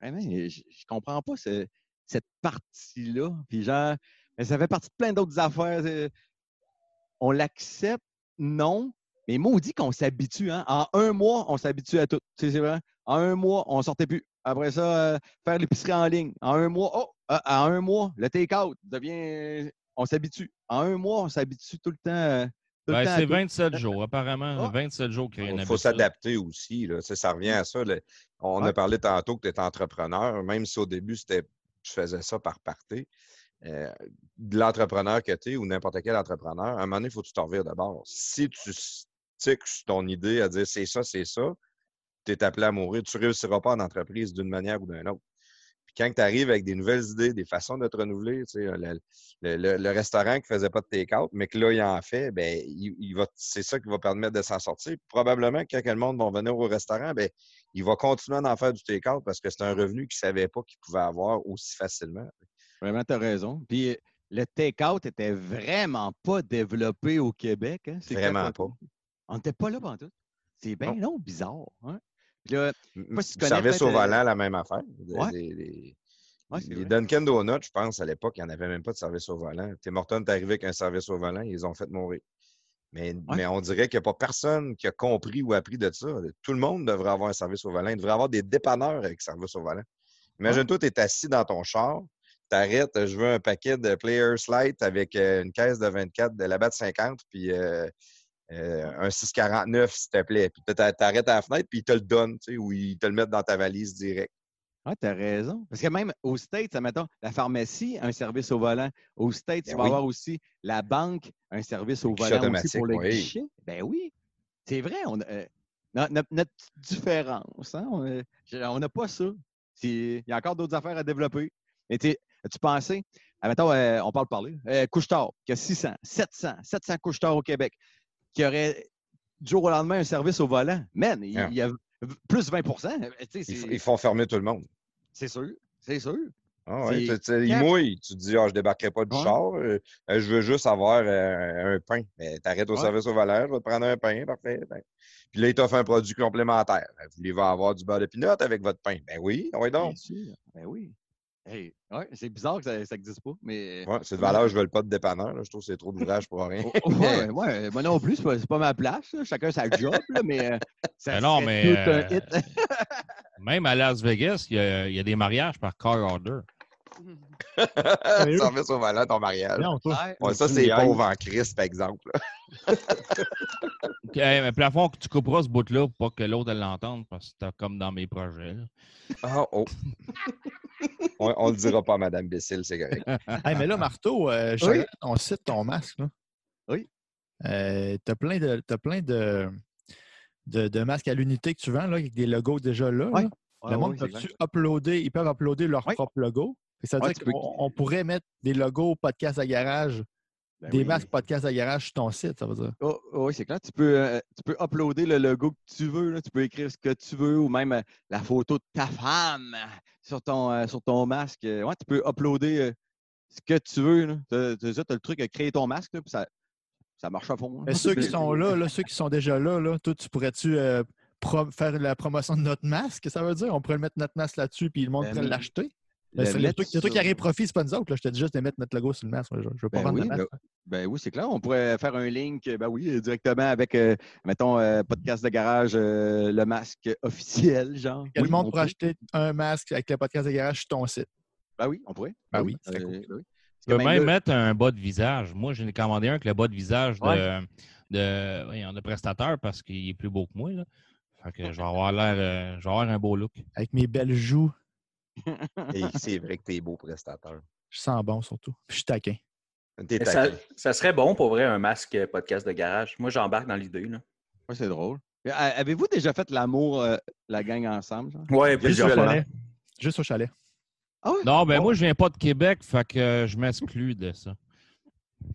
Vraiment, je, je comprends pas ce- cette partie-là. Puis genre, mais ça fait partie de plein d'autres affaires. euh, On l'accepte, non. Mais maudit qu'on s'habitue. Hein? En un mois, on s'habitue à tout. Tu sais, c'est vrai. En un mois, on sortait plus. Après ça, euh, faire l'épicerie en ligne. En un mois, oh, euh, en un mois, le take-out devient. On s'habitue. En un mois, on s'habitue tout le temps. Ben, c'est tout. 27 jours. Apparemment, Ah. 27 jours créer une Il faut s'adapter aussi. Là. Tu Ça revient à ça. là. On a parlé tantôt que tu es entrepreneur, même si au début, c'était je faisais ça par parté. Euh, de l'entrepreneur que tu es ou n'importe quel entrepreneur, à un moment donné, il faut que tu t'en revires de bord. Si tu sticks sur ton idée à dire c'est ça, c'est ça, tu es appelé à mourir. Tu ne réussiras pas en entreprise d'une manière ou d'une autre. Quand tu arrives avec des nouvelles idées, des façons de te renouveler, tu sais, le, le- le- le restaurant qui ne faisait pas de take-out, mais que là, il en fait, ben, il, il va, c'est ça qui va permettre de s'en sortir. Probablement, que quand le monde va venir au restaurant, ben, il va continuer d'en faire du take-out parce que c'est un revenu qu'il ne savait pas qu'il pouvait avoir aussi facilement. Vraiment, tu as raison. Puis le take-out était vraiment pas développé au Québec. Hein? C'est Vraiment pas. On n'était pas là pendant tout. C'est bien Non. non, bizarre. Hein? Là, pas si tu service au euh, volant, la même affaire. Ouais. ouais, les vrai. Dunkin' Donuts, je pense, à l'époque, il n'y en avait même pas de service au volant. Tim Hortons est arrivé avec un service au volant, ils les ont fait mourir. Mais, mais on dirait qu'il n'y a pas personne qui a compris ou appris de ça. Tout le monde devrait avoir un service au volant. Il devrait avoir des dépanneurs avec service au volant. Imagine-toi, tu es assis dans ton char, t'arrêtes, je veux un paquet de Players Light avec euh, une caisse de 24, de la batte 50, puis euh, euh, un 649, s'il te plaît. Puis tu t'arrêtes à la fenêtre, puis ils te le donnent, tu sais, ou ils te le mettent dans ta valise direct. Ah, tu as raison. Parce que même aux States, mettons, la pharmacie a un service au volant. Aux States, Ben tu vas oui. avoir aussi la banque, un service au volant aussi pour le oui. guichet. Ben oui. C'est vrai. On a, euh, no- no- notre différence, hein, on je- on n'a pas ça. Il y a encore d'autres affaires à développer. Mais tu sais, as-tu pensé, mettons, euh, on parle parler, euh, couche-tard, qui a 600, 700, 700 couche-tard au Québec, qui aurait du jour au lendemain un service au volant. Man, il, Ah. il y a plus 20 tu sais, Ils, c'est- f- ils font fermer tout le monde. C'est sûr, c'est sûr. Ah ouais, ils mouillent. Tu te dis, ah, je débarquerai pas du Ouais. char, euh, euh, je veux juste avoir euh, un pain. Mais t'arrêtes au Ouais. service au volant, je vais te prendre un pain, parfait. ben. Puis là, il t'offre un produit complémentaire. Ben, Vous voulez avoir du beurre de pinot avec votre pain? Ben oui, oui donc. Bien sûr. Ben oui. Hey, ouais, c'est bizarre que ça n'existe pas, mais. Ouais, c'est de valeur, je veux le pas de dépanneur. là. Je trouve que c'est trop d'ouvrage pour rien. Oh, ouais, ouais, moi non plus, c'est pas, pas ma place. là. Chacun sa job, là, mais. euh, ça non, mais, tout un euh, hit. Même à Las Vegas, il y a, il y a des mariages par car order. Service au volant, ton mariage. Non. Ouais. Ça, c'est pauvre en Christ, par exemple. OK, mais plafond, tu couperas ce bout-là pour pas que l'autre l'entende, parce que c'est comme dans mes projets. Ah, oh. on, on le dira pas à Madame Bessil, c'est correct. Hey, mais là, Marteau, euh, je Oui. ton site, ton masque. Là. Oui. Euh, tu as plein, de, t'as plein de, de, de masques à l'unité que tu vends, là, avec des logos déjà là. Là. Le monde peut-tu uploader, ils peuvent uploader leur Oui. propre logo? Ça veut Ouais, dire peux- qu'on on pourrait mettre des logos podcast à garage, Ben des oui. masques podcast à garage sur ton site, ça veut dire. Oh, oh, oui, c'est clair. Tu peux, euh, tu peux uploader le logo que tu veux. là. Tu peux écrire ce que tu veux ou même euh, la photo de ta femme sur ton, euh, sur ton masque. Euh, Ouais, tu peux uploader euh, ce que tu veux. Tu as, le truc à créer ton masque, là, puis ça, ça marche à fond. là. Mais ceux qui sont là, là, ceux qui sont déjà là, là toi, tu pourrais-tu euh, faire la promotion de notre masque, ça veut dire? On pourrait mettre notre masque là-dessus, puis le monde Ben, pourrait l'acheter? Le Ben, c'est le mettre truc, le truc qui arrive profit, c'est pas nous autres. Là. Je te dis juste de mettre notre logo sur le masque. Je ne veux pas Ben vendre oui, le masque. Ben oui, c'est clair. On pourrait faire un link, ben oui, directement avec, euh, mettons, euh, podcast de garage, euh, le masque officiel, genre. Quel Oui, monde on pourrait acheter un masque avec le podcast de garage sur ton site? Ben oui, on pourrait. Ben oui, Euh, c'est cool. ben oui. Tu peux même mettre un bas de visage. Moi, j'en ai commandé un avec le bas de visage de, Ouais. de, voyons, de prestateur parce qu'il est plus beau que moi. Là. Fait que je vais avoir l'air, euh, je vais avoir un beau look. Avec mes belles joues, Et c'est vrai que t'es beau prestateur. je sens bon surtout. Puis je suis taquin. T'es Ça, serait bon pour vrai un masque euh, podcast de garage. Moi, j'embarque dans l'idée. là. Ouais, c'est drôle. Avez-vous déjà fait l'amour, euh, la gang ensemble? au plusieurs fois. chalet. Juste au chalet. Ah ouais? Non, ben Oh. moi, je viens pas de Québec, fait que euh, je m'exclus de ça.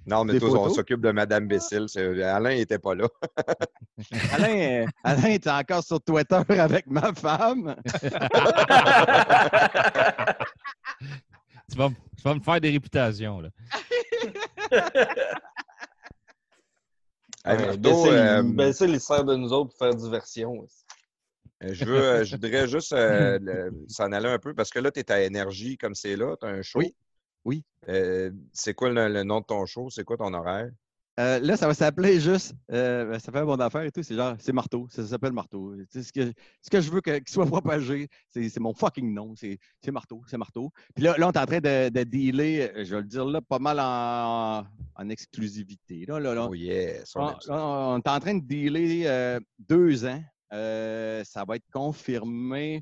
Non, mais toi, on s'occupe de Madame. C'est- Alain n'était pas là. Alain, euh, Alain est encore sur Twitter avec ma femme. Tu vas, tu vas me faire des réputations. Là. Hey, euh, il sert de nous autres pour faire diversion. Je veux, euh, je voudrais juste euh, s'en aller un peu parce que là, tu es à énergie comme c'est là, tu as un show. Oui. Oui. Euh, c'est quoi le, le nom de ton show? C'est quoi ton horaire? Euh, là, ça va s'appeler juste, euh, ben, ça fait un bon affaire et tout, c'est genre, c'est Marteau, ça s'appelle Marteau. Ce, que, ce que je veux qu'il soit propagé, c'est mon fucking nom, c'est Marteau, c'est Marteau. Puis là, là, on est en train de, de dealer, je vais le dire là, pas mal en, en exclusivité. Là, là, là. Oh yes, on On, est en train de dealer deux ans. Ça va être confirmé,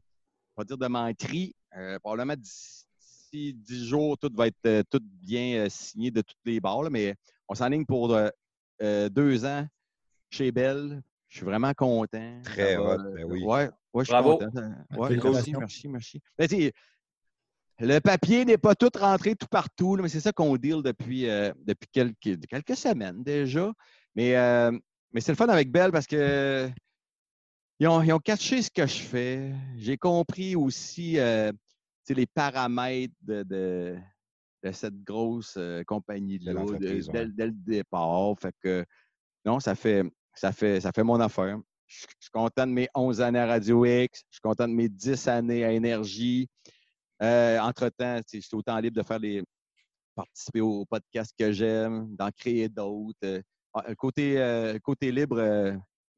on va dire de menterie. Probablement d'ici d'ici dix jours, tout va être euh, tout bien euh, signé de toutes les barres. là, mais on s'enligne pour euh, deux ans chez Belle. Je suis vraiment content. Très va, hot, ben oui. Ouais, ouais, je suis Bravo. content. Ouais, merci, merci, merci. Mais sais, le papier n'est pas tout rentré tout partout, là, mais c'est ça qu'on deal depuis, euh, depuis quelques, quelques semaines déjà. Mais, euh, mais c'est le fun avec Belle parce que ils ont, ils ont catché ce que je fais. J'ai compris aussi euh, les paramètres de, de, de cette grosse euh, compagnie-là ouais. dès, le départ. Fait que non, ça fait, ça fait, ça fait mon affaire. Je je suis content de mes 11 années à Radio X. Je suis content de mes 10 années à Énergie. Euh, entre-temps, je suis autant libre de faire les participer aux podcasts que j'aime, d'en créer d'autres. Euh, ah, le côté, le côté libre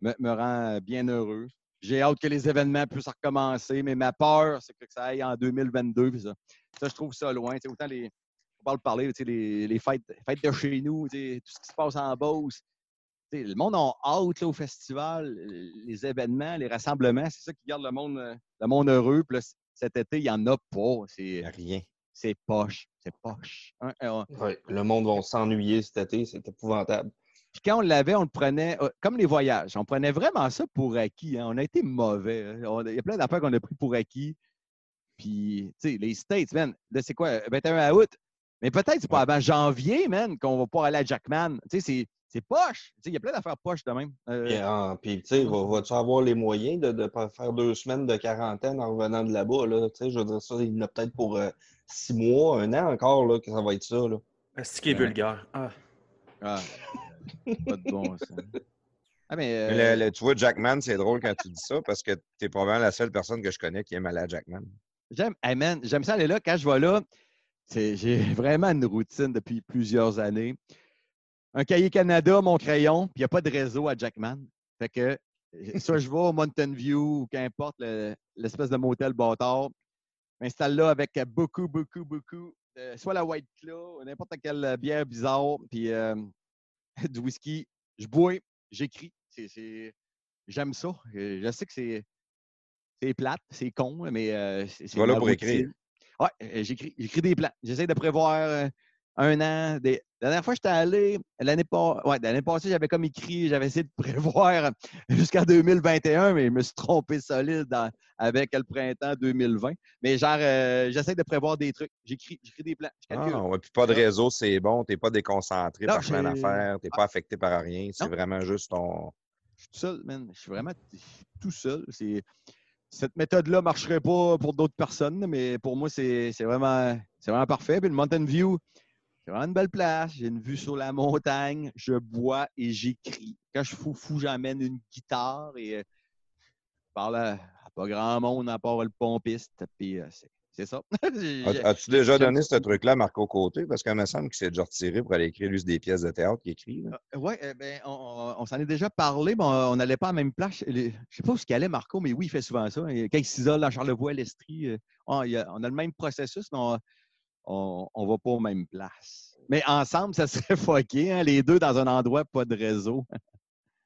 me, me rend bien heureux. J'ai hâte que les événements puissent recommencer, mais ma peur, c'est que ça aille en 2022. puis ça, ça, je trouve ça loin. Tu sais, autant les, on parle de parler, les, les fêtes, fêtes de chez nous, tout ce qui se passe en Beauce. Le monde a hâte là, au festival, les événements, les rassemblements, c'est ça qui garde le monde, le monde heureux. Puis là, c- cet été, il n'y en a pas. C'est rien. c'est poche. C'est poche. Hein, Ouais, le monde va s'ennuyer cet été, c'est épouvantable. Puis quand on l'avait, on le prenait euh, comme les voyages. On prenait vraiment ça pour acquis. hein. On a été mauvais. hein. On- Il y a plein d'affaires qu'on a pris pour acquis. Puis, tu sais, les States, man, là, c'est quoi? 21 août? Mais peut-être c'est pas avant janvier, man, qu'on va pas aller à Jackman. Tu sais, c'est- c'est poche. Tu sais, il y a plein d'affaires poches de même. Euh, Puis, ah, puis, tu sais, va- vas-tu avoir les moyens de, de pas faire deux semaines de quarantaine en revenant de là-bas? Là? Tu sais, je veux dire, ça, il y en a peut-être pour euh, six mois, un an encore, là, que ça va être ça. Là. C'est qui est Ouais. vulgaire. Ah. ah, pas de bon sens. Ah, mais. euh, Mais le- le- tu vois, Jackman, c'est drôle quand tu dis ça parce que tu es probablement la seule personne que je connais qui aime aller à Jackman. J'aime, hey man, j'aime ça aller là. Quand je vais là, c'est- j'ai vraiment une routine depuis plusieurs années. Un cahier Canada, mon crayon, puis il n'y a pas de réseau à Jackman. Fait que euh, soit je vais au Mountain View ou qu'importe le- l'espèce de motel bâtard, m'installe là avec beaucoup, beaucoup, beaucoup, euh, soit la White Claw, n'importe quelle bière bizarre, puis euh, du whisky. je bois, j'écris. C'est- J'aime ça. Euh, Je sais que c'est c'est plate, c'est con, mais euh, c'est c'est vas là ma pour routine. écrire. Ouais, euh, j'écris j'écris des plans. J'essaie de prévoir un an. Des... La dernière fois, j'étais allé, l'année pas... ouais, l'année passée, j'avais comme écrit, j'avais essayé de prévoir jusqu'à 2021, mais je me suis trompé solide dans- avec le printemps 2020. Mais genre, euh, j'essaie de prévoir des trucs. J'écris j'écris des plans. Ah, ouais, puis pas de réseau, c'est bon. Tu n'es pas déconcentré Non, par plein d'affaires. Tu n'es pas affecté par rien. C'est vraiment juste ton. Je suis tout seul, man. Je suis vraiment tout seul. C'est... Cette méthode-là ne marcherait pas pour d'autres personnes, mais pour moi, c'est, vraiment, c'est vraiment parfait. Puis le Mountain View, c'est vraiment une belle place. J'ai une vue sur la montagne. Je bois et j'écris. Quand je suis fou, j'emmène une guitare et euh, je parle à, à pas grand monde à part le pompiste. Puis euh, c'est, ça. As-tu déjà donné ce truc-là à Marco Côté? Parce qu'il me semble qu'il s'est déjà retiré pour aller écrire lui des pièces de théâtre qu'il écrit. là. Oui, ben, on, s'en est déjà parlé, mais on n'allait pas à la même place. Je ne sais pas où il allait, Marco, mais oui, il fait souvent ça. Quand il s'isole dans Charlevoix, l'Estrie, euh, on, on a le même processus, mais on ne va pas aux mêmes places. Mais ensemble, ça serait fucké, hein, les deux dans un endroit, pas de réseau.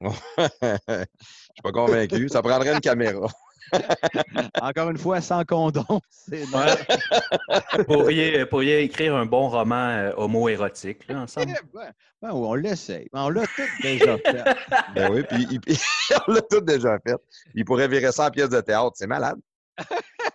Je suis pas convaincu. Ça prendrait une caméra. Encore une fois, sans condom. C'est. Vous pourriez, pourriez écrire un bon roman euh, homo-érotique là, ensemble. Ouais, ouais, on l'essaye. On l'a tout déjà fait. Ben oui, puis il- on l'a tout déjà fait. Il pourrait virer ça en pièce de théâtre. C'est malade.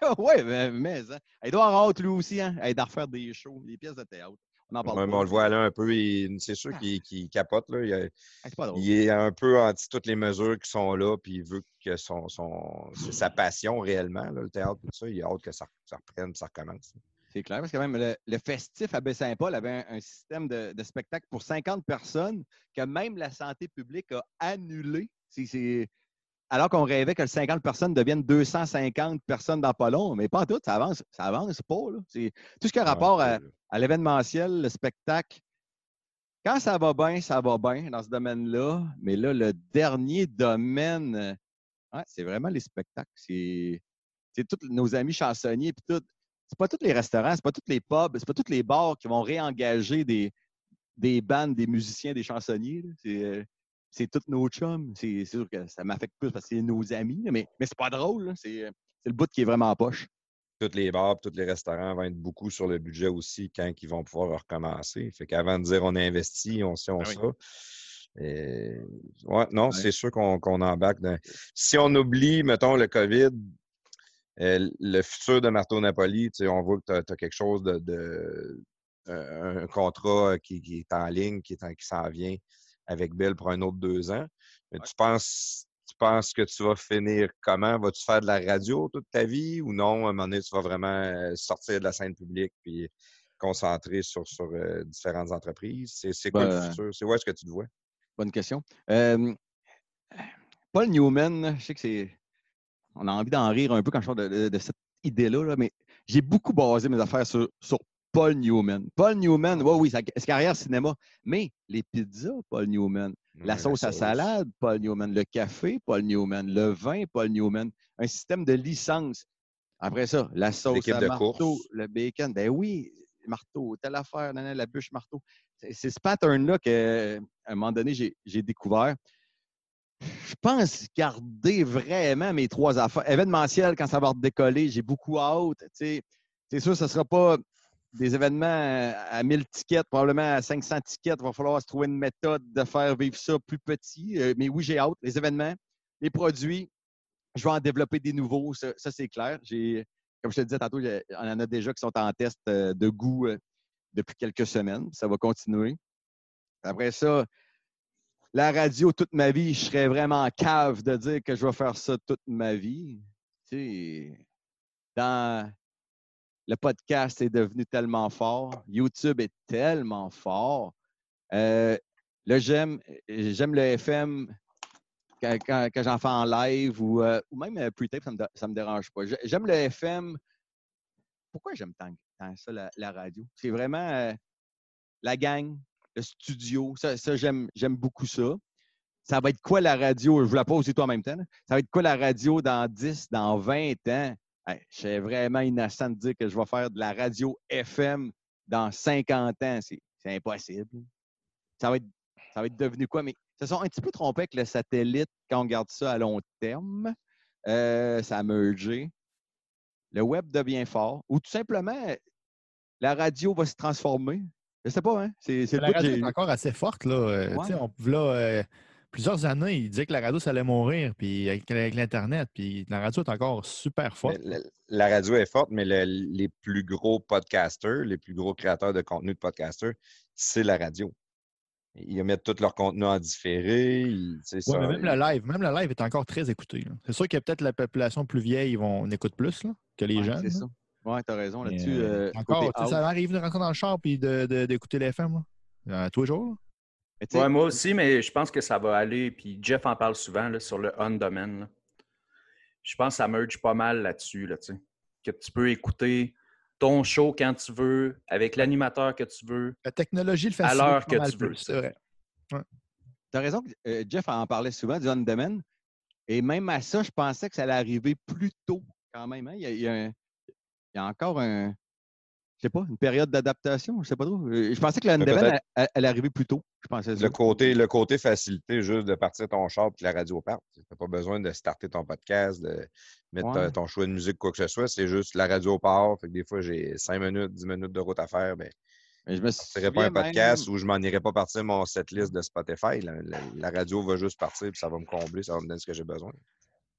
oui, mais, mais hein, avoir hâte lui aussi, hein, d'en refaire des shows, des pièces de théâtre. On en parle Ouais, pas. on le voit là un peu. C'est sûr qu'il qu'il capote. Là. Il, a- Ah, pas drôle. il est un peu anti toutes les mesures qui sont là, puis il veut que son, son, c'est sa passion réellement, là, le théâtre, tout ça. Il a hâte que ça, ça reprenne, ça recommence. C'est clair, parce que même le, le festif à Baie-Saint-Paul avait un, un système de, de spectacle pour 50 personnes que même la santé publique a annulé. C'est- alors qu'on rêvait que le 50 personnes deviennent 250 personnes dans pas long, mais pas tout, ça avance, ça avance pas. là. Tout ce qui a rapport à, à l'événementiel, le spectacle. Quand ça va bien, ça va bien dans ce domaine-là. Mais là, le dernier domaine, euh, ouais, c'est vraiment les spectacles. C'est tous nos amis chansonniers, puis tout. C'est pas tous les restaurants, c'est pas tous les pubs, c'est pas tous les bars qui vont réengager des, des bandes, des musiciens, des chansonniers. C'est c'est tous nos chums. C'est sûr que ça m'affecte plus parce que c'est nos amis, mais, mais c'est pas drôle. C'est euh, c'est le bout qui est vraiment en poche. Tous les bars, tous les restaurants vont être beaucoup sur le budget aussi quand ils vont pouvoir recommencer. Fait qu'avant de dire on a investi, on sait, on Ah oui. ça. Et, ouais, non, Ouais. c'est sûr qu'on qu'on embarque. dans- Si on oublie, mettons, le COVID, euh, le futur de Marteau Napoli, on voit que tu as, quelque chose de. de- un un contrat qui, qui est en ligne, qui est en- qui s'en vient avec Bill pour un autre deux ans. Mais tu penses. Tu penses que tu vas finir comment? Vas-tu faire de la radio toute ta vie ou non? À un moment donné, tu vas vraiment euh, sortir de la scène publique puis concentrer sur, sur euh, différentes entreprises? C'est quoi le Ben, futur? C'est où est-ce que tu te vois? Bonne question. Euh, Paul Newman, je sais que c'est. On a envie d'en rire un peu quand je parle de, de- de cette idée-là, là, mais j'ai beaucoup basé mes affaires sur, sur Paul Newman. Paul Newman, oui, oui, sa, sa carrière cinéma, mais les pizzas, Paul Newman. La Ouais, sauce à salade, Paul Newman. Le café, Paul Newman. Le vin, Paul Newman. Un système de licence. Après ça, la sauce à de marteau, course. le bacon. Ben oui, marteau, telle affaire, nanana, la bûche marteau. C'est ce pattern-là qu'à un moment donné, j'ai découvert. Je pense garder vraiment mes trois affaires. Événementiel, quand ça va redécoller, j'ai beaucoup hâte. tu sais. C'est sûr, ce ne sera pas des événements à à 1000 tickets, probablement à 500 tickets. Il va falloir se trouver une méthode de faire vivre ça plus petit. Euh, Mais oui, j'ai hâte. Les événements, les produits, je vais en développer des nouveaux. Ça, ça, c'est clair. Comme je te disais tantôt, on en a déjà qui sont en test euh, de goût euh, depuis quelques semaines. Ça va continuer. Après ça, la radio toute ma vie, je serais vraiment en cave de dire que je vais faire ça toute ma vie. Tu sais, dans le podcast est devenu tellement fort, YouTube est tellement fort. Euh, là, j'aime, le FM quand, j'en fais en live ou, euh, même euh, pre-tape, ça ne me, dérange pas. J'ai- J'aime le FM. Pourquoi j'aime tant, ça, la, radio? C'est vraiment la gang, le studio. Ça, j'aime, beaucoup ça. Ça va être quoi la radio? Je vous la pose toi en même temps. Ça va être quoi la radio dans 10, dans 20 ans? Hey, je suis vraiment innocent de dire que je vais faire de la radio FM dans 50 ans. C'est, impossible. Ça va, être, ça va être devenu quoi? Mais se sont un petit peu trompés avec le satellite quand on regarde ça à long terme. Euh, ça a mergé. Le web devient fort. Ou tout simplement, la radio va se transformer. Je sais pas, hein? C'est La radio est encore assez forte. Là. Euh, Ouais. tu sais, on- là, euh, plusieurs années, il disait que la radio, ça allait mourir puis avec, avec l'Internet. Puis la radio est encore super forte. Mais La, la radio est forte, mais le- les plus gros podcasters, les plus gros créateurs de contenu de podcasters, c'est la radio. Ils mettent tout leur contenu en différé. ils- tu sais, Ouais, ça, mais même le live, même le live est encore très écouté. C'est sûr que peut-être la population plus vieille, ils vont, on écoute plus là, que les Ouais, jeunes. C'est ça. Ouais, t'as raison là-dessus. euh, euh, encore, ça m'arrive de rentrer dans le char et d'écouter de, d'écouter les FM là, euh, tous les jours. là. Mais tu Ouais, moi aussi, mais je pense que ça va aller. Puis Jeff en parle souvent là, sur le on-domain. là. Je pense que ça merge pas mal là-dessus. Là, tu que tu peux écouter ton show quand tu veux, avec l'animateur que tu veux. La technologie le À facilite l'heure que tu veux. C'est vrai. T'as raison, euh, Jeff en parlait souvent du on-demand. Et même à ça, je pensais que ça allait arriver plus tôt quand même. hein. Il, y a, il y a un- il y a encore un. Je sais pas, une période d'adaptation, je sais pas trop. Euh, Je pensais que le Mais on-demand peut-être- allait- allait arriver plus tôt. Je pensais. Le côté, le côté facilité, juste de partir ton char et que la radio parte. Tu n'as pas besoin de starter ton podcast, de mettre Ouais. ton choix de musique, quoi que ce soit. C'est juste la radio part. Fait que des fois, j'ai 5 minutes, 10 minutes de route à faire. Ben, Mais je ne ferai pas un podcast même- où je m'en irai pas partir mon setlist de Spotify. La, la- la radio va juste partir et ça va me combler, ça va me donner ce que j'ai besoin.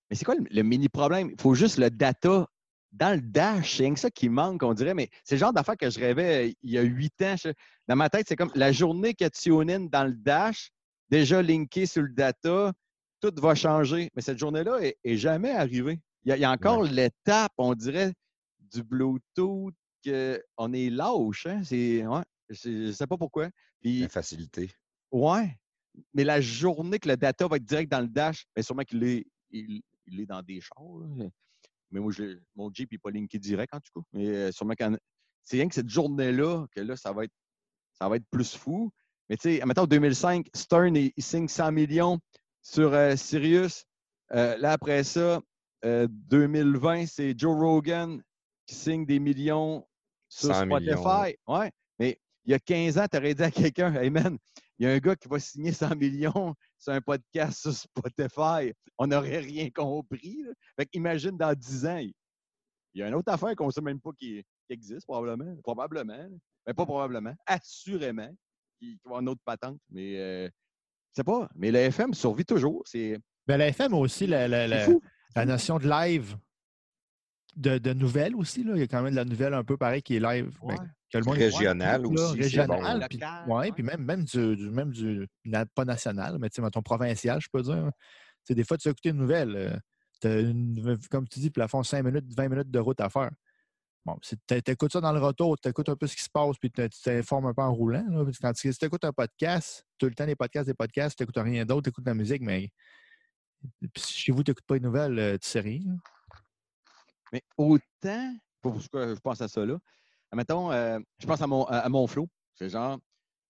Mais c'est quoi le, le mini problème? Il faut juste le data dans le dash. C'est rien que ça qui manque, on dirait. Mais c'est le genre d'affaire que je rêvais euh, il y a huit ans. Je- dans ma tête, c'est comme la journée que tu in dans le dash, déjà linké sur le data, tout va changer. Mais cette journée-là est, est jamais arrivée. Il y a, il y a encore l'étape, on dirait, du Bluetooth qu'on est lâche. Hein? C'est, ouais, je ne sais pas pourquoi. Puis, La facilité. Ouais. Mais la journée que le data va être direct dans le dash, bien sûrement qu'il est, il, il est dans des chars. là. Mais moi, je, mon Jeep n'est pas linké direct, en tout cas. Mais euh, sûrement qu'en- c'est rien que cette journée-là que là, ça va être, ça va être plus fou. Mais tu sais, mettons 2005, Stern, il, il signe 100 millions sur euh, Sirius. Euh, là, après ça, euh, 2020, c'est Joe Rogan qui signe des millions sur 100 Spotify. millions, Ouais. Mais il y a 15 ans, tu aurais dit à quelqu'un, Hey man, il y a un gars qui va signer 100 millions sur un podcast sur Spotify. On n'aurait rien compris. là. Fait qu'imagine dans 10 ans, il y a une autre affaire qu'on ne sait même pas qui, qui existe, probablement. Probablement. Mais pas probablement. Assurément. Qui, va avoir une autre patente. Mais euh, je sais pas. Mais le FM survit toujours. C'est Ben, la FM a aussi la, la- la- la notion de live, de, de nouvelles aussi. Là. Il y a quand même de la nouvelle un peu pareil qui est live. ben, Ouais. que le monde Régional aussi, Régional. bon. puis- Local, ouais, ouais. puis même, même, du, du- même du, pas national, mais tu sais, mettons provincial, je peux dire. Tu sais, des fois, tu as écouté une nouvelle. euh, t'as une- comme tu dis, plafond 5 minutes, 20 minutes de route à faire. Bon, tu écoutes ça dans le retour, tu écoutes un peu ce qui se passe, puis tu t'informes un peu en roulant. là. Quand tu écoutes un podcast, tout le temps des podcasts, des podcasts, tu n'écoutes rien d'autre, tu écoutes la musique, mais puis si chez vous, tu n'écoutes pas les nouvelles, euh, tu sais rien. Là. Mais autant, pourquoi je pense à ça là, mettons, euh, je pense à mon, à, mon flow. C'est genre,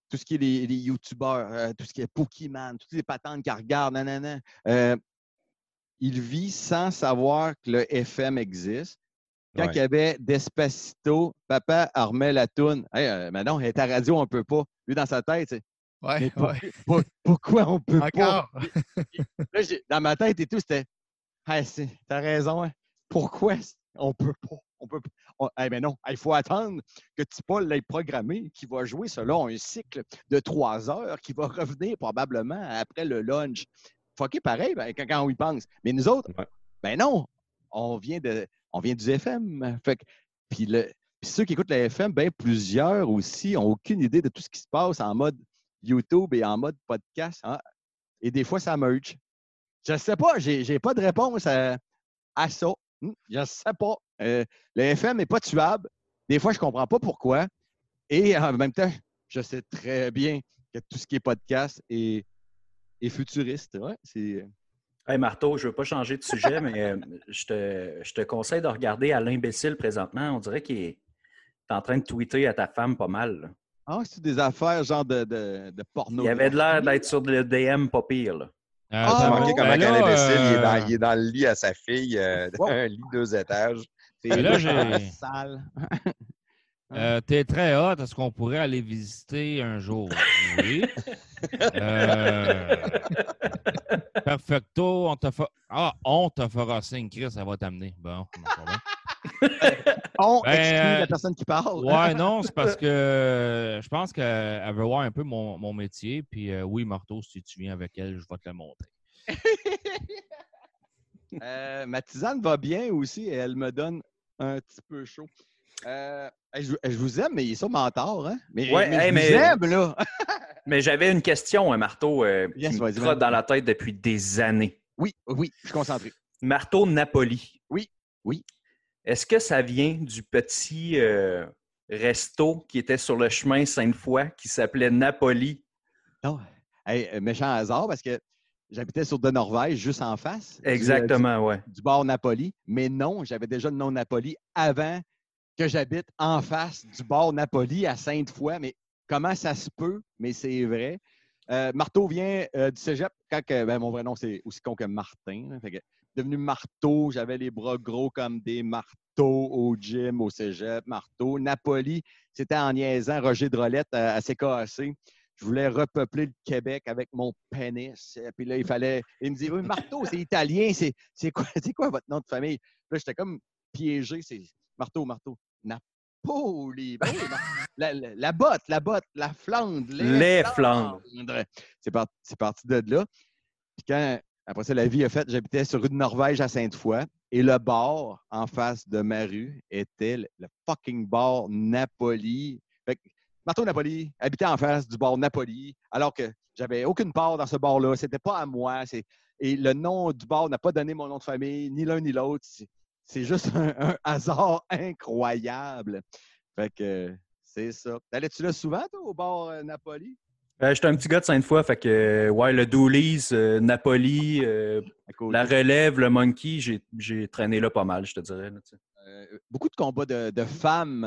tout ce qui est les, les YouTubeurs, euh, tout ce qui est Pokémon, toutes les patentes qu'ils regardent, nanana, euh, il vit sans savoir que le FM existe. Quand Ouais. il y avait Despacito, papa remet la toune. Hey, euh, mais non, elle est à radio, on ne peut pas. Lui, dans sa tête, c'est Ouais, pour- pour- pourquoi on peut pas? Encore. Là, j'ai- dans ma tête et tout, c'était hey, T'as raison, hein. Pourquoi on peut pas? On peut pas. on- Eh ben non, il faut attendre que Tipol l'ait programmé, qui va jouer selon un cycle de trois heures, qui va revenir probablement après le lunch. Fucké pareil ben, quand, quand on y pense. Mais nous autres, Ouais. ben non, on vient de on vient du FM. Fait que- puis, le, puis ceux qui écoutent la FM, ben plusieurs aussi ont aucune idée de tout ce qui se passe en mode YouTube et en mode podcast. hein. Et des fois, ça merge. Je ne sais pas, j'ai n'ai pas de réponse à, à ça. Je ne sais pas. Euh, le FM n'est pas tuable. Des fois, je ne comprends pas pourquoi. Et en même temps, je sais très bien que tout ce qui est podcast est, est futuriste. Ouais, c'est... Hey Marteau, je ne veux pas changer de sujet, mais euh, je, te, je te conseille de regarder à l'imbécile présentement. On dirait qu'il est en train de tweeter à ta femme pas mal. là. Ah, c'est des affaires genre de, de, de porno. Il avait de l'air d'être sur le DM pas pire. là. Euh, Ah, T'as remarqué comment ben là, imbécile, il, est dans, il est dans le lit à sa fille, euh, Wow. un lit deux étages. Mais là, j'ai- sale. Euh, T'es très hot. Est-ce qu'on pourrait aller visiter un jour? Oui. Euh, perfecto. On te, fa- ah, on te fera signe, Chris, ça va t'amener. Bon. On Ben, exclut euh, la personne qui parle. Ouais, non, c'est parce que euh, je pense qu'elle veut voir un peu mon, mon métier. Puis euh, oui, Marteau, si tu viens avec elle, je vais te le montrer. Euh, ma tisane va bien aussi et elle me donne un petit peu chaud. Euh, je, je vous aime, mais il est sûrement tard, hein? Mais, Ouais, mais hey, je mais- vous aime, là! Mais j'avais une question, un marteau, euh, Yes, qui me trotte dans la tête depuis des années. Oui, oui, je suis concentré. Marteau Napoli. Oui, oui. Est-ce que ça vient du petit euh, resto qui était sur le chemin Sainte-Foy qui s'appelait Napoli? Non. Hey, euh, méchant hasard parce que j'habitais sur de Norvège, juste en face. du- euh, Exactement, ouais. Du, bord Napoli. Mais non, j'avais déjà le nom Napoli avant que j'habite en face du bord Napoli à Sainte-Foy. Mais comment ça se peut? Mais c'est vrai. Euh, Marteau vient euh, du cégep. Quand ben, mon vrai nom, c'est aussi con que Martin. là. Fait que, devenu marteau, j'avais les bras gros comme des marteaux au gym, au cégep, marteau. Napoli, c'était en niaisant Roger Drolette à, à CKAC. Je voulais repeupler le Québec avec mon pénis. Et puis là, il fallait. Il me dit Oui, marteau, c'est italien, c'est c'est quoi, c'est quoi votre nom de famille? Là, j'étais comme piégé, c'est marteau, marteau. Napoli. Ben la, la- la botte, la botte, la Flandre. Les Flandres. C'est par- c'est parti de là. Puis quand, après ça, la vie a fait, j'habitais sur rue de Norvège à Sainte-Foy et le bar en face de ma rue était le, fucking bar Napoli. Fait que Marteau Napoli habitait en face du bar Napoli alors que j'avais aucune part dans ce bar-là. C'était pas à moi. Et le nom du bar n'a pas donné mon nom de famille, ni l'un ni l'autre. C'est- juste un, un hasard incroyable. Fait que c'est ça. T'allais-tu là souvent, toi, au bar euh, Napoli? Euh, J'étais un petit gars de Sainte-Foy, fait que, euh, ouais, le Doolies, euh, Napoli, euh, la relève, le Monkey, j'ai- traîné là pas mal, je te dirais. là, beaucoup de combats de, de femmes,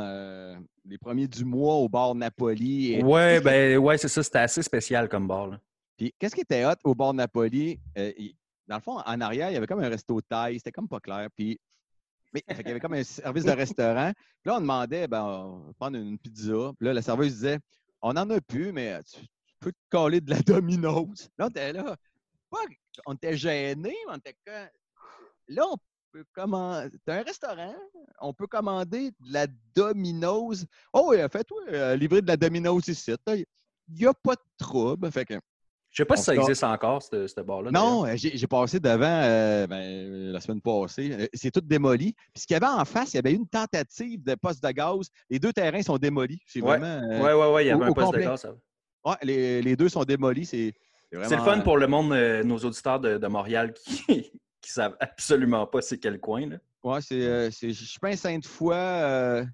les premiers du mois au bar Napoli. Et- Ouais, ben, ouais, c'est ça, c'était assez spécial comme bar. là. Puis qu'est-ce qui était hot au bar Napoli? Il- dans le fond, en arrière, il y avait comme un resto de taille, c'était comme pas clair. Puis, mais fait qu'il y avait comme un service de restaurant. Puis là, on demandait, ben, on va prendre une pizza. Puis là, la serveuse disait, on n'en a plus, mais tu peux te coller de la Domino's. Là, on était là. On était gênés, mais on était. Là, on peut commander. C'est un restaurant, on peut commander de la Domino's. Oh, oui, fais-toi euh, livrer de la Domino's ici. Il n'y a pas de trouble. Fait que. Je sais pas On si ça existe encore, ce, ce bar-là. Non, euh, j'ai passé devant euh, ben, euh, la semaine passée. C'est tout démoli. Puis ce qu'il y avait en face, il y avait une tentative de poste de gaz. Les deux terrains sont démolis. C'est Ouais. vraiment. Ouais, ouais, ouais, il y au- avait un poste complet. de gaz. ça. Ouais, les, les deux sont démolis. C'est vraiment. Le fun pour le monde, euh, nos auditeurs de, de Montréal qui qui savent absolument pas c'est quel coin. Là. Ouais, c'est. euh, c'est- Je suis pas un Sainte-Foy. Euh,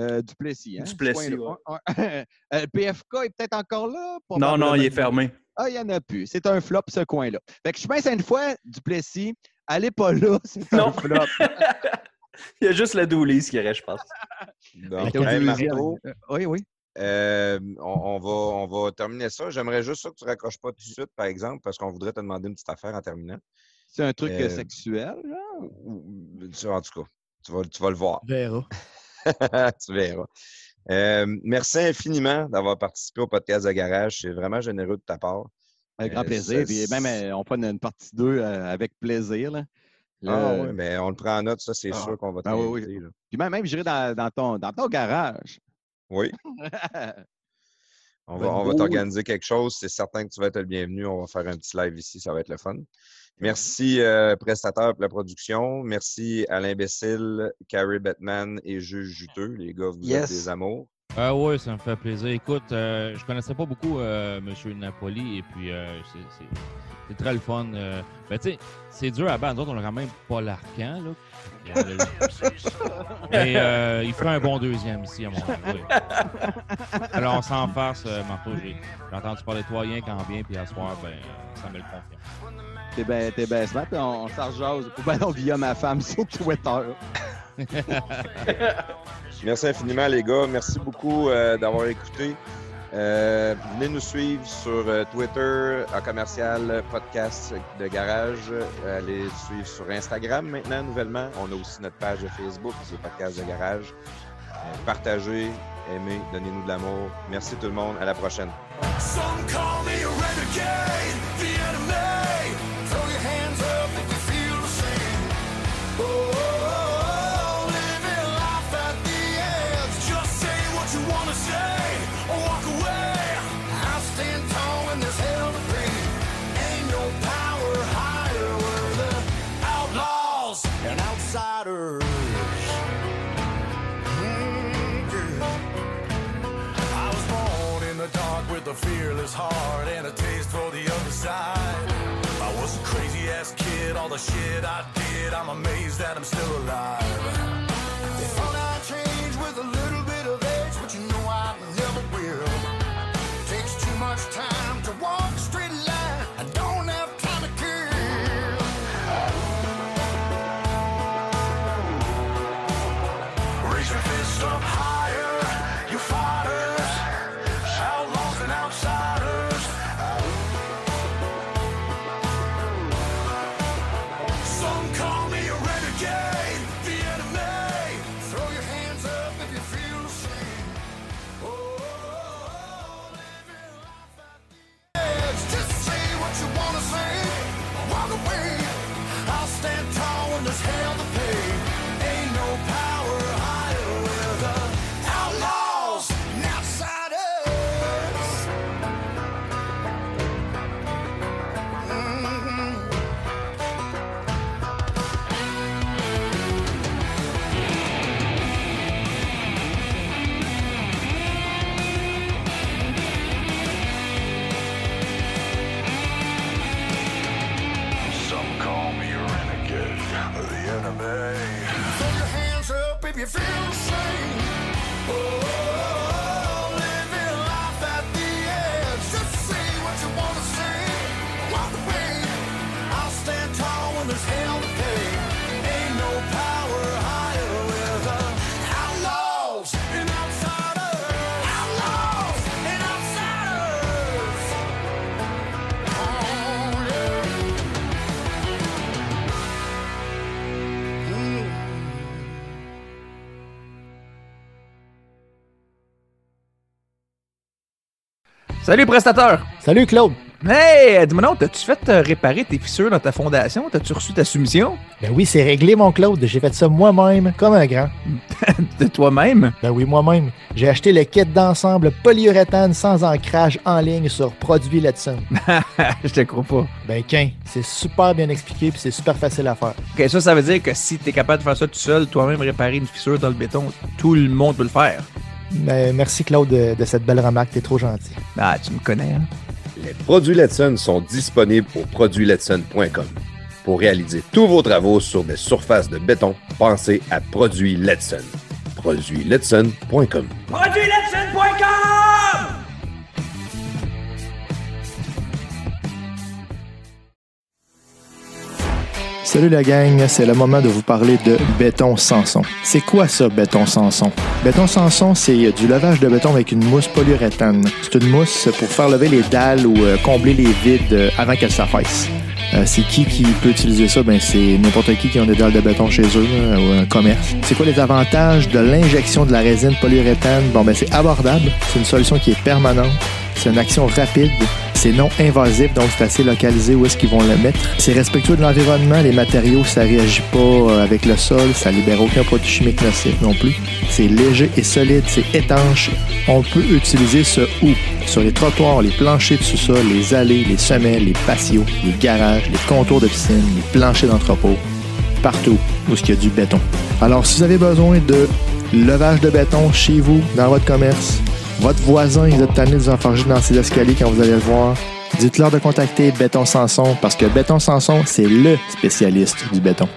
euh, Duplessis. Hein, Duplessis, coin-là. Ouais, ouais. Le PFK est peut-être encore là? Non, non, il est fermé. Ah, il n'y en a plus. C'est un flop, ce coin-là. Fait que je suis pas un Sainte-Foy, Duplessis. Allez pas là, c'est un Non. flop. il y a juste le Doolies qui reste, je pense. Donc, Au hey, deuxième. Marco, Oui, oui. Euh, on, on va, on va terminer ça. J'aimerais juste ça que tu ne raccroches pas tout de suite, par exemple, parce qu'on voudrait te demander une petite affaire en terminant. C'est un truc euh, sexuel, là? Ou- En tout cas, tu vas, tu vas le voir. Tu verras. tu verras. Euh, merci infiniment d'avoir participé au podcast de Garage. C'est vraiment généreux de ta part. Avec grand Euh, plaisir. ça- Puis même, euh, on prend une partie 2 avec plaisir. Là. Ah oui, mais on le prend en note, ça, c'est Ah. sûr qu'on va Ben oui, là. Puis même, même j'irai dans, dans, ton, dans ton garage. Oui, on va, on va t'organiser quelque chose. C'est certain que tu vas être le bienvenu. On va faire un petit live ici, ça va être le fun. Merci, euh, prestataire pour la production. Merci à l'imbécile, Carrie Batman et Jules Juteux. Les gars, vous êtes des amours. Ah oui, ça me fait plaisir. Écoute, euh, je connaissais pas beaucoup euh, M. Napoli et puis euh, c'est- c'est c'est très le fun. euh. ben, tu sais, c'est dur à battre. Nous autres, on a quand même pas l'arcan, Mais euh, il ferait un bon deuxième ici à mon avis. oui. Alors, on s'en farce, Marteau. J'ai j'ai entendu parler de toi rien qu'en bien, puis à soir, ben, ça me le confirme. T'es bien t'es ben smart, puis on, on s'en rejase. Ou ben non, via ma femme sur Twitter. Merci infiniment, les gars. Merci beaucoup euh, d'avoir écouté. Euh, venez nous suivre sur euh, Twitter, en commercial podcast de garage. Allez suivre sur Instagram maintenant, nouvellement. On a aussi notre page de Facebook, c'est podcast de garage. Euh, partagez, aimez, donnez-nous de l'amour. Merci tout le monde. À la prochaine. With a fearless heart and a taste for the other side. I was a crazy ass kid, all the shit I did, I'm amazed that I'm still alive. Salut prestateur! Salut Claude! Hey, dis-moi non, t'as-tu fait euh, réparer tes fissures dans ta fondation? T'as-tu reçu ta soumission? Ben oui, c'est réglé mon Claude. J'ai fait ça moi-même, comme un grand. De toi-même? Ben oui, moi-même. J'ai acheté le kit d'ensemble polyuréthane sans ancrage en ligne sur Produit Letson. Je te crois pas. Ben qu'un, c'est super bien expliqué puis c'est super facile à faire. Ok, ça, ça veut dire que si t'es capable de faire ça tout seul, toi-même réparer une fissure dans le béton, tout le monde peut le faire. Merci Claude de, de cette belle remarque, t'es trop gentil. Ah, tu me connais, hein? Les produits Letson sont disponibles au produitsletson.com. Pour réaliser tous vos travaux sur des surfaces de béton, pensez à Produits Letson. Produitsletson.com. Salut la gang, c'est le moment de vous parler de béton Sanson. C'est quoi ça, béton Sanson? Béton Sanson, c'est du lavage de béton avec une mousse polyuréthane. C'est une mousse pour faire lever les dalles ou euh, combler les vides euh, avant qu'elles s'affaissent. Euh, c'est qui qui peut utiliser ça? Ben, c'est n'importe qui qui a des dalles de béton chez eux ou un commerce. C'est quoi les avantages de l'injection de la résine polyuréthane? Bon, ben, c'est abordable. C'est une solution qui est permanente. C'est une action rapide. C'est non invasif, donc c'est assez localisé où est-ce qu'ils vont le mettre. C'est respectueux de l'environnement. Les matériaux, ça réagit pas euh, avec le sol. Ça libère aucun produit chimique nocif non plus. C'est léger et solide. C'est étanche. On peut utiliser ce où? Sur les trottoirs, les planchers de sous-sol, les allées, les semelles, les patios, les garages, les contours de piscine, les planchers d'entrepôt. Partout où il y a du béton. Alors, si vous avez besoin de levage de béton chez vous, dans votre commerce, votre voisin, il est tanné de vous dans ses escaliers quand vous allez le voir. Dites-leur de contacter Béton Sanson parce que Béton Sanson, c'est le spécialiste du béton.